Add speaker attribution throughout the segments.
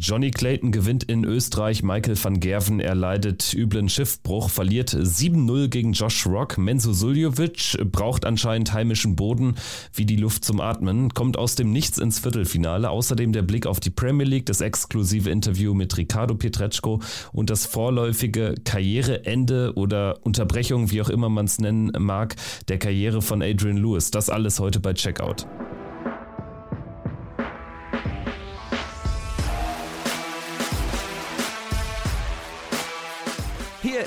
Speaker 1: Johnny Clayton gewinnt in Österreich. Michael van Gerven erleidet üblen Schiffbruch, verliert 7-0 gegen Josh Rock. Menzo Suljovic braucht anscheinend heimischen Boden wie die Luft zum Atmen, kommt aus dem Nichts ins Viertelfinale. Außerdem der Blick auf die Premier League, das exklusive Interview mit Ricardo Pietreczko und das vorläufige Karriereende oder Unterbrechung, wie auch immer man es nennen mag, der Karriere von Adrian Lewis. Das alles heute bei Checkout.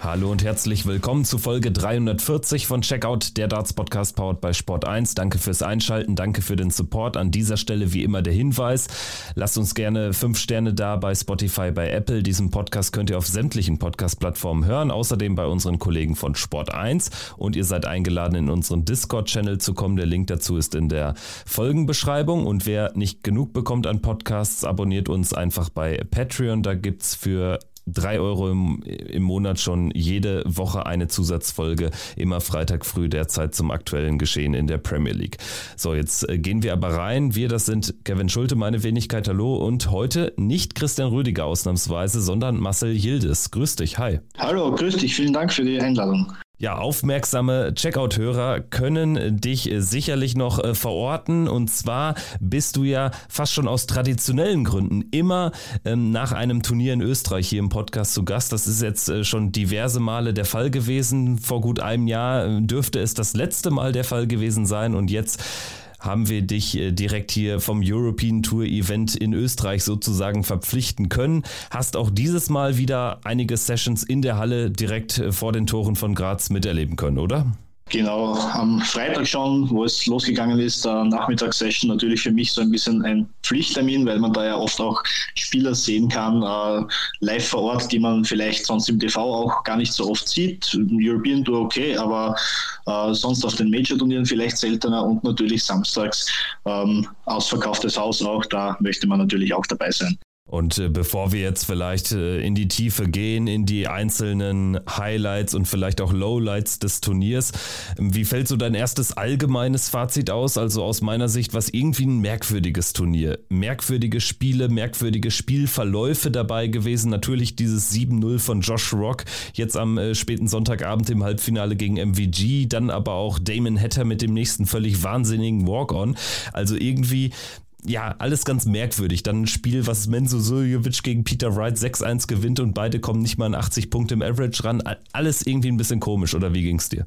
Speaker 1: Hallo und herzlich willkommen zu Folge 340 von Checkout, der Darts Podcast powered bei Sport 1. Danke fürs Einschalten, danke für den Support. An dieser Stelle wie immer der Hinweis, lasst uns gerne 5 Sterne da bei Spotify, bei Apple. Diesen Podcast könnt ihr auf sämtlichen Podcast-Plattformen hören, außerdem bei unseren Kollegen von Sport 1 und ihr seid eingeladen in unseren Discord-Channel zu kommen. Der Link dazu ist in der Folgenbeschreibung und wer nicht genug bekommt an Podcasts, abonniert uns einfach bei Patreon. Da gibt es für drei Euro im, im Monat schon jede Woche eine Zusatzfolge, immer Freitag früh derzeit zum aktuellen Geschehen in der Premier League. So, jetzt äh, gehen wir aber rein. Wir, das sind Kevin Schulte, meine Wenigkeit, hallo und heute nicht Christian Rüdiger ausnahmsweise, sondern Marcel Yildiz. Grüß dich, hi.
Speaker 2: Hallo, grüß dich, vielen Dank für die Einladung.
Speaker 1: Ja, aufmerksame Checkout-Hörer können dich sicherlich noch äh, verorten. Und zwar bist du ja fast schon aus traditionellen Gründen immer ähm, nach einem Turnier in Österreich hier im Podcast zu Gast. Das ist jetzt äh, schon diverse Male der Fall gewesen. Vor gut einem Jahr äh, dürfte es das letzte Mal der Fall gewesen sein. Und jetzt haben wir dich äh, direkt hier vom European Tour Event in Österreich sozusagen verpflichten können. Hast auch dieses Mal wieder einige Sessions in der Halle direkt äh, vor den Toren von Graz miterleben können, oder?
Speaker 2: Genau, am Freitag schon, wo es losgegangen ist, der Nachmittagssession natürlich für mich so ein bisschen ein Pflichttermin, weil man da ja oft auch Spieler sehen kann, äh, live vor Ort, die man vielleicht sonst im TV auch gar nicht so oft sieht. European Tour okay, aber äh, sonst auf den Major-Turnieren vielleicht seltener und natürlich samstags ähm, ausverkauftes Haus auch, da möchte man natürlich auch dabei sein.
Speaker 1: Und äh, bevor wir jetzt vielleicht äh, in die Tiefe gehen, in die einzelnen Highlights und vielleicht auch Lowlights des Turniers, wie fällt so dein erstes allgemeines Fazit aus? Also aus meiner Sicht was irgendwie ein merkwürdiges Turnier. Merkwürdige Spiele, merkwürdige Spielverläufe dabei gewesen. Natürlich dieses 7-0 von Josh Rock, jetzt am äh, späten Sonntagabend im Halbfinale gegen MVG, dann aber auch Damon Hatter mit dem nächsten völlig wahnsinnigen Walk-On. Also irgendwie ja, alles ganz merkwürdig. Dann ein Spiel, was Menzo Suljovic gegen Peter Wright 6-1 gewinnt und beide kommen nicht mal an 80 Punkte im Average ran. Alles irgendwie ein bisschen komisch, oder wie ging es dir?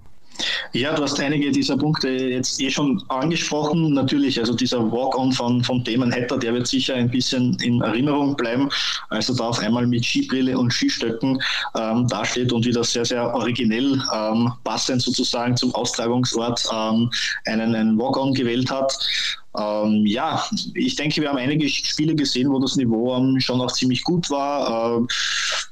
Speaker 2: Ja, du hast einige dieser Punkte jetzt eh schon angesprochen. Natürlich, also dieser Walk-on von, von Damon Hatter, der wird sicher ein bisschen in Erinnerung bleiben. Also da auf einmal mit Skibrille und Skistöcken ähm, dasteht und wieder sehr, sehr originell ähm, passend sozusagen zum Austragungsort ähm, einen, einen Walk-on gewählt hat. Ähm, ja, ich denke, wir haben einige Spiele gesehen, wo das Niveau ähm, schon auch ziemlich gut war. Ähm,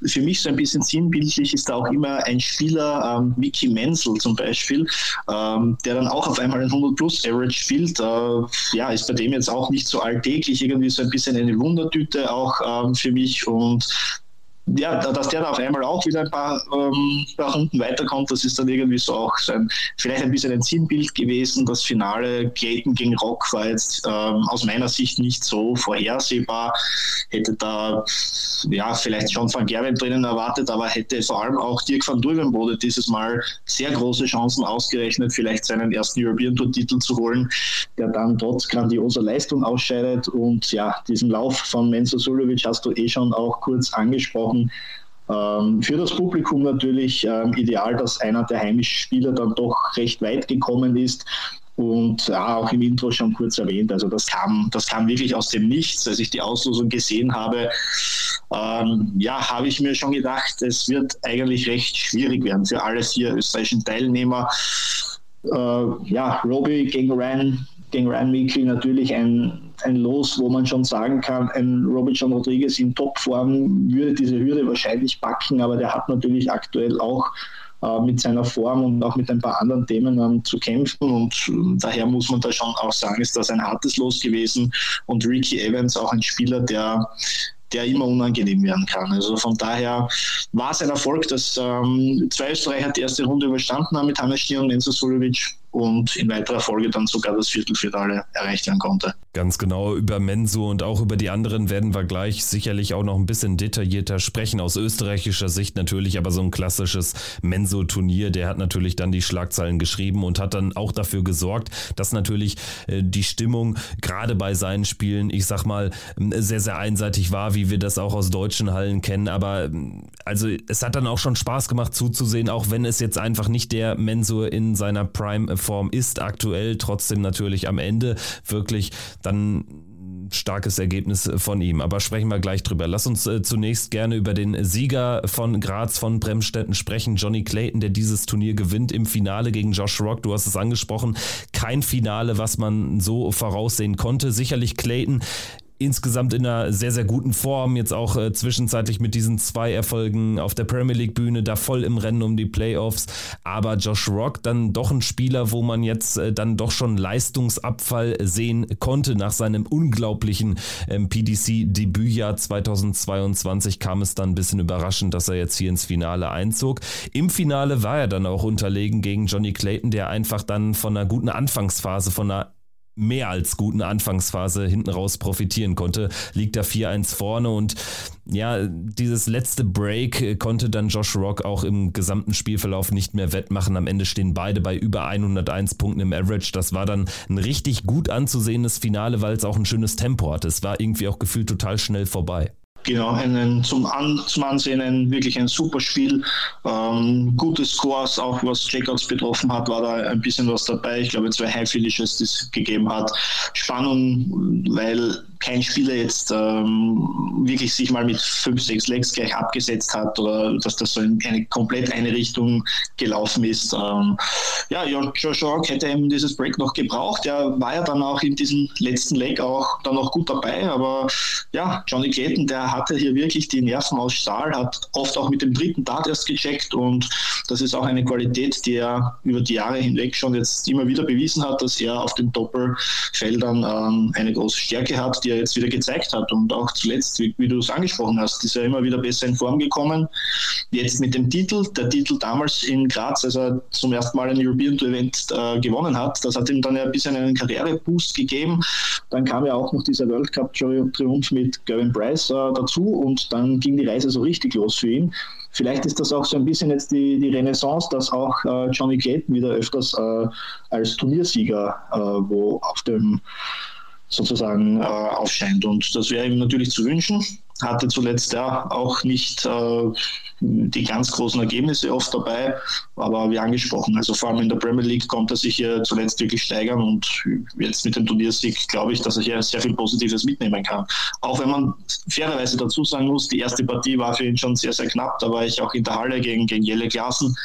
Speaker 2: für mich so ein bisschen sinnbildlich ist da auch immer ein Spieler, ähm, Mickey Menzel zum Beispiel, ähm, der dann auch auf einmal ein 100-Plus-Average spielt. Äh, ja, ist bei dem jetzt auch nicht so alltäglich, irgendwie so ein bisschen eine Wundertüte auch ähm, für mich und ja, dass der da auf einmal auch wieder ein paar, ähm, paar Runden weiterkommt, das ist dann irgendwie so auch so ein, vielleicht ein bisschen ein Sinnbild gewesen. Das Finale Clayton gegen Rock war jetzt ähm, aus meiner Sicht nicht so vorhersehbar. Hätte da ja vielleicht schon Van Gerwen drinnen erwartet, aber hätte vor allem auch Dirk van Duivenbode dieses Mal sehr große Chancen ausgerechnet, vielleicht seinen ersten European Tour Titel zu holen, der dann trotz grandioser Leistung ausscheidet und ja, diesen Lauf von Menzo Sulovic hast du eh schon auch kurz angesprochen haben. Ähm, für das Publikum natürlich ähm, ideal, dass einer der heimischen Spieler dann doch recht weit gekommen ist. Und ja, auch im Intro schon kurz erwähnt, also das kam, das kam wirklich aus dem Nichts. Als ich die Auslosung gesehen habe, ähm, ja, habe ich mir schon gedacht, es wird eigentlich recht schwierig werden für alle vier österreichischen Teilnehmer. Äh, ja, Robbie gegen Ryan, gegen Ryan Meekley natürlich ein ein Los, wo man schon sagen kann, ein Robert John Rodriguez in Topform würde diese Hürde wahrscheinlich backen, aber der hat natürlich aktuell auch äh, mit seiner Form und auch mit ein paar anderen Themen ähm, zu kämpfen und äh, daher muss man da schon auch sagen, ist das ein hartes Los gewesen und Ricky Evans auch ein Spieler, der der immer unangenehm werden kann. Also von daher war es ein Erfolg, dass ähm, zwei Österreicher die erste Runde überstanden haben mit Hannes Stier und Enzo Sulovic und in weiterer Folge dann sogar das Viertelfinale erreicht werden konnte.
Speaker 1: Ganz genau, über Menso und auch über die anderen werden wir gleich sicherlich auch noch ein bisschen detaillierter sprechen, aus österreichischer Sicht natürlich, aber so ein klassisches Menso-Turnier, der hat natürlich dann die Schlagzeilen geschrieben und hat dann auch dafür gesorgt, dass natürlich äh, die Stimmung gerade bei seinen Spielen, ich sag mal, sehr, sehr einseitig war, wie wir das auch aus deutschen Hallen kennen, aber also es hat dann auch schon Spaß gemacht zuzusehen, auch wenn es jetzt einfach nicht der Mensur in seiner Prime-Form ist aktuell, trotzdem natürlich am Ende wirklich dann starkes Ergebnis von ihm. Aber sprechen wir gleich drüber. Lass uns äh, zunächst gerne über den Sieger von Graz von Bremstetten sprechen, Johnny Clayton, der dieses Turnier gewinnt im Finale gegen Josh Rock. Du hast es angesprochen. Kein Finale, was man so voraussehen konnte. Sicherlich Clayton insgesamt in einer sehr, sehr guten Form. Jetzt auch äh, zwischenzeitlich mit diesen zwei Erfolgen auf der Premier League Bühne, da voll im Rennen um die Playoffs. Aber Josh Rock dann doch ein Spieler, wo man jetzt äh, dann doch schon Leistungsabfall sehen konnte. Nach seinem unglaublichen ähm, PDC-Debütjahr 2022 kam es dann ein bisschen überraschend, dass er jetzt hier ins Finale einzog. Im Finale war er dann auch unterlegen gegen Johnny Clayton, der einfach dann von einer guten Anfangsphase, von einer mehr als guten Anfangsphase hinten raus profitieren konnte. Liegt da 4-1 vorne und ja, dieses letzte Break konnte dann Josh Rock auch im gesamten Spielverlauf nicht mehr wettmachen. Am Ende stehen beide bei über 101 Punkten im Average. Das war dann ein richtig gut anzusehendes Finale, weil es auch ein schönes Tempo hatte. Es war irgendwie auch gefühlt total schnell vorbei.
Speaker 2: Genau, einen, zum, An, zum Ansehen ein, wirklich ein super Spiel. Ähm, gute Scores, auch was Checkouts betroffen hat, war da ein bisschen was dabei. Ich glaube, zwei High Finishes, die es gegeben hat. Spannung, weil kein Spieler jetzt ähm, wirklich sich mal mit fünf, sechs Legs gleich abgesetzt hat oder dass das so in eine komplett eine Richtung gelaufen ist. Ähm, ja, Josh Rock hätte eben dieses Break noch gebraucht. Er war ja dann auch in diesem letzten Leg auch dann noch gut dabei, aber ja, Johnny Clayton, der hatte hier wirklich die Nerven aus Stahl, hat oft auch mit dem dritten Dart erst gecheckt und das ist auch eine Qualität, die er über die Jahre hinweg schon jetzt immer wieder bewiesen hat, dass er auf den Doppelfeldern ähm, eine große Stärke hat, die er jetzt wieder gezeigt hat. Und auch zuletzt, wie, wie du es angesprochen hast, ist er immer wieder besser in Form gekommen. Jetzt mit dem Titel, der Titel damals in Graz, als er zum ersten Mal ein European Tour Event äh, gewonnen hat, das hat ihm dann ja ein bisschen einen Karriereboost gegeben. Dann kam ja auch noch dieser World Cup Triumph mit Gavin Price äh, dazu und dann ging die Reise so richtig los für ihn. Vielleicht ist das auch so ein bisschen jetzt die, die Renaissance, dass auch äh, Johnny Clayton wieder öfters äh, als Turniersieger äh, wo auf dem sozusagen äh, aufscheint. Und das wäre ihm natürlich zu wünschen hatte zuletzt ja auch nicht äh, die ganz großen Ergebnisse oft dabei, aber wie angesprochen, also vor allem in der Premier League konnte er sich hier zuletzt wirklich steigern und jetzt mit dem Turniersieg glaube ich, dass er hier sehr viel Positives mitnehmen kann. Auch wenn man fairerweise dazu sagen muss, die erste Partie war für ihn schon sehr, sehr knapp, da war ich auch in der Halle gegen, gegen Jelle Klassen.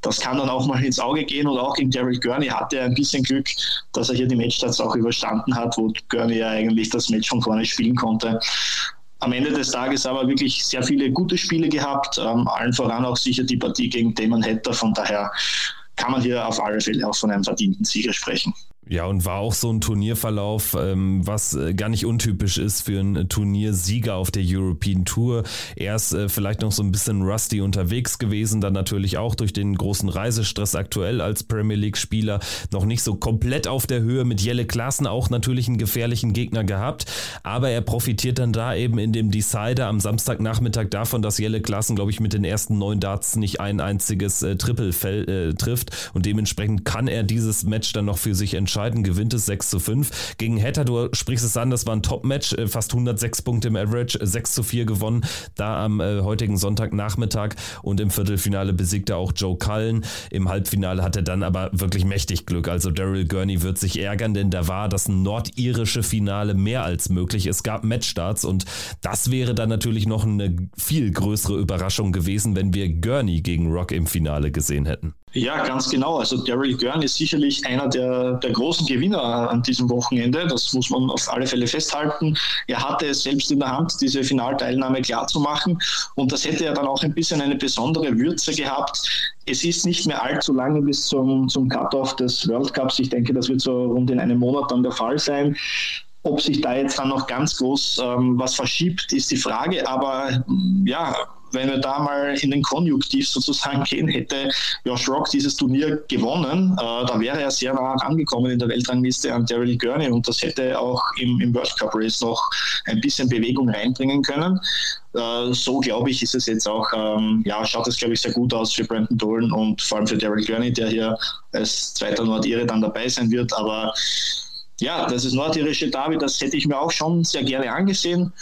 Speaker 2: Das kann dann auch mal ins Auge gehen und auch gegen Derek Gurney hatte er ein bisschen Glück, dass er hier die Matchstarts auch überstanden hat, wo Gurney ja eigentlich das Match von vorne spielen konnte am Ende des Tages aber wirklich sehr viele gute Spiele gehabt, ähm, allen voran auch sicher die Partie gegen Damon Hatter. Von daher kann man hier auf alle Fälle auch von einem verdienten Sieger sprechen.
Speaker 1: Ja, und war auch so ein Turnierverlauf, ähm, was äh, gar nicht untypisch ist für einen Turniersieger auf der European Tour. Er ist äh, vielleicht noch so ein bisschen rusty unterwegs gewesen, dann natürlich auch durch den großen Reisestress aktuell als Premier League-Spieler noch nicht so komplett auf der Höhe mit Jelle Klassen auch natürlich einen gefährlichen Gegner gehabt, aber er profitiert dann da eben in dem Decider am Samstagnachmittag davon, dass Jelle Klassen, glaube ich, mit den ersten neun Darts nicht ein einziges äh, Triple äh, trifft. Und dementsprechend kann er dieses Match dann noch für sich entscheiden entscheiden, gewinnt es 6 zu 5. Gegen Hatter, du sprichst es an, das war ein Top-Match, äh, fast 106 Punkte im Average, 6 zu 4 gewonnen, da am äh, heutigen Sonntagnachmittag und im Viertelfinale besiegte auch Joe Cullen. Im Halbfinale hat er dann aber wirklich mächtig Glück. Also Daryl Gurney wird sich ärgern, denn da war das nordirische Finale mehr als möglich. Es gab Matchstarts und das wäre dann natürlich noch eine viel größere Überraschung gewesen, wenn wir Gurney gegen Rock im Finale gesehen hätten.
Speaker 2: Ja, ganz genau. Also Daryl Gurn ist sicherlich einer der, der großen Gewinner an diesem Wochenende. Das muss man auf alle Fälle festhalten. Er hatte es selbst in der Hand, diese Finalteilnahme klarzumachen. Und das hätte ja dann auch ein bisschen eine besondere Würze gehabt. Es ist nicht mehr allzu lange bis zum, zum Cut-off des World Cups. Ich denke, das wird so rund in einem Monat dann der Fall sein. Ob sich da jetzt dann noch ganz groß ähm, was verschiebt, ist die Frage. Aber ja, wenn wir da mal in den Konjunktiv sozusagen gehen, hätte Josh Rock dieses Turnier gewonnen, äh, dann wäre er sehr nah angekommen in der Weltrangliste an Daryl Gurney und das hätte auch im, im World Cup Race noch ein bisschen Bewegung reinbringen können. Äh, so glaube ich, ist es jetzt auch, ähm, ja, schaut es glaube ich sehr gut aus für Brandon Dolan und vor allem für Daryl Gurney, der hier als zweiter Nordire dann dabei sein wird. Aber ja, das ist nordirische Derby, das hätte ich mir auch schon sehr gerne angesehen.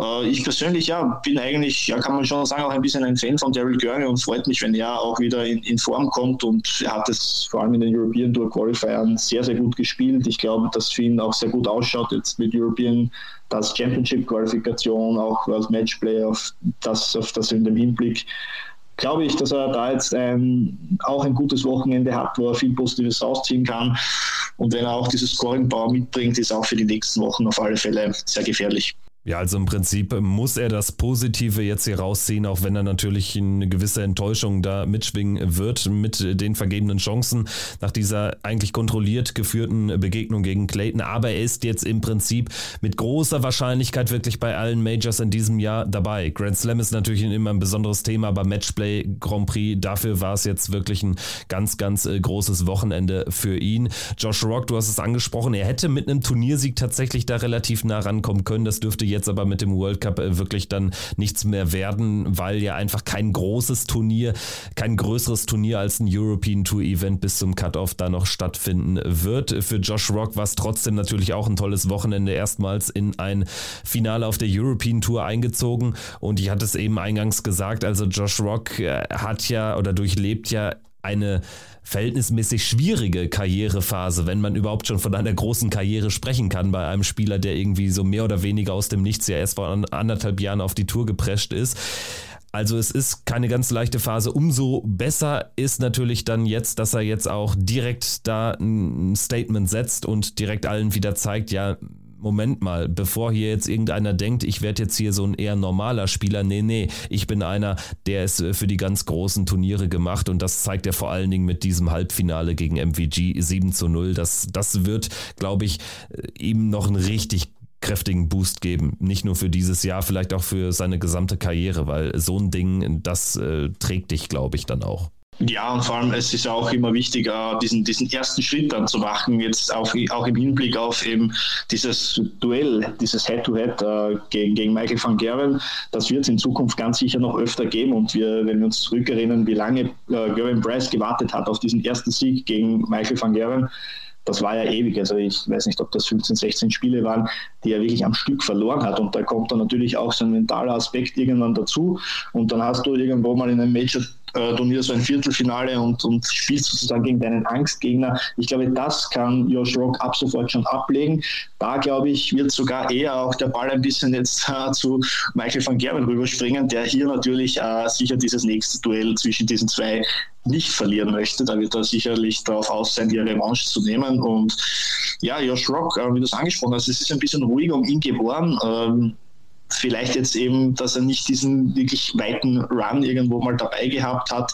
Speaker 2: Äh, ich persönlich ja bin eigentlich, ja kann man schon sagen, auch ein bisschen ein Fan von Daryl Gurney und freut mich, wenn er auch wieder in, in, Form kommt und er hat es vor allem in den European Tour Qualifiern sehr, sehr gut gespielt. Ich glaube, dass für ihn auch sehr gut ausschaut jetzt mit European das Championship Qualifikation, auch als Matchplay auf das, auf das in dem Hinblick glaube ich, dass er da jetzt ein, auch ein gutes Wochenende hat, wo er viel Positives rausziehen kann. Und wenn er auch dieses Scoring-Power mitbringt, ist auch für die nächsten Wochen auf alle Fälle sehr gefährlich.
Speaker 1: Ja, also im Prinzip muss er das Positive jetzt hier rausziehen, auch wenn er natürlich eine gewisse Enttäuschung da mitschwingen wird mit den vergebenen Chancen nach dieser eigentlich kontrolliert geführten Begegnung gegen Clayton. Aber er ist jetzt im Prinzip mit großer Wahrscheinlichkeit wirklich bei allen Majors in diesem Jahr dabei. Grand Slam ist natürlich immer ein besonderes Thema, aber Matchplay Grand Prix, dafür war es jetzt wirklich ein ganz, ganz äh, großes Wochenende für ihn. Josh Rock, du hast es angesprochen, er hätte mit einem Turniersieg tatsächlich da relativ nah rankommen können. Das dürfte jetzt aber mit dem World Cup äh, wirklich dann nichts mehr werden, weil ja einfach kein großes Turnier, kein größeres Turnier als ein European Tour Event bis zum Cut-Off da noch stattfinden wird. Für Josh Rock war es trotzdem natürlich auch ein tolles Wochenende, erstmals in ein Finale auf der European Tour eingezogen und ich hatte es eben eingangs gesagt, also Josh Rock äh, hat ja oder durchlebt ja eine verhältnismäßig schwierige Karrierephase, wenn man überhaupt schon von einer großen Karriere sprechen kann bei einem Spieler, der irgendwie so mehr oder weniger aus dem Nichts ja erst vor anderthalb Jahren auf die Tour geprescht ist. Also es ist keine ganz leichte Phase. Umso besser ist natürlich dann jetzt, dass er jetzt auch direkt da ein Statement setzt und direkt allen wieder zeigt, ja, Moment mal, bevor hier jetzt irgendeiner denkt, ich werde jetzt hier so ein eher normaler Spieler, nee, nee, ich bin einer, der ist äh, für die ganz großen Turniere gemacht und das zeigt er vor allen Dingen mit diesem Halbfinale gegen MVG 7 zu 0. Das, das wird, glaube ich, äh, ihm noch einen richtig kräftigen Boost geben. Nicht nur für dieses Jahr, vielleicht auch für seine gesamte Karriere, weil so ein Ding, das äh, trägt dich, glaube ich, dann auch.
Speaker 2: Ja, und vor allem, es ist auch immer wichtig, äh, diesen, diesen ersten Schritt dann zu machen, jetzt auch, auch im Hinblick auf eben dieses Duell, dieses Head-to-Head -Head, äh, gegen, gegen Michael van Gerwen. Das wird es in Zukunft ganz sicher noch öfter geben. Und wir, wenn wir uns zurückerinnern, wie lange äh, Gerwin Price gewartet hat auf diesen ersten Sieg gegen Michael van Gerwen, das war ja ewig. Also ich weiß nicht, ob das 15, 16 Spiele waren, die er wirklich am Stück verloren hat. Und da kommt dann natürlich auch so ein mentaler Aspekt irgendwann dazu. Und dann hast du irgendwo mal in einem Major Turnier so ein Viertelfinale und, und spielst sozusagen gegen deinen Angstgegner. Ich glaube, das kann Josh Rock ab sofort schon ablegen. Da, glaube ich, wird sogar eher auch der Ball ein bisschen jetzt äh, zu Michael van Gerwen rüberspringen, der hier natürlich äh, sicher dieses nächste Duell zwischen diesen zwei nicht verlieren möchte. Da wird er sicherlich darauf aus sein, die Revanche zu nehmen. Und ja, Josh Rock, äh, wie du es angesprochen hast, es ist ein bisschen ruhig um ihn geworden. Ähm, vielleicht jetzt eben, dass er nicht diesen wirklich weiten Run irgendwo mal dabei gehabt hat.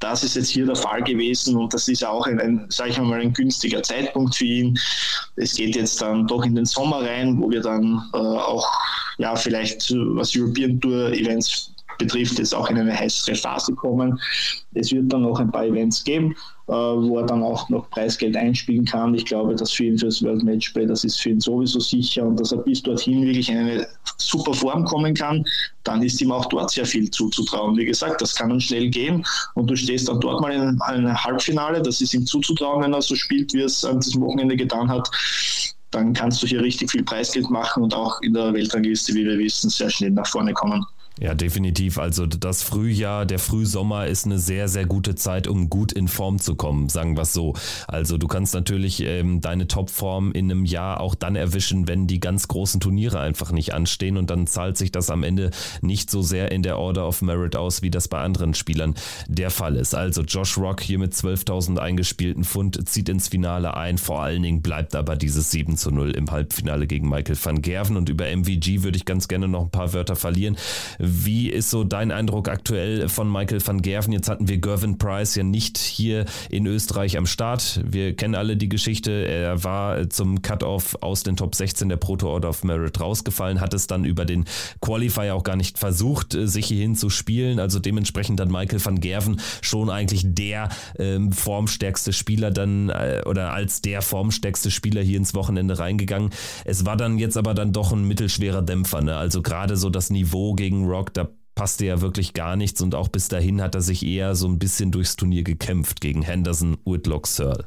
Speaker 2: Das ist jetzt hier der Fall gewesen und das ist auch ein, ein sage ich mal, ein günstiger Zeitpunkt für ihn. Es geht jetzt dann doch in den Sommer rein, wo wir dann äh, auch ja vielleicht was European Tour Events betrifft, jetzt auch in eine heißere Phase kommen. Es wird dann noch ein paar Events geben, äh, wo er dann auch noch Preisgeld einspielen kann. Ich glaube, dass für ihn fürs World Matchplay, das ist für ihn sowieso sicher und dass er bis dorthin wirklich in eine super Form kommen kann, dann ist ihm auch dort sehr viel zuzutrauen. Wie gesagt, das kann dann schnell gehen und du stehst dann dort mal in einem Halbfinale, das ist ihm zuzutrauen, wenn er so spielt, wie er es an diesem Wochenende getan hat dann kannst du hier richtig viel Preisgeld machen und auch in der Weltrangliste, wie wir wissen, sehr schnell nach vorne kommen.
Speaker 1: Ja, definitiv. Also das Frühjahr, der Frühsommer ist eine sehr, sehr gute Zeit, um gut in Form zu kommen, sagen wir es so. Also du kannst natürlich ähm, deine Topform in einem Jahr auch dann erwischen, wenn die ganz großen Turniere einfach nicht anstehen und dann zahlt sich das am Ende nicht so sehr in der Order of Merit aus, wie das bei anderen Spielern der Fall ist. Also Josh Rock hier mit 12.000 eingespielten Pfund zieht ins Finale ein. Vor allen Dingen bleibt aber dieses 7 zu 0 im Halbfinale gegen Michael van Gerven und über MVG würde ich ganz gerne noch ein paar Wörter verlieren Wie ist so dein Eindruck aktuell von Michael van Gerven? Jetzt hatten wir Gervin Price ja nicht hier in Österreich am Start. Wir kennen alle die Geschichte. Er war zum Cut-Off aus den Top 16 der Proto Order of Merit rausgefallen, hat es dann über den Qualifier auch gar nicht versucht, sich hierhin zu spielen. Also dementsprechend hat Michael van Gerven schon eigentlich der ähm, formstärkste Spieler dann äh, oder als der formstärkste Spieler hier ins Wochenende reingegangen. Es war dann jetzt aber dann doch ein mittelschwerer Dämpfer. Ne? Also gerade so das Niveau gegen Rock, da passte ja wirklich gar nichts und auch bis dahin hat er sich eher so ein bisschen durchs Turnier gekämpft gegen Henderson, Whitlock, Searle.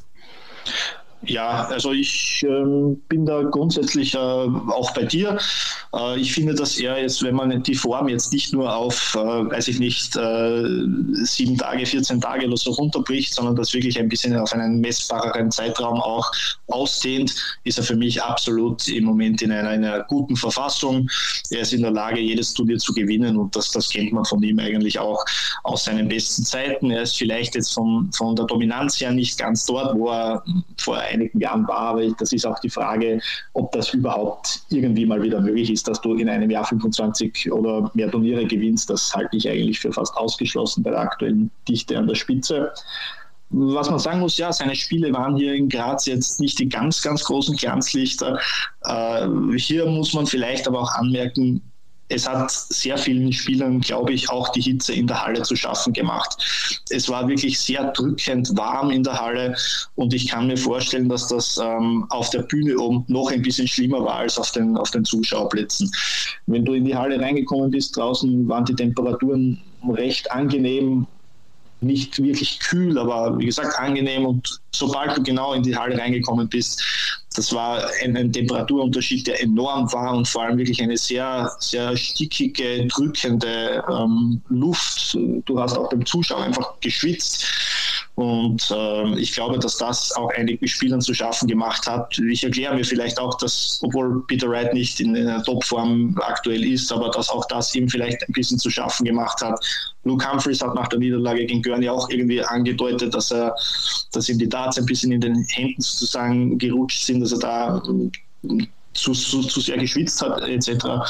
Speaker 2: Ja, also ich ähm, bin da grundsätzlich äh, auch bei dir. Äh, ich finde, dass er jetzt, wenn man die Form jetzt nicht nur auf, äh, weiß ich nicht, äh, sieben Tage, 14 Tage oder so runterbricht, sondern das wirklich ein bisschen auf einen messbareren Zeitraum auch ausdehnt, ist er für mich absolut im Moment in einer, einer guten Verfassung. Er ist in der Lage, jedes Turnier zu gewinnen und das, das kennt man von ihm eigentlich auch aus seinen besten Zeiten. Er ist vielleicht jetzt von, von der Dominanz her nicht ganz dort, wo er vor einigen Jahren war, aber das ist auch die Frage, ob das überhaupt irgendwie mal wieder möglich ist, dass du in einem Jahr 25 oder mehr Turniere gewinnst. Das halte ich eigentlich für fast ausgeschlossen bei der aktuellen Dichte an der Spitze. Was man sagen muss, ja, seine Spiele waren hier in Graz jetzt nicht die ganz, ganz großen Glanzlichter. Äh, hier muss man vielleicht aber auch anmerken, es hat sehr vielen Spielern, glaube ich, auch die Hitze in der Halle zu schaffen gemacht. Es war wirklich sehr drückend warm in der Halle und ich kann mir vorstellen, dass das ähm, auf der Bühne oben noch ein bisschen schlimmer war als auf den, auf den Zuschauerplätzen. Wenn du in die Halle reingekommen bist, draußen waren die Temperaturen recht angenehm, nicht wirklich kühl, aber wie gesagt angenehm. Und sobald du genau in die Halle reingekommen bist, das war ein, ein, Temperaturunterschied, der enorm war und vor allem wirklich eine sehr, sehr stickige, drückende ähm, Luft. Du hast auch beim Zuschauen einfach geschwitzt. Und äh, ich glaube, dass das auch einigen Spielern zu schaffen gemacht hat. Ich erkläre mir vielleicht auch, dass, obwohl Peter Wright nicht in einer Topform aktuell ist, aber dass auch das ihm vielleicht ein bisschen zu schaffen gemacht hat. Luke Humphreys hat nach der Niederlage gegen Gurney auch irgendwie angedeutet, dass er, dass ihm die Darts ein bisschen in den Händen sozusagen gerutscht sind, dass er da zu, zu, zu sehr geschwitzt hat, etc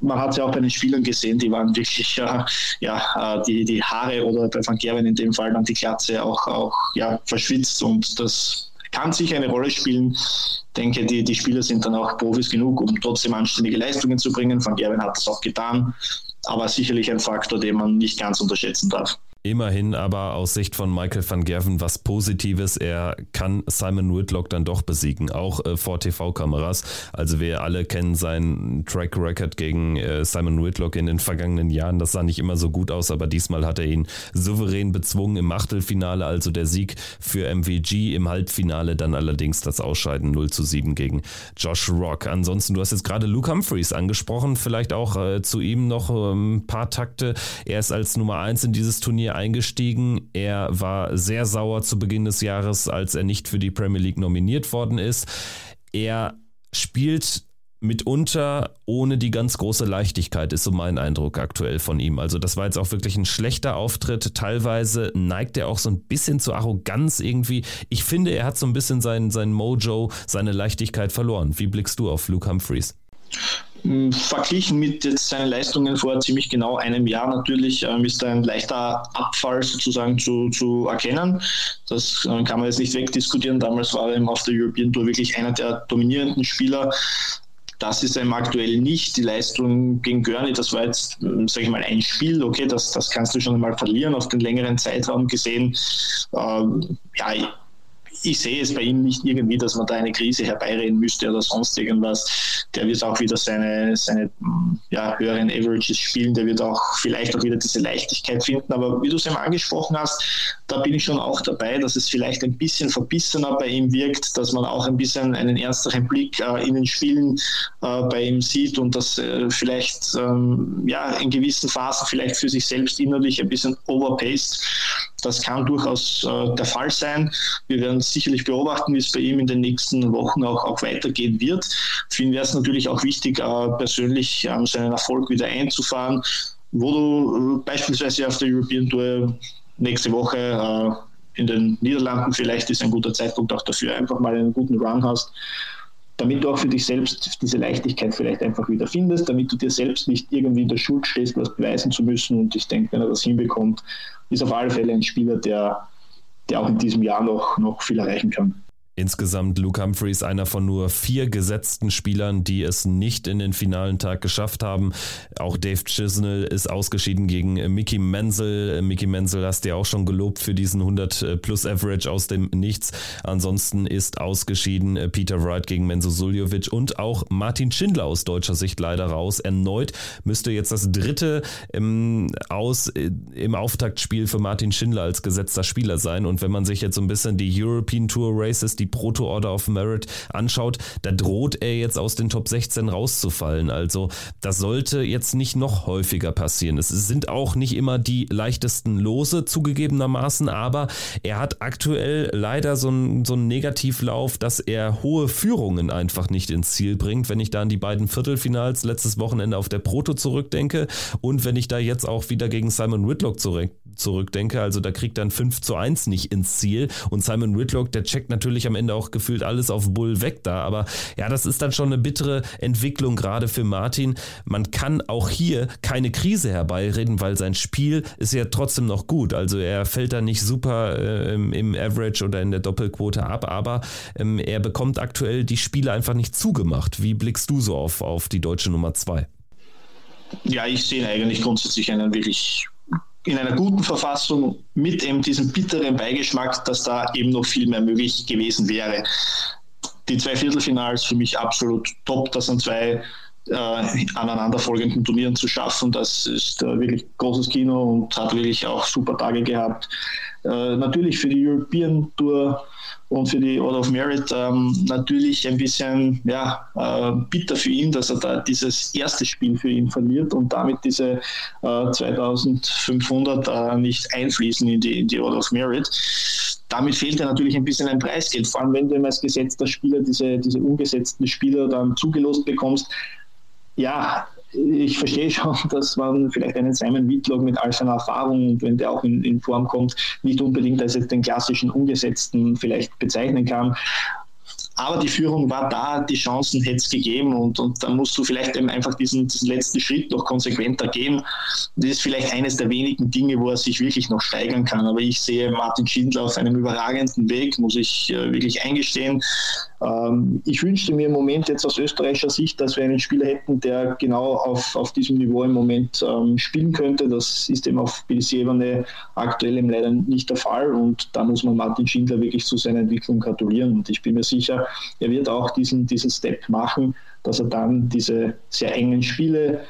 Speaker 2: man hat ja auch bei den Spielern gesehen, die waren wirklich, äh, ja, äh, die, die Haare oder bei Van Gerwen in dem Fall dann die Glatze auch, auch ja, verschwitzt und das kann sicher eine Rolle spielen. Ich denke, die, die Spieler sind dann auch Profis genug, um trotzdem anständige Leistungen zu bringen. Van Gerwen hat das auch getan, aber sicherlich ein Faktor, den man nicht ganz unterschätzen darf.
Speaker 1: Immerhin aber aus Sicht von Michael van Gerven was Positives. Er kann Simon Whitlock dann doch besiegen, auch äh, vor TV-Kameras. Also wir alle kennen seinen Track Record gegen äh, Simon Whitlock in den vergangenen Jahren. Das sah nicht immer so gut aus, aber diesmal hat er ihn souverän bezwungen im Achtelfinale, also der Sieg für MVG. Im Halbfinale dann allerdings das Ausscheiden 0 zu 7 gegen Josh Rock. Ansonsten, du hast jetzt gerade Luke Humphreys angesprochen, vielleicht auch äh, zu ihm noch ein ähm, paar Takte. Er ist als Nummer 1 in dieses Turnier Turnier eingestiegen. Er war sehr sauer zu Beginn des Jahres, als er nicht für die Premier League nominiert worden ist. Er spielt mitunter ohne die ganz große Leichtigkeit, ist so mein Eindruck aktuell von ihm. Also das war jetzt auch wirklich ein schlechter Auftritt. Teilweise neigt er auch so ein bisschen zur Arroganz irgendwie. Ich finde, er hat so ein bisschen sein, sein Mojo, seine Leichtigkeit verloren. Wie blickst du auf Luke Humphreys?
Speaker 2: Hm, verglichen mit jetzt seinen Leistungen vor ziemlich genau einem Jahr natürlich ähm, ist ein leichter Abfall sozusagen zu, zu erkennen. Das äh, kann man jetzt nicht wegdiskutieren. Damals war er eben auf der European Tour wirklich einer der dominierenden Spieler. Das ist einem aktuell nicht. Die Leistung gegen Gurney, das war jetzt, hm, sage ich mal, ein Spiel. Okay, das, das kannst du schon einmal verlieren auf den längeren Zeitraum gesehen. Ähm, ja, ich sehe es bei ihm nicht irgendwie, dass man da eine Krise herbeireden müsste oder sonst irgendwas. Der wird auch wieder seine, seine ja, höheren Averages spielen, der wird auch vielleicht auch wieder diese Leichtigkeit finden. Aber wie du es eben angesprochen hast, da bin ich schon auch dabei, dass es vielleicht ein bisschen verbissener bei ihm wirkt, dass man auch ein bisschen einen ernsteren Blick äh, in den Spielen äh, bei ihm sieht und dass äh, vielleicht ähm, ja, in gewissen Phasen vielleicht für sich selbst innerlich ein bisschen overpaced. Das kann durchaus äh, der Fall sein. Wir werden sicherlich beobachten, wie es bei ihm in den nächsten Wochen auch, auch weitergehen wird. Für ihn wäre es natürlich auch wichtig, äh, persönlich ähm, seinen Erfolg wieder einzufahren, wo du äh, beispielsweise auf der European Tour nächste Woche äh, in den Niederlanden vielleicht ist ein guter Zeitpunkt auch dafür, einfach mal einen guten Run hast damit du auch für dich selbst diese Leichtigkeit vielleicht einfach wieder findest, damit du dir selbst nicht irgendwie in der Schuld stehst, was beweisen zu müssen. Und ich denke, wenn er das hinbekommt, ist auf alle Fälle ein Spieler, der, der auch in diesem Jahr noch, noch viel erreichen kann.
Speaker 1: Insgesamt Luke Humphreys einer von nur vier gesetzten Spielern, die es nicht in den finalen Tag geschafft haben. Auch Dave Chisnell ist ausgeschieden gegen Mickey Menzel. Mickey Menzel hast du ja auch schon gelobt für diesen 100 plus Average aus dem Nichts. Ansonsten ist ausgeschieden Peter Wright gegen Menzo Suljovic und auch Martin Schindler aus deutscher Sicht leider raus. Erneut müsste jetzt das dritte im, aus, im Auftaktspiel für Martin Schindler als gesetzter Spieler sein. Und wenn man sich jetzt so ein bisschen die European Tour Races, die Proto-Order of Merit anschaut, da droht er jetzt aus den Top 16 rauszufallen. Also das sollte jetzt nicht noch häufiger passieren. Es sind auch nicht immer die leichtesten Lose zugegebenermaßen, aber er hat aktuell leider so einen, so einen Negativlauf, dass er hohe Führungen einfach nicht ins Ziel bringt. Wenn ich da an die beiden Viertelfinals letztes Wochenende auf der Proto zurückdenke und wenn ich da jetzt auch wieder gegen Simon Whitlock zurück, zurückdenke, also da kriegt dann 5 zu 1 nicht ins Ziel und Simon Whitlock, der checkt natürlich am Ende auch gefühlt alles auf Bull weg da. Aber ja, das ist dann schon eine bittere Entwicklung, gerade für Martin. Man kann auch hier keine Krise herbeireden, weil sein Spiel ist ja trotzdem noch gut. Also er fällt da nicht super äh, im, Average oder in der Doppelquote ab, aber ähm, er bekommt aktuell die Spiele einfach nicht zugemacht. Wie blickst du so auf, auf die deutsche Nummer 2?
Speaker 2: Ja, ich sehe eigentlich grundsätzlich einen wirklich in einer guten Verfassung mit eben diesem bitteren Beigeschmack, dass da eben noch viel mehr möglich gewesen wäre. Die zwei Viertelfinals für mich absolut top. Das sind zwei äh, aneinanderfolgenden Turnieren zu schaffen. Das ist äh, wirklich großes Kino und hat wirklich auch super Tage gehabt. Äh, natürlich für die European Tour und für die Order of Merit ähm, natürlich ein bisschen ja, äh, bitter für ihn, dass er da dieses erste Spiel für ihn verliert und damit diese äh, 2500 äh, nicht einfließen in die, in die Order of Merit. Damit fehlt er natürlich ein bisschen ein Preisgeld, vor allem wenn du als gesetzter Spieler diese, diese ungesetzten Spieler dann zugelost bekommst. Ja, ich verstehe schon, dass man vielleicht einen Simon Whitlock mit all seiner Erfahrung, wenn der auch in, in Form kommt, nicht unbedingt als den klassischen Umgesetzten vielleicht bezeichnen kann. Aber die Führung war da, die Chancen hätte es gegeben und, und dann musst du vielleicht eben einfach diesen, diesen letzten Schritt noch konsequenter gehen. Das ist vielleicht eines der wenigen Dinge, wo er sich wirklich noch steigern kann. Aber ich sehe Martin Schindler auf einem überragenden Weg, muss ich äh, wirklich eingestehen. Ähm, ich wünschte mir im Moment jetzt aus österreichischer Sicht, dass wir einen Spieler hätten, der genau auf, auf diesem Niveau im Moment ähm, spielen könnte. Das ist eben auf BC-Ebene aktuell eben leider nicht der Fall und da muss man Martin Schindler wirklich zu seiner Entwicklung gratulieren und ich bin mir sicher, er wird auch diesen, diesen Step machen, dass er dann diese sehr engen Spiele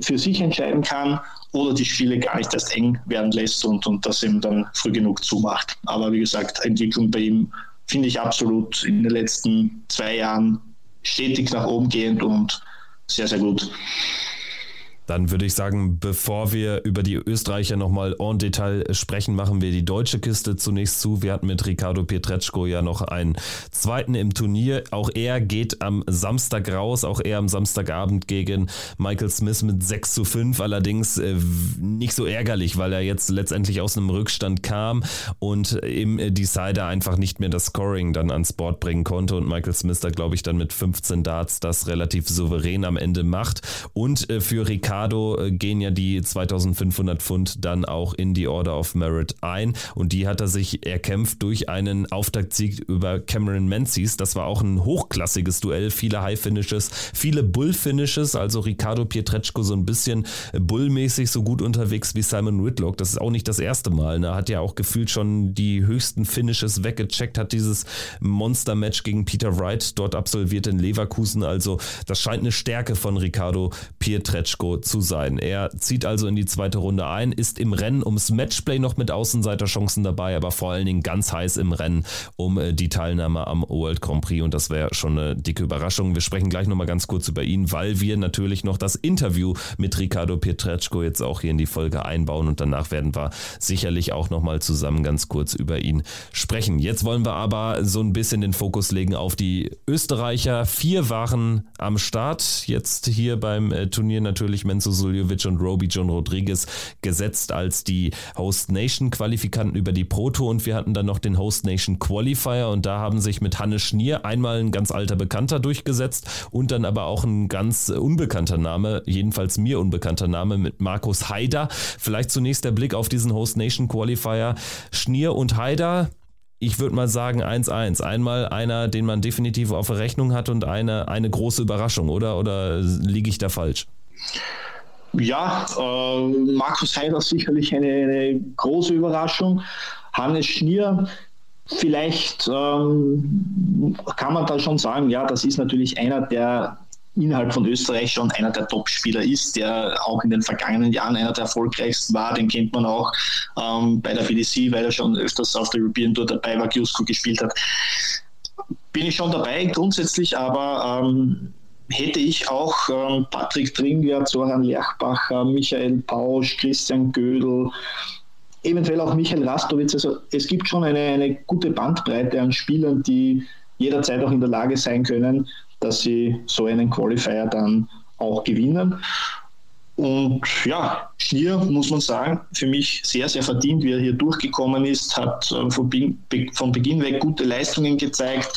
Speaker 2: für sich entscheiden kann oder die Spiele gar nicht erst eng werden lässt und, und das eben dann früh genug zumacht. Aber wie gesagt, Entwicklung bei ihm finde ich absolut in den letzten zwei Jahren stetig nach oben gehend und sehr, sehr gut.
Speaker 1: Dann würde ich sagen, bevor wir über die Österreicher nochmal en Detail sprechen, machen wir die deutsche Kiste zunächst zu. Wir hatten mit Ricardo Pietreczko ja noch einen zweiten im Turnier. Auch er geht am Samstag raus, auch er am Samstagabend gegen Michael Smith mit 6 zu 5. Allerdings äh, nicht so ärgerlich, weil er jetzt letztendlich aus einem Rückstand kam und im Decider einfach nicht mehr das Scoring dann ans Board bringen konnte und Michael Smith da, glaube ich, dann mit 15 Darts das relativ souverän am Ende macht. Und äh, für Ricardo Ricardo äh, gehen ja die 2500 Pfund dann auch in die Order of Merit ein und die hat er sich erkämpft durch einen Auftaktsieg über Cameron Menzies. Das war auch ein hochklassiges Duell, viele High Finishes, viele Bull Finishes, also Ricardo Pietreczko so ein bisschen bullmäßig so gut unterwegs wie Simon Whitlock. Das ist auch nicht das erste Mal. Ne? Er hat ja auch gefühlt schon die höchsten Finishes weggecheckt, hat dieses Monster-Match gegen Peter Wright dort absolviert in Leverkusen. Also das scheint eine Stärke von Ricardo Pietreczko zu sein. Er zieht also in die zweite Runde ein, ist im Rennen ums Matchplay noch mit Außenseiterchancen dabei, aber vor allen Dingen ganz heiß im Rennen um äh, die Teilnahme am World Grand Prix und das wäre schon eine dicke Überraschung. Wir sprechen gleich nochmal ganz kurz über ihn, weil wir natürlich noch das Interview mit Ricardo Pietreczko jetzt auch hier in die Folge einbauen und danach werden wir sicherlich auch nochmal zusammen ganz kurz über ihn sprechen. Jetzt wollen wir aber so ein bisschen den Fokus legen auf die Österreicher. Vier waren am Start, jetzt hier beim äh, Turnier natürlich mit Menzo Suljovic und Roby John Rodriguez gesetzt als die Host Nation Qualifikanten über die Proto und wir hatten dann noch den Host Nation Qualifier und da haben sich mit Hannes Schnier einmal ein ganz alter Bekannter durchgesetzt und dann aber auch ein ganz unbekannter Name, jedenfalls mir unbekannter Name mit Markus Haider. Vielleicht zunächst der Blick auf diesen Host Nation Qualifier. Schnier und Haider, ich würde mal sagen 1-1. Einmal einer, den man definitiv auf der Rechnung hat und eine, eine große Überraschung, oder? Oder liege ich da falsch?
Speaker 2: Ja, äh, Markus Heider sicherlich eine, eine, große Überraschung. Hannes Schnier, vielleicht ähm, kann man da schon sagen, ja, das ist natürlich einer, der innerhalb von Österreich schon einer der Top-Spieler ist, der auch in den vergangenen Jahren einer der erfolgreichsten war. Den kennt man auch ähm, bei der BDC, weil er schon öfters auf der European Tour dabei war, Giusko gespielt hat. Bin ich schon dabei grundsätzlich, aber ähm, hätte ich auch ähm, Patrick Tringer, Zoran Lerchbacher, Michael Pausch, Christian Gödel, eventuell auch Michael Rastowitz. Also es gibt schon eine, eine gute Bandbreite an Spielern, die jederzeit auch in der Lage sein können, dass sie so einen Qualifier dann auch gewinnen. Und ja, Schnier muss man sagen, für mich sehr, sehr verdient, wie er hier durchgekommen ist, hat äh, von, Beginn weg gute Leistungen gezeigt,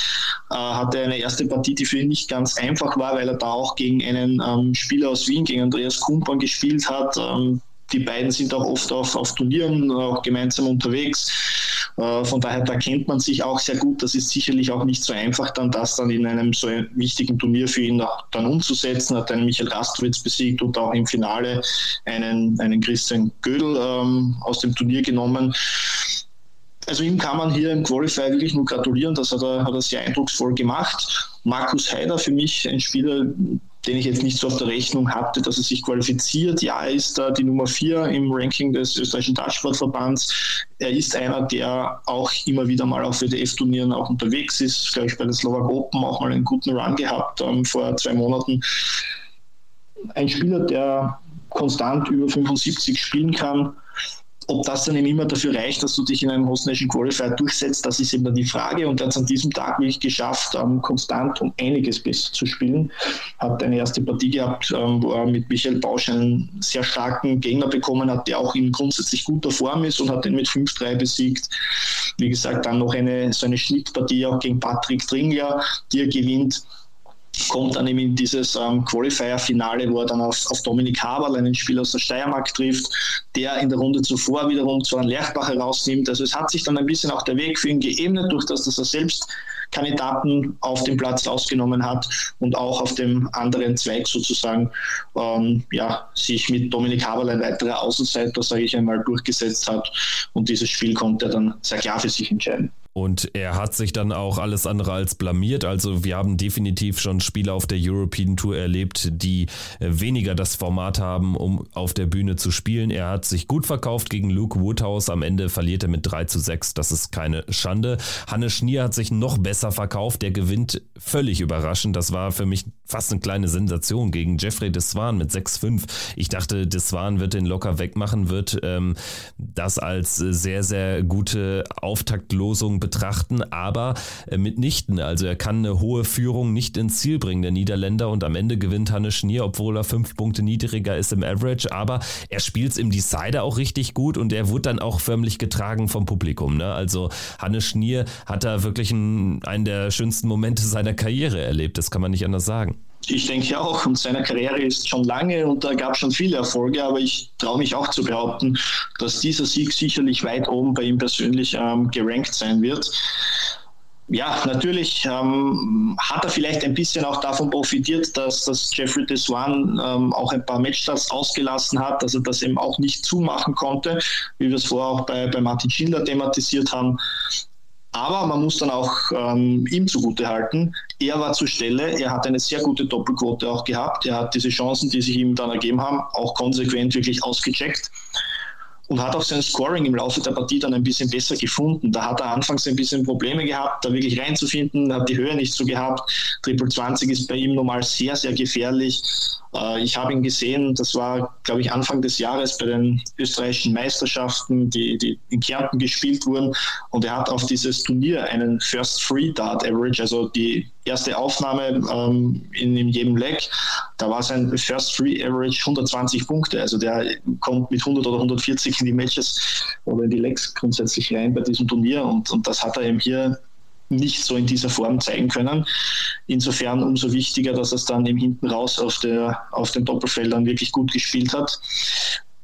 Speaker 2: äh, hatte eine erste Partie, die für ihn nicht ganz einfach war, weil er da auch gegen einen ähm, Spieler aus Wien, gegen Andreas Kumpan gespielt hat. Die beiden sind auch oft auf, auf Turnieren auch gemeinsam unterwegs. Äh, von daher, da kennt man sich auch sehr gut. Das ist sicherlich auch nicht so einfach, dann das dann in einem so wichtigen Turnier für ihn dann umzusetzen. Hat einen Michael Rastowitz besiegt und auch im Finale einen, einen Christian Gödel ähm, aus dem Turnier genommen. Also ihm kann man hier im Qualifier wirklich nur gratulieren. Das hat er, hat er sehr eindrucksvoll gemacht. Markus Heider für mich ein Spieler, den ich jetzt nicht so auf der Rechnung hatte, dass er sich qualifiziert. Ja, er ist da die Nummer vier im Ranking des österreichischen Dartsportverbands. Er ist einer, der auch immer wieder mal auf WDF-Turnieren auch unterwegs ist. Glaube ich, bei den Slovak Open auch mal einen guten Run gehabt ähm, vor zwei Monaten. Ein Spieler, der konstant über 75 spielen kann, ob das dann eben immer dafür reicht, dass du dich in einem Host Nation Qualifier durchsetzt, das ist eben dann die Frage. Und er hat es an diesem Tag wirklich geschafft, ähm, konstant um einiges besser zu spielen. Hat eine erste Partie gehabt, ähm, wo er mit Michael Bausch einen sehr starken Gegner bekommen hat, der auch in grundsätzlich guter Form ist und hat den mit 5-3 besiegt. Wie gesagt, dann noch eine, so eine Schnittpartie auch gegen Patrick Dringler, die er gewinnt kommt dann eben in dieses ähm, Qualifier-Finale, wo er dann auf, auf Dominik Haberl, einen Spieler aus der Steiermark, trifft, der in der Runde zuvor wiederum zu einem Lerchbach herausnimmt. Also es hat sich dann ein bisschen auch der Weg für ihn geebnet, durch das, dass er selbst Kandidaten auf dem Platz ausgenommen hat und auch auf dem anderen Zweig sozusagen ähm, ja, sich mit Dominik Haberl ein weiterer Außenseiter, sage ich einmal, durchgesetzt hat. Und dieses Spiel konnte er dann sehr klar für sich entscheiden.
Speaker 1: Und er hat sich dann auch alles andere als blamiert. Also wir haben definitiv schon Spieler auf der European Tour erlebt, die äh, weniger das Format haben, um auf der Bühne zu spielen. Er hat sich gut verkauft gegen Luke Woodhouse. Am Ende verliert er mit 3 zu 6. Das ist keine Schande. Hannes Schnier hat sich noch besser verkauft. Der gewinnt völlig überraschend. Das war für mich fast eine kleine Sensation gegen Jeffrey Deswan mit 6-5. Ich dachte, Deswan wird den locker wegmachen, wird ähm, das als sehr, sehr gute Auftaktlosung betrachten, aber äh, mitnichten. Also er kann eine hohe Führung nicht ins Ziel bringen, der Niederländer, und am Ende gewinnt Hannes Schnier, obwohl er fünf Punkte niedriger ist im Average, aber er spielt es im Decider auch richtig gut und er wurde dann auch förmlich getragen vom Publikum. Ne? Also Hannes Schnier hat da wirklich einen, einen der schönsten Momente seiner Karriere erlebt, das kann man nicht anders sagen.
Speaker 2: Ich denke auch, und seine Karriere ist schon lange und da gab es schon viele Erfolge, aber ich traue mich auch zu behaupten, dass dieser Sieg sicherlich weit oben bei ihm persönlich ähm, gerankt sein wird. Ja, natürlich ähm, hat er vielleicht ein bisschen auch davon profitiert, dass, dass Jeffrey Deswan ähm, auch ein paar Matchstarts ausgelassen hat, dass er das eben auch nicht zumachen konnte, wie wir es vorher auch bei, bei Martin Schindler thematisiert haben. Aber man muss dann auch ähm, ihm zugutehalten, er war zur Stelle, er hat eine sehr gute Doppelquote auch gehabt, er hat diese Chancen, die sich ihm dann ergeben haben, auch konsequent wirklich ausgecheckt. und hat auch sein Scoring im Laufe der Partie dann ein bisschen besser gefunden. Da hat er anfangs ein bisschen Probleme gehabt, da wirklich reinzufinden, hat die Höhe nicht so gehabt. Triple 20 ist bei ihm normal sehr, sehr gefährlich. Äh, ich habe ihn gesehen, das war, glaube ich, Anfang des Jahres bei den österreichischen Meisterschaften, die, die in Kärnten gespielt wurden. Und er hat auf dieses Turnier einen First Free Dart Average, also die erste Aufnahme ähm, in, in, jedem Leg, da war sein First Free Average 120 Punkte. Also der kommt mit 100 oder 140 in die Matches oder in die Legs grundsätzlich rein bei diesem Turnier. Und, und das hat er eben hier nicht so in dieser Form zeigen können. Insofern umso wichtiger, dass es dann eben hinten raus auf, der, auf den Doppelfeldern wirklich gut gespielt hat.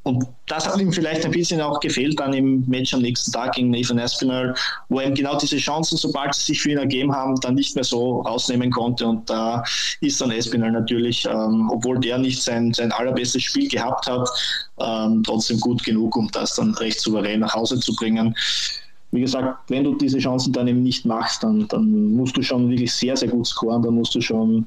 Speaker 2: Und das hat ihm vielleicht ein bisschen auch gefehlt dann im Match am nächsten Tag gegen Nathan Aspinall, wo er genau diese Chancen, sobald sie sich für ihn ergeben haben, dann nicht mehr so rausnehmen konnte. Und da ist dann Aspinall natürlich, ähm, obwohl der nicht sein, sein allerbestes Spiel gehabt hat, ähm, trotzdem gut genug, um das dann recht souverän nach Hause zu bringen wie gesagt, wenn du diese Chancen dann eben nicht machst, dann, dann musst du schon wirklich sehr, sehr gut scoren, dann musst du schon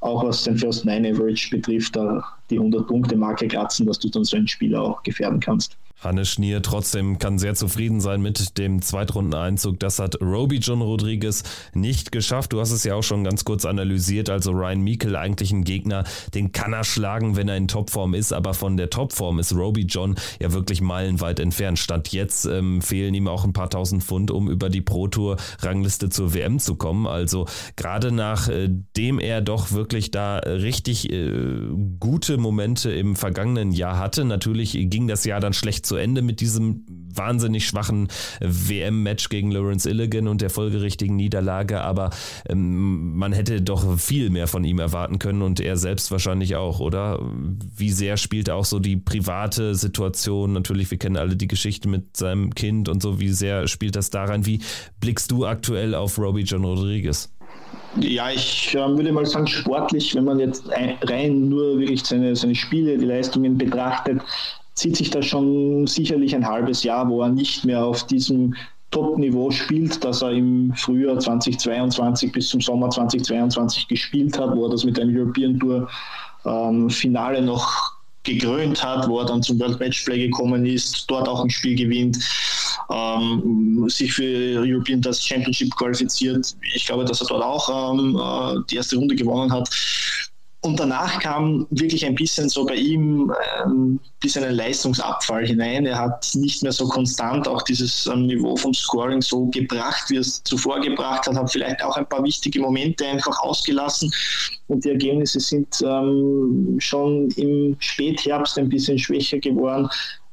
Speaker 2: auch was den First Nine Average betrifft, da die 100-Punkte-Marke kratzen, dass du dann so ein Spiel auch gefährden kannst.
Speaker 1: Hannes Schnier trotzdem kann sehr zufrieden sein mit dem Zweitrundeneinzug. Das hat Roby John Rodriguez nicht geschafft. Du hast es ja auch schon ganz kurz analysiert. Also Ryan Meikle eigentlich ein Gegner, den kann er schlagen, wenn er in Topform ist. Aber von der Topform ist Roby John ja wirklich meilenweit entfernt. Statt jetzt ähm, fehlen ihm auch ein paar tausend Pfund, um über die Pro Tour Rangliste zur WM zu kommen. Also gerade nachdem äh, er doch wirklich da richtig äh, gute Momente im vergangenen Jahr hatte. Natürlich ging das Jahr dann schlecht zu Ende mit diesem wahnsinnig schwachen WM-Match gegen Lawrence Illigan und der folgerichtigen Niederlage, aber ähm, man hätte doch viel mehr von ihm erwarten können und er selbst wahrscheinlich auch, oder? Wie sehr spielt auch so die private Situation? Natürlich, wir kennen alle die Geschichte mit seinem Kind und so, wie sehr spielt das da rein? Wie blickst du aktuell auf Robbie John Rodriguez?
Speaker 2: Ja, ich äh, würde mal sagen, sportlich, wenn man jetzt rein nur wirklich seine, seine Spiele, die Leistungen betrachtet, zieht sich das schon sicherlich ein halbes Jahr, wo er nicht mehr auf diesem Top-Niveau spielt, das er im Frühjahr 2022 bis zum Sommer 2022 gespielt hat, wo er das mit einem European Tour ähm, Finale noch gekrönt hat, wo er dann zum World Matchplay gekommen ist, dort auch ein Spiel gewinnt, ähm, sich für European Tour Championship qualifiziert. Ich glaube, dass er dort auch ähm, äh, die erste Runde gewonnen hat. Und danach kam wirklich ein bisschen so bei ihm ein ähm, bisschen ein Leistungsabfall hinein. Er hat nicht mehr so konstant auch dieses ähm, Niveau vom Scoring so gebracht, wie er es zuvor gebracht hat, hat vielleicht auch ein paar wichtige Momente einfach ausgelassen. Und die Ergebnisse sind ähm, schon im Spätherbst ein bisschen schwächer geworden.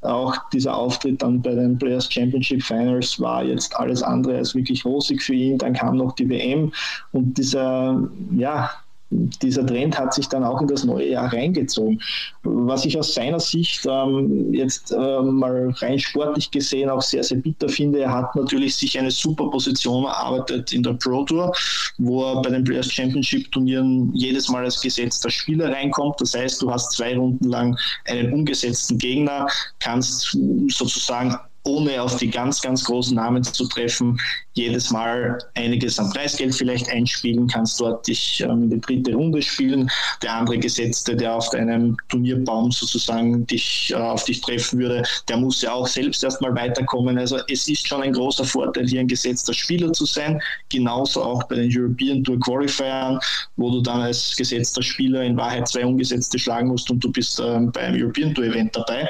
Speaker 2: Auch dieser Auftritt dann bei den Players Championship Finals war jetzt alles andere als wirklich rosig für ihn. Dann kam noch die WM und dieser, ja, dieser Trend hat sich dann auch in das neue Jahr reingezogen. Was ich aus seiner Sicht ähm, jetzt äh, mal rein sportlich gesehen auch sehr, sehr bitter finde, er hat natürlich sich eine super Position erarbeitet in der Pro Tour, wo er bei den Players Championship Turnieren jedes Mal als gesetzter Spieler reinkommt. Das heißt, du hast zwei Runden lang einen ungesetzten Gegner, kannst sozusagen ohne auf die ganz, ganz großen Namen zu treffen, jedes Mal einiges an Preisgeld vielleicht einspielen, kannst dort dich ähm, in die dritte Runde spielen. Der andere Gesetzte, der auf deinem Turnierbaum sozusagen dich äh, auf dich treffen würde, der muss ja auch selbst erstmal weiterkommen. Also es ist schon ein großer Vorteil, hier ein gesetzter Spieler zu sein. Genauso auch bei den European Tour Qualifiern, wo du dann als gesetzter Spieler in Wahrheit zwei Ungesetzte schlagen musst und du bist ähm, beim European Tour Event dabei.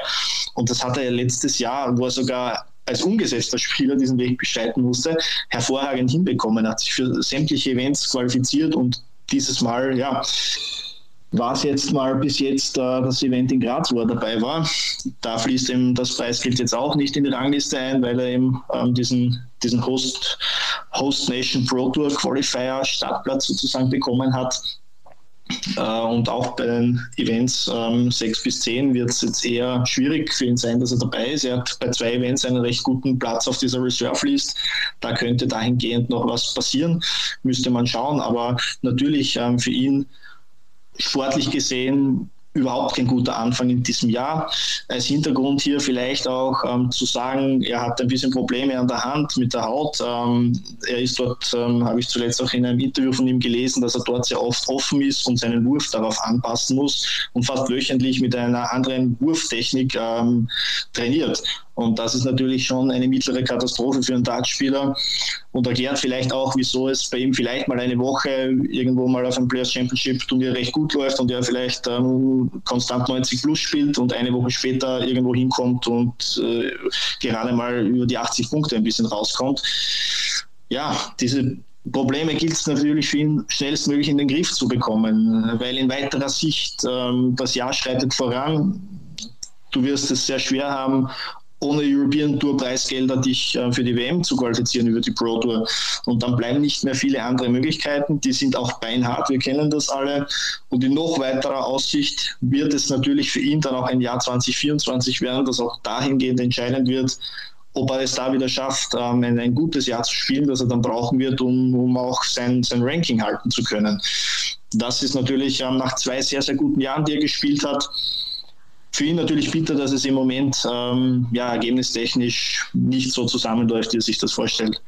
Speaker 2: Und das hat er ja letztes Jahr, wo er sogar als ungesetzter Spieler diesen Weg bestreiten musste, hervorragend hinbekommen, hat sich für sämtliche Events qualifiziert und dieses Mal, ja, war es jetzt mal bis jetzt äh, das Event in Graz, wo er dabei war. Da fließt ihm das Preisgeld jetzt auch nicht in die Rangliste ein, weil er eben ähm, diesen, diesen Host, Host Nation Pro Tour Qualifier Startplatz sozusagen bekommen hat. Äh, und auch bei den Events ähm, 6 bis 10 wird es jetzt eher schwierig für ihn sein, dass er dabei ist. Er hat bei zwei Events einen recht guten Platz auf dieser Reserve List. Da könnte dahingehend noch was passieren, müsste man schauen. Aber natürlich ähm, für ihn sportlich gesehen überhaupt kein guter Anfang in diesem Jahr. Als Hintergrund hier vielleicht auch ähm, zu sagen, er hat ein bisschen Probleme an der Hand mit der Haut. Ähm, er ist dort, ähm, habe ich zuletzt auch in einem Interview von ihm gelesen, dass er dort sehr oft offen ist und seinen Wurf darauf anpassen muss und fast wöchentlich mit einer anderen Wurftechnik ähm, trainiert. Und das ist natürlich schon eine mittlere Katastrophe für einen Dartspieler und erklärt vielleicht auch, wieso es bei ihm vielleicht mal eine Woche irgendwo mal auf einem Players Championship Turnier recht gut läuft und er vielleicht ähm, konstant 90 plus spielt und eine Woche später irgendwo hinkommt und äh, gerade mal über die 80 Punkte ein bisschen rauskommt. Ja, diese Probleme gilt es natürlich für ihn schnellstmöglich in den Griff zu bekommen, weil in weiterer Sicht ähm, das Jahr schreitet voran. Du wirst es sehr schwer haben, ohne European Tour Preisgelder dich äh, für die WM zu qualifizieren über die Pro Tour. Und dann bleiben nicht mehr viele andere Möglichkeiten. Die sind auch beinhart, wir kennen das alle. Und in noch weiterer Aussicht wird es natürlich für ihn dann auch ein Jahr 2024 werden, das auch dahingehend entscheidend wird, ob er es da wieder schafft, ähm, ein, ein, gutes Jahr zu spielen, das er dann brauchen wird, um, um auch sein, sein Ranking halten zu können. Das ist natürlich ähm, nach zwei sehr, sehr guten Jahren, die er gespielt hat, für ihn natürlich bitter, dass es im Moment ähm, ja, ergebnistechnisch nicht so zusammenläuft, wie er sich das vorstellt.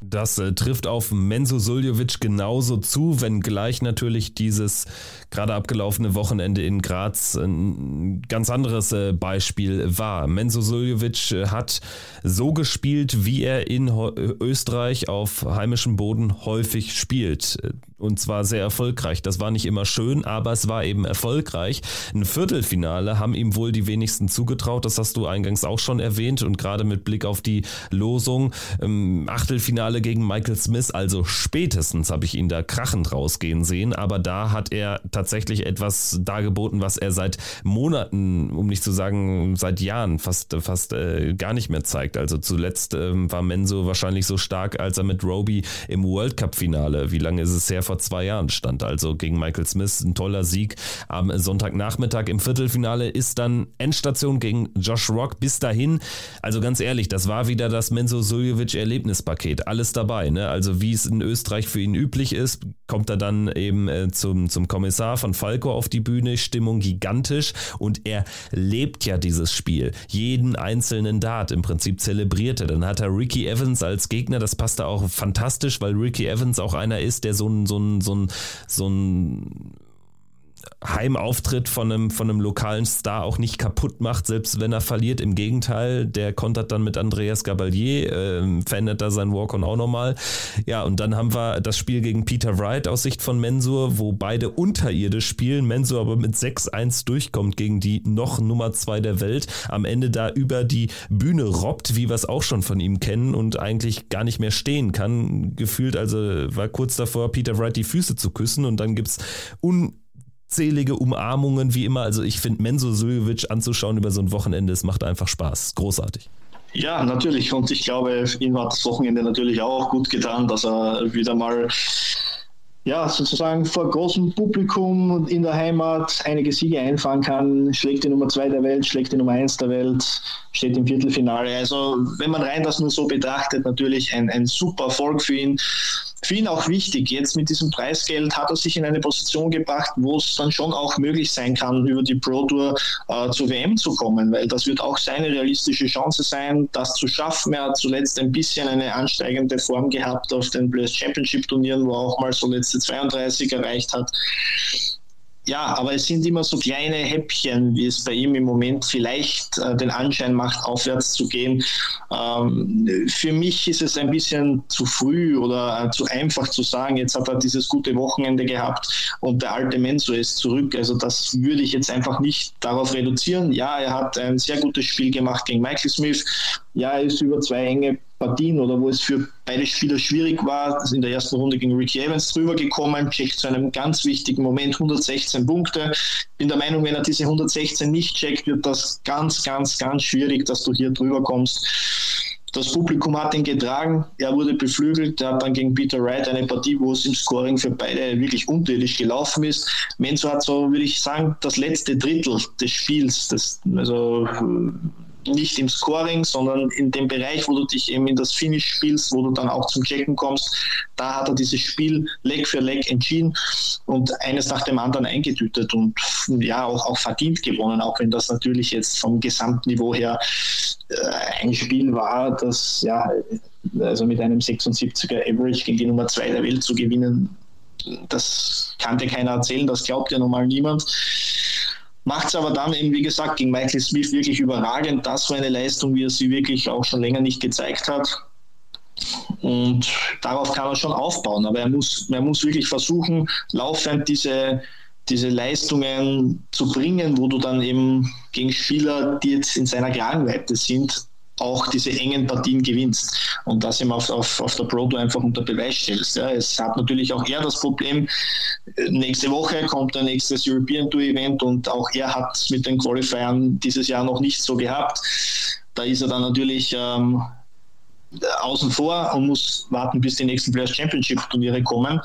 Speaker 1: Das äh, trifft auf Menzo Suljovic genauso zu, wenngleich natürlich dieses gerade abgelaufene Wochenende in Graz ein ganz anderes äh, Beispiel war. Menzo Suljovic äh, hat so gespielt, wie er in Österreich auf heimischem Boden häufig spielt und zwar sehr erfolgreich. Das war nicht immer schön, aber es war eben erfolgreich. Ein Viertelfinale haben ihm wohl die wenigsten zugetraut, das hast du eingangs auch schon erwähnt und gerade mit Blick auf die Losung ähm, Achtelfinale gegen Michael Smith, also spätestens habe ich ihn da krachend rausgehen sehen, aber da hat er tatsächlich etwas dargeboten, was er seit Monaten, um nicht zu sagen seit Jahren fast fast äh, gar nicht mehr zeigt. Also zuletzt ähm, war Menzo wahrscheinlich so stark, als er mit Roby im World Cup Finale, wie lange ist es her, vor zwei Jahren stand. Also gegen Michael Smith ein toller Sieg am Sonntagnachmittag im Viertelfinale ist dann Endstation gegen Josh Rock. Bis dahin, also ganz ehrlich, das war wieder das Menzo Suljovic Erlebnispaket. Alles dabei. Ne? Also wie es in Österreich für ihn üblich ist, kommt er dann eben äh, zum, zum Kommissar von Falco auf die Bühne. Stimmung gigantisch und er lebt ja dieses Spiel. Jeden einzelnen Dart im Prinzip zelebriert er. Dann hat er Ricky Evans als Gegner. Das passte auch fantastisch, weil Ricky Evans auch einer ist, der so ein, so ein, so ein, so ein Heimauftritt von einem, von einem lokalen Star auch nicht kaputt macht, selbst wenn er verliert. Im Gegenteil, der kontert dann mit Andreas Gabalier, äh, verändert da sein Walk-on auch nochmal. Ja, und dann haben wir das Spiel gegen Peter Wright aus Sicht von Mensur, wo beide unterirdisch spielen, Mensur aber mit 6-1 durchkommt gegen die noch Nummer 2 der Welt, am Ende da über die Bühne robbt, wie wir es auch schon von ihm kennen und eigentlich gar nicht mehr stehen kann. Gefühlt also war kurz davor, Peter Wright die Füße zu küssen und dann gibt es un unzählige Umarmungen, wie immer. Also ich finde Menzo Suljovic anzuschauen über so ein Wochenende, es macht einfach Spaß. Großartig.
Speaker 2: Ja, natürlich. Und ich glaube, ihm hat das Wochenende natürlich auch gut getan, dass er wieder mal ja, sozusagen vor großem Publikum in der Heimat einige Siege einfahren kann, schlägt die Nummer 2 der Welt, schlägt die Nummer 1 der Welt, steht im Viertelfinale. Also wenn man rein das nur so betrachtet, natürlich ein, ein super Erfolg für ihn für ihn auch wichtig. Jetzt mit diesem Preisgeld hat er sich in eine Position gebracht, wo es dann schon auch möglich sein kann, über die Pro Tour äh, zur WM zu kommen, weil das wird auch seine realistische Chance sein, das zu schaffen. Er hat zuletzt ein bisschen eine ansteigende Form gehabt auf den Players Championship Turnieren, wo er auch mal so letzte 32 erreicht hat. Ja, aber es sind immer so kleine Häppchen, wie es bei ihm im Moment vielleicht äh, den Anschein macht, aufwärts zu gehen. Ähm, für mich ist es ein bisschen zu früh oder äh, zu einfach zu sagen, jetzt hat er dieses gute Wochenende gehabt und der alte Menso ist zurück. Also das würde ich jetzt einfach nicht darauf reduzieren. Ja, er hat ein sehr gutes Spiel gemacht gegen Michael Smith. Ja, er ist über zwei enge Partien oder wo es für beide Spieler schwierig war, in der ersten Runde gegen Ricky Evans drüber gekommen, checkt zu einem ganz wichtigen Moment 116 Punkte. Bin der Meinung, wenn er diese 116 nicht checkt, wird das ganz, ganz, ganz schwierig, dass du hier drüber kommst. Das Publikum hat ihn getragen, er wurde beflügelt, er hat dann gegen Peter Wright eine Partie, wo es im Scoring für beide wirklich unterirdisch gelaufen ist. Menzo hat so, würde ich sagen, das letzte Drittel des Spiels, das, also nicht im Scoring, sondern in dem Bereich, wo du dich eben in das Finish spielst, wo du dann auch zum Checken kommst. Da hat er dieses Spiel Leg für Leg entschieden und eines nach dem anderen eingetütet und ja, auch, auch verdient gewonnen, auch wenn das natürlich jetzt vom Gesamtniveau her äh, ein Spiel war, das ja, also mit einem 76er Average gegen die Nummer 2 der Welt zu gewinnen, das kann dir keiner erzählen, das glaubt ja normal niemand. Macht es aber dann eben, wie gesagt, gegen Michael Smith wirklich überragend. Das war eine Leistung, wie er sie wirklich auch schon länger nicht gezeigt hat. Und darauf kann er schon aufbauen. Aber er muss, er muss wirklich versuchen, laufend diese, diese Leistungen zu bringen, wo du dann eben gegen Spieler, die jetzt in seiner Kragenweite sind, auch diese engen Partien gewinnst und das eben auf, auf, auf der Pro einfach unter Beweis stellst. Ja. Es hat natürlich auch er das Problem, nächste Woche kommt ein nächstes European Tour Event und auch er hat mit den Qualifiern dieses Jahr noch nicht so gehabt. Da ist er dann natürlich ähm, außen vor und muss warten, bis die nächsten Players Championship Turniere kommen.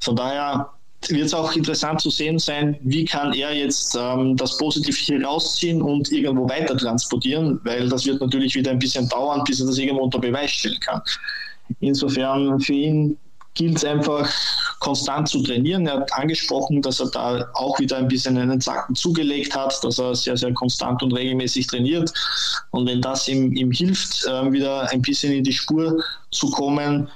Speaker 2: Von daher wird es auch interessant zu sehen sein, wie kann er jetzt ähm, das Positive hier rausziehen und irgendwo weiter transportieren, weil das wird natürlich wieder ein bisschen dauern, bis er das irgendwo unter Beweis stellen kann. Insofern für ihn gilt es einfach konstant zu trainieren. Er hat angesprochen, dass er da auch wieder ein bisschen einen Zacken zugelegt hat, dass er sehr, sehr konstant und regelmäßig trainiert. Und wenn das ihm, ihm hilft, äh, wieder ein bisschen in die Spur zu kommen,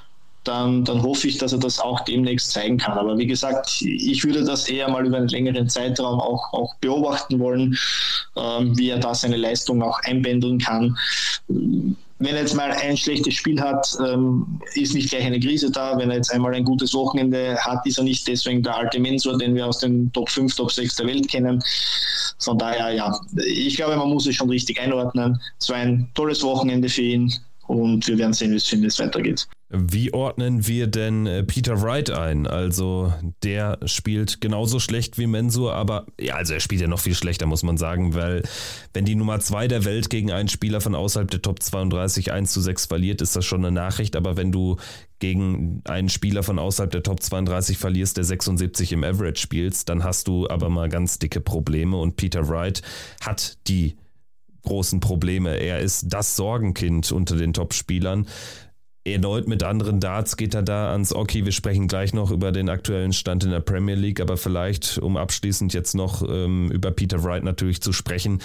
Speaker 2: dann, dann hoffe ich, dass er das auch demnächst zeigen kann. Aber wie gesagt, ich würde das eher mal über einen längeren Zeitraum auch, auch beobachten wollen, ähm, wie er da seine Leistung auch einbändeln kann. Wenn er jetzt mal ein schlechtes Spiel hat, ähm, ist nicht gleich eine Krise da. Wenn er jetzt einmal ein gutes Wochenende hat, ist er nicht deswegen der alte Mensur, den wir aus den Top 5, Top 6 der Welt kennen. Von daher, ja, ich glaube, man muss es schon richtig einordnen. Es war ein tolles Wochenende für ihn und wir werden sehen, wie es weitergeht.
Speaker 1: Wie ordnen wir denn äh, Peter Wright ein? Also der spielt genauso schlecht wie Mensur, aber ja, also er spielt ja noch viel schlechter, muss man sagen, weil wenn die Nummer 2 der Welt gegen einen Spieler von außerhalb der Top 32 1 zu 6 verliert, ist das schon eine Nachricht, aber wenn du gegen einen Spieler von außerhalb der Top 32 verlierst, der 76 im Average spielst, dann hast du aber mal ganz dicke Probleme und Peter Wright hat die großen Probleme. Er ist das Sorgenkind unter den Top-Spielern erneut mit anderen Darts geht er da ans Okay. Wir sprechen gleich noch über den aktuellen Stand in der Premier League, aber vielleicht, um abschließend jetzt noch ähm, über Peter Wright natürlich zu sprechen.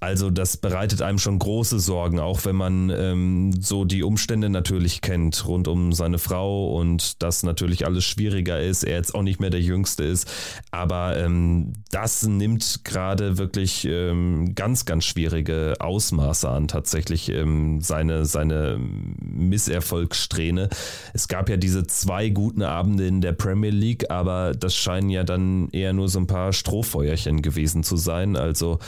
Speaker 1: Also, das bereitet einem schon große Sorgen, auch wenn man ähm, so die Umstände natürlich kennt rund um seine Frau und das natürlich alles schwieriger ist. Er jetzt auch nicht mehr der Jüngste ist. Aber ähm, das nimmt gerade wirklich ähm, ganz, ganz schwierige Ausmaße an, tatsächlich ähm, seine, seine Misserfolge Erfolgssträhne. Es gab ja diese zwei guten Abende in der Premier League, aber das scheinen ja dann eher nur so ein paar Strohfeuerchen gewesen zu sein. Also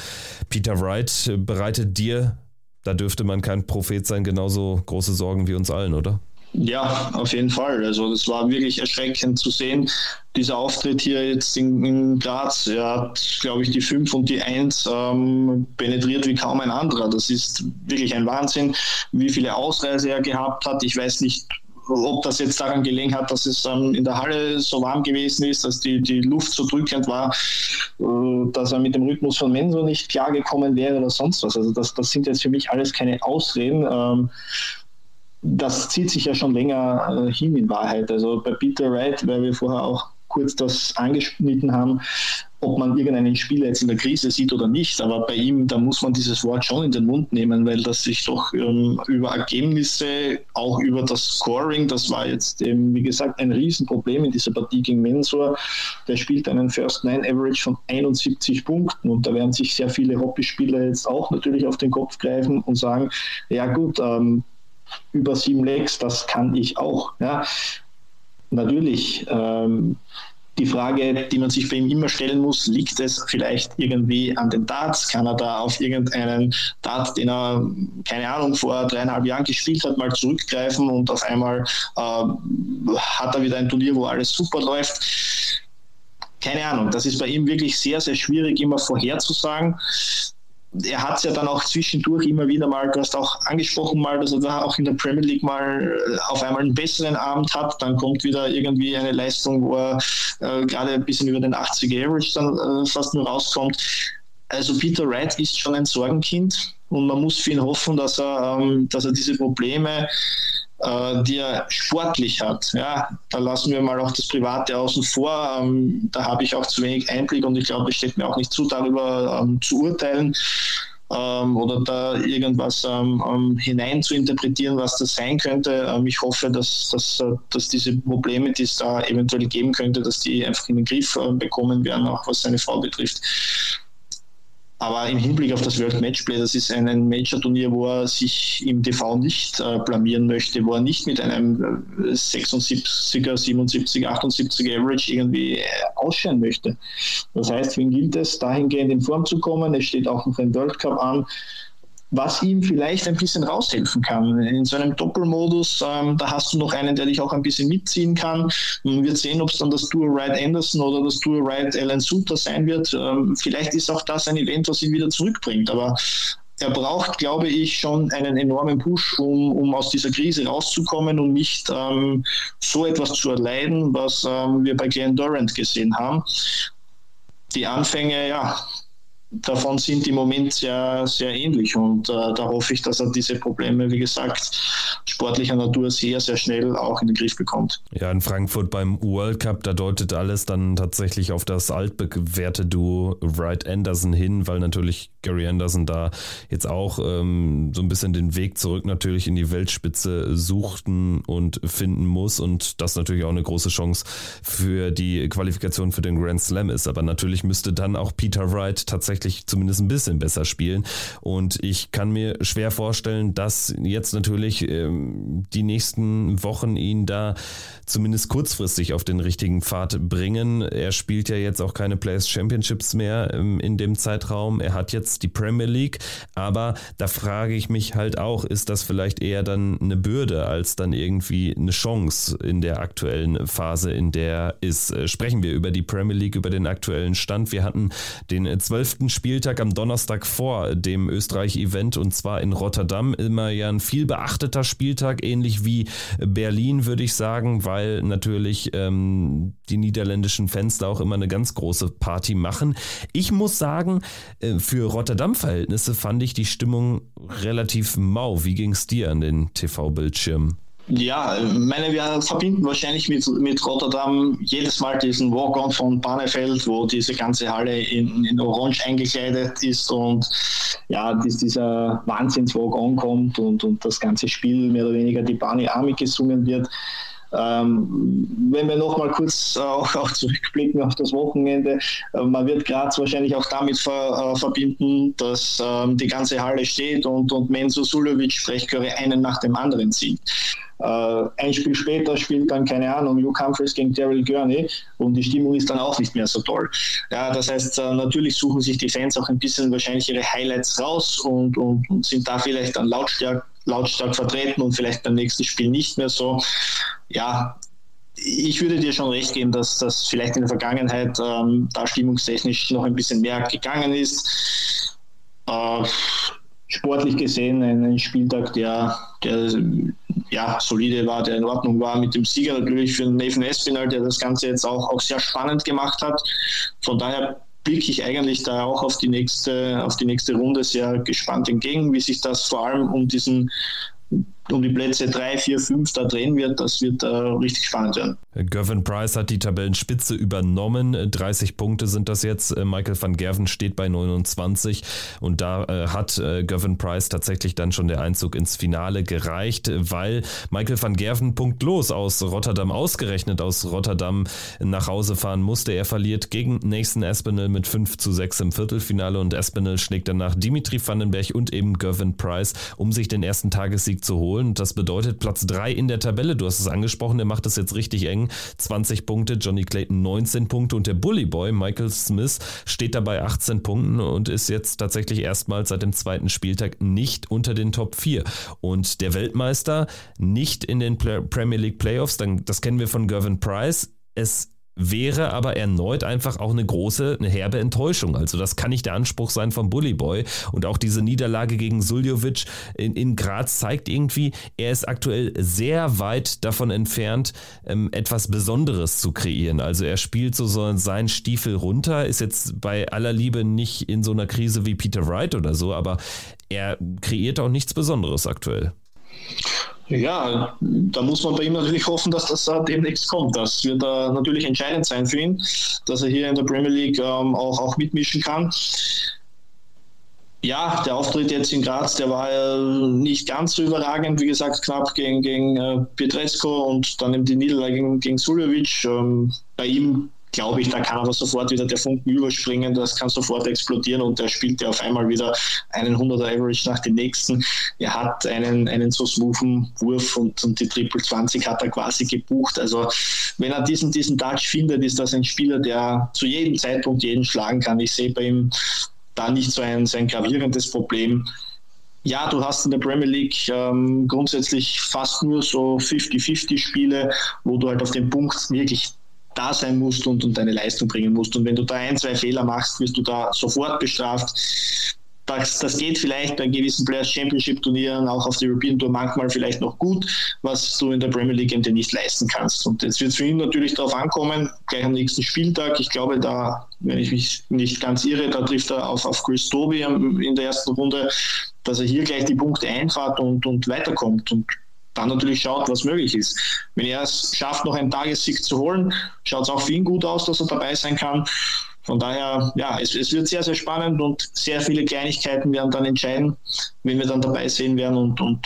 Speaker 1: Peter Wright bereitet dir, da dürfte man kein Prophet sein, genauso große Sorgen wie uns allen, oder?
Speaker 2: Ja, auf jeden Fall. Also das war wirklich erschreckend zu sehen. Dieser Auftritt hier jetzt in, in Graz, er hat, glaube ich, die 5 und die 1 ähm, penetriert wie kaum ein anderer. Das ist wirklich ein Wahnsinn, wie viele Ausreise er gehabt hat. Ich weiß nicht, ob das jetzt daran gelegen hat, dass es ähm, in der Halle so warm gewesen ist, dass die, die Luft so drückend war, äh, dass er mit dem Rhythmus von Menso nicht klargekommen wäre oder sonst was. Also das, das sind jetzt für mich alles keine Ausreden. Ähm, das zieht sich ja schon länger äh, hin in Wahrheit. Also bei Peter Wright, weil wir vorher auch kurz das angeschnitten haben, ob man irgendeinen Spieler jetzt in der Krise sieht oder nicht, aber bei ihm, da muss man dieses Wort schon in den Mund nehmen, weil das sich doch ähm, über Ergebnisse, auch über das Scoring, das war jetzt eben, wie gesagt, ein Riesenproblem in dieser Partie gegen Mensur. Der spielt einen First Nine Average von 71 Punkten und da werden sich sehr viele Hobbyspieler jetzt auch natürlich auf den Kopf greifen und sagen, ja gut, ähm, über sieben Legs, das kann ich auch. Ja. Natürlich, ähm, die Frage, die man sich bei ihm immer stellen muss, liegt es vielleicht irgendwie an den Darts? Kann er da auf irgendeinen Dart, den er, keine Ahnung, vor dreieinhalb Jahren gespielt hat, mal zurückgreifen und auf einmal äh, hat er wieder ein Turnier, wo alles super läuft? Keine Ahnung, das ist bei ihm wirklich sehr, sehr schwierig immer vorherzusagen er hat es ja dann auch zwischendurch immer wieder mal, du hast auch angesprochen mal, dass er da auch in der Premier League mal äh, auf einmal einen besseren Abend hat, dann kommt wieder irgendwie eine Leistung, wo er äh, gerade ein bisschen über den 80er Average dann äh, fast nur rauskommt. Also Peter Wright ist schon ein Sorgenkind und man muss für ihn hoffen, dass er, ähm, dass er diese Probleme äh, die er sportlich hat. Ja, da lassen wir mal auch das Private außen vor. Ähm, da habe ich auch zu wenig Einblick und ich glaube, es steht mir auch nicht zu, darüber ähm, zu urteilen ähm, oder da irgendwas ähm, ähm, hinein zu interpretieren, was das sein könnte. Ähm, ich hoffe, dass, dass, äh, dass diese Probleme, die es da eventuell geben könnte, dass die einfach in den Griff äh, bekommen werden, auch was seine Frau betrifft. Aber im Hinblick auf das World Matchplay, das ist ein, ein Major-Turnier, wo er sich im TV nicht äh, blamieren möchte, wo er nicht mit einem 76er, 77, 78er Average irgendwie äh, ausscheiden möchte. Das heißt, für ihn gilt es, dahingehend in Form zu kommen. Es steht auch noch ein World Cup an was ihm vielleicht ein bisschen raushelfen kann. In so einem Doppelmodus, ähm, da hast du noch einen, der dich auch ein bisschen mitziehen kann. Wird sehen, ob es dann das Tour Ride Anderson oder das Tour Ride Alan Suter sein wird. Ähm, vielleicht ist auch das ein Event, was ihn wieder zurückbringt. Aber er braucht, glaube ich, schon einen enormen Push, um, um aus dieser Krise rauszukommen und nicht ähm, so etwas zu erleiden, was ähm, wir bei Glenn Durant gesehen haben. Die Anfänge, ja, davon sind im Moment sehr, sehr ähnlich. Und äh, da hoffe ich, dass er diese Probleme, wie gesagt, sportlicher Natur sehr, sehr schnell auch in den Griff bekommt.
Speaker 1: Ja, in Frankfurt beim World Cup, da deutet alles dann tatsächlich auf das altbewährte Duo Wright Anderson hin, weil natürlich Gary Anderson da jetzt auch ähm, so ein bisschen den Weg zurück natürlich in die Weltspitze suchten und finden muss und das natürlich auch eine große Chance für die Qualifikation für den Grand Slam ist. Aber natürlich müsste dann auch Peter Wright tatsächlich zumindest ein bisschen besser spielen und ich kann mir schwer vorstellen, dass jetzt natürlich ähm, die nächsten Wochen ihn da zumindest kurzfristig auf den richtigen Pfad bringen. Er spielt ja jetzt auch keine Players Championships mehr ähm, in dem Zeitraum. Er hat jetzt die Premier League, aber da frage ich mich halt auch, ist das vielleicht eher dann eine Bürde als dann irgendwie eine Chance in der aktuellen Phase, in der ist. Äh, sprechen wir über die Premier League, über den aktuellen Stand. Wir hatten den zwölften Spieltag am Donnerstag vor dem Österreich-Event und zwar in Rotterdam. Immer ja ein viel beachteter Spieltag, ähnlich wie Berlin, würde ich sagen, weil natürlich ähm, die niederländischen Fans da auch immer eine ganz große Party machen. Ich muss sagen, äh, für Rotterdam Rotterdam-Verhältnisse fand ich die Stimmung relativ mau. Wie ging es dir an den TV-Bildschirmen?
Speaker 2: Ja, meine, wir verbinden wahrscheinlich mit, mit Rotterdam jedes Mal diesen Walk-on von Barnefeld, wo diese ganze Halle in, in Orange eingekleidet ist und ja, dass dieser Wahnsinns-Walk-on kommt und, und das ganze Spiel mehr oder weniger die Bani Army gesungen wird. Ähm, wenn wir nochmal kurz auch, auch, zurückblicken auf das Wochenende, äh, man wird Graz wahrscheinlich auch damit ver, äh, verbinden, dass ähm, die ganze Halle steht und, und Menzo Sulovic Sprechchöre einen nach dem anderen zieht. Äh, ein Spiel später spielt dann, keine Ahnung, Luke Humphreys gegen Daryl Gurney und die Stimmung ist dann auch nicht mehr so toll. Ja, das heißt, äh, natürlich suchen sich die Fans auch ein bisschen wahrscheinlich ihre Highlights raus und, und, und sind da vielleicht dann lautstark lautstark vertreten und vielleicht beim nächsten Spiel nicht mehr so. Ja, ich würde dir schon recht geben, dass das vielleicht in der Vergangenheit ähm, da stimmungstechnisch noch ein bisschen mehr gegangen ist. Äh, sportlich gesehen ein, Spieltag, der, der ja, solide war, der in Ordnung war, mit dem Sieger natürlich für Nathan Espinal, der das Ganze jetzt auch, auch sehr spannend gemacht hat. Von daher blicke ich eigentlich da auch auf die nächste, auf die nächste Runde sehr gespannt entgegen, wie sich das vor allem um diesen um die Plätze 3, 4, 5 da drehen wird, das wird äh, richtig spannend werden.
Speaker 1: Gavin Price hat die Tabellenspitze übernommen. 30 Punkte sind das jetzt. Äh, Michael van Gerven steht bei 29 und da äh, hat äh, Gavin Price tatsächlich dann schon der Einzug ins Finale gereicht, weil Michael van Gerven punktlos aus Rotterdam ausgerechnet aus Rotterdam nach Hause fahren musste. Er verliert gegen Nathan Espinel mit 5 zu 6 im Viertelfinale und Espinel schlägt danach Dimitri Vandenberg und eben Gavin Price, um sich den ersten Tagessieg zu holen. Das bedeutet Platz 3 in der Tabelle. Du hast es angesprochen, der macht es jetzt richtig eng. 20 Punkte, Johnny Clayton 19 Punkte und der Bully Boy Michael Smith steht dabei 18 Punkten und ist jetzt tatsächlich erstmals seit dem zweiten Spieltag nicht unter den Top 4. Und der Weltmeister nicht in den Premier League Playoffs, das kennen wir von Gervin Price. Es wäre aber erneut einfach auch eine große, eine herbe Enttäuschung. Also das kann nicht der Anspruch sein vom Bully Boy. Und auch diese Niederlage gegen Suljovic in, in Graz zeigt irgendwie, er ist aktuell sehr weit davon entfernt, ähm, etwas Besonderes zu kreieren. Also er spielt so, so seinen Stiefel runter, ist jetzt bei aller Liebe nicht in so einer Krise wie Peter Wright oder so, aber er kreiert auch nichts Besonderes aktuell.
Speaker 2: Ja, da muss man bei ihm natürlich hoffen, dass das demnächst kommt. Das wird uh, natürlich entscheidend sein für ihn, dass er hier in der Premier League ähm, auch, auch mitmischen kann. Ja, der Auftritt jetzt in Graz, der war ja nicht ganz so überragend. Wie gesagt, knapp gegen, gegen äh, Pietrezco und dann eben die Niederlage gegen, gegen Suljovic. Ähm, bei ihm glaube ich, da kann aber sofort wieder der Funken überspringen, das kann sofort explodieren und er spielt ja auf einmal wieder einen 100er Average nach dem nächsten. Er hat einen, einen so smoothen Wurf und, und die Triple 20 hat er quasi gebucht. Also wenn er diesen, diesen Touch findet, ist das ein Spieler, der zu jedem Zeitpunkt jeden schlagen kann. Ich sehe bei ihm da nicht so ein, so ein gravierendes Problem ja, du hast in der Premier League ähm, grundsätzlich fast nur so 50-50 Spiele, wo du halt auf den Punkt wirklich da sein musst und, und deine Leistung bringen musst. Und wenn du da ein, zwei Fehler machst, wirst du da sofort bestraft. Das, das geht vielleicht bei gewissen Players Championship Turnieren, auch auf der European Tour manchmal vielleicht noch gut, was du in der Premier League eben nicht leisten kannst. Und jetzt wird es für ihn natürlich darauf ankommen, gleich am nächsten Spieltag. Ich glaube, da, wenn ich mich nicht ganz irre, da trifft er auf, auf Chris Toby in der ersten Runde dass er hier gleich die Punkte einfahrt und, und weiterkommt und dann natürlich schaut, was möglich ist. Wenn er es schafft, noch einen Tagessieg zu holen, schaut es auch für ihn gut aus, dass er dabei sein kann. Von daher, ja, es, es, wird sehr, sehr spannend und sehr viele Kleinigkeiten werden dann entscheiden, wenn wir dann dabei sehen werden und, und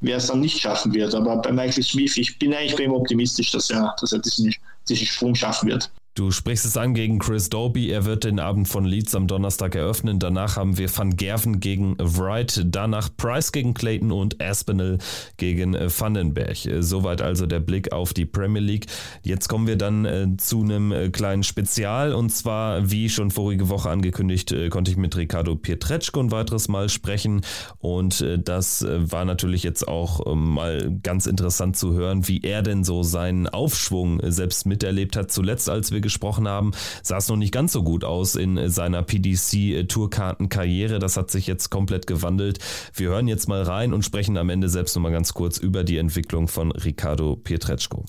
Speaker 2: wer es dann nicht schaffen wird. Aber bei Michael Smith, ich bin eigentlich bei ihm optimistisch, dass er, dass er diesen, diesen Sprung schaffen wird.
Speaker 1: Du sprichst es an gegen Chris Doby. Er wird den Abend von Leeds am Donnerstag eröffnen. Danach haben wir Van Gerven gegen Wright. Danach Price gegen Clayton und Aspinall gegen äh, Vandenberg. Soweit also der Blick auf die Premier League. Jetzt kommen wir dann äh, zu einem äh, kleinen Spezial. Und zwar, wie schon vorige Woche angekündigt, konnte ich mit Ricardo Pietreczko ein weiteres Mal sprechen. Und das war natürlich jetzt auch ähm, mal ganz interessant zu hören, wie er denn so seinen Aufschwung selbst miterlebt hat. Zuletzt, als wir gesprochen haben, sah es noch nicht ganz so gut aus in seiner PDC-Tourkartenkarriere. Das hat sich jetzt komplett gewandelt. Wir hören jetzt mal rein und sprechen am Ende selbst noch mal ganz kurz über die Entwicklung von Ricardo Pietreczko.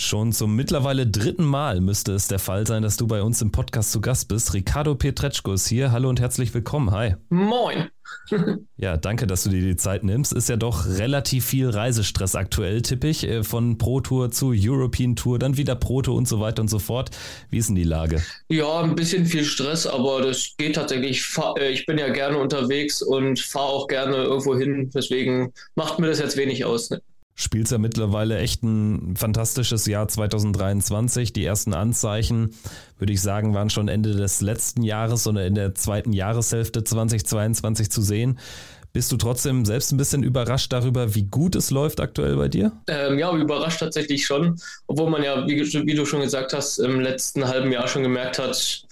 Speaker 1: Schon zum mittlerweile dritten Mal müsste es der Fall sein, dass du bei uns im Podcast zu Gast bist. Ricardo Pietreczko ist hier. Hallo und herzlich willkommen. Hi.
Speaker 3: Moin.
Speaker 1: ja, danke, dass du dir die Zeit nimmst. Ist ja doch relativ viel Reisestress aktuell, tippig. Äh, von Pro Tour zu European Tour, dann wieder Pro Tour und so weiter und so fort. Wie ist denn die Lage?
Speaker 3: Ja, ein bisschen viel Stress, aber das geht tatsächlich. Äh, ich bin ja gerne unterwegs und fahre auch gerne irgendwo hin. Deswegen macht mir das jetzt wenig aus. Ne?
Speaker 1: Spielst ja mittlerweile echt ein fantastisches Jahr 2023. Die ersten Anzeichen, würde ich sagen, waren schon Ende des letzten Jahres oder in der zweiten Jahreshälfte 2022 zu sehen. Bist du trotzdem selbst ein bisschen überrascht darüber, wie gut es läuft aktuell bei dir?
Speaker 3: Ähm, ja, überrascht tatsächlich schon. Obwohl man ja, wie, wie, du schon gesagt hast, im letzten halben Jahr schon gemerkt hat,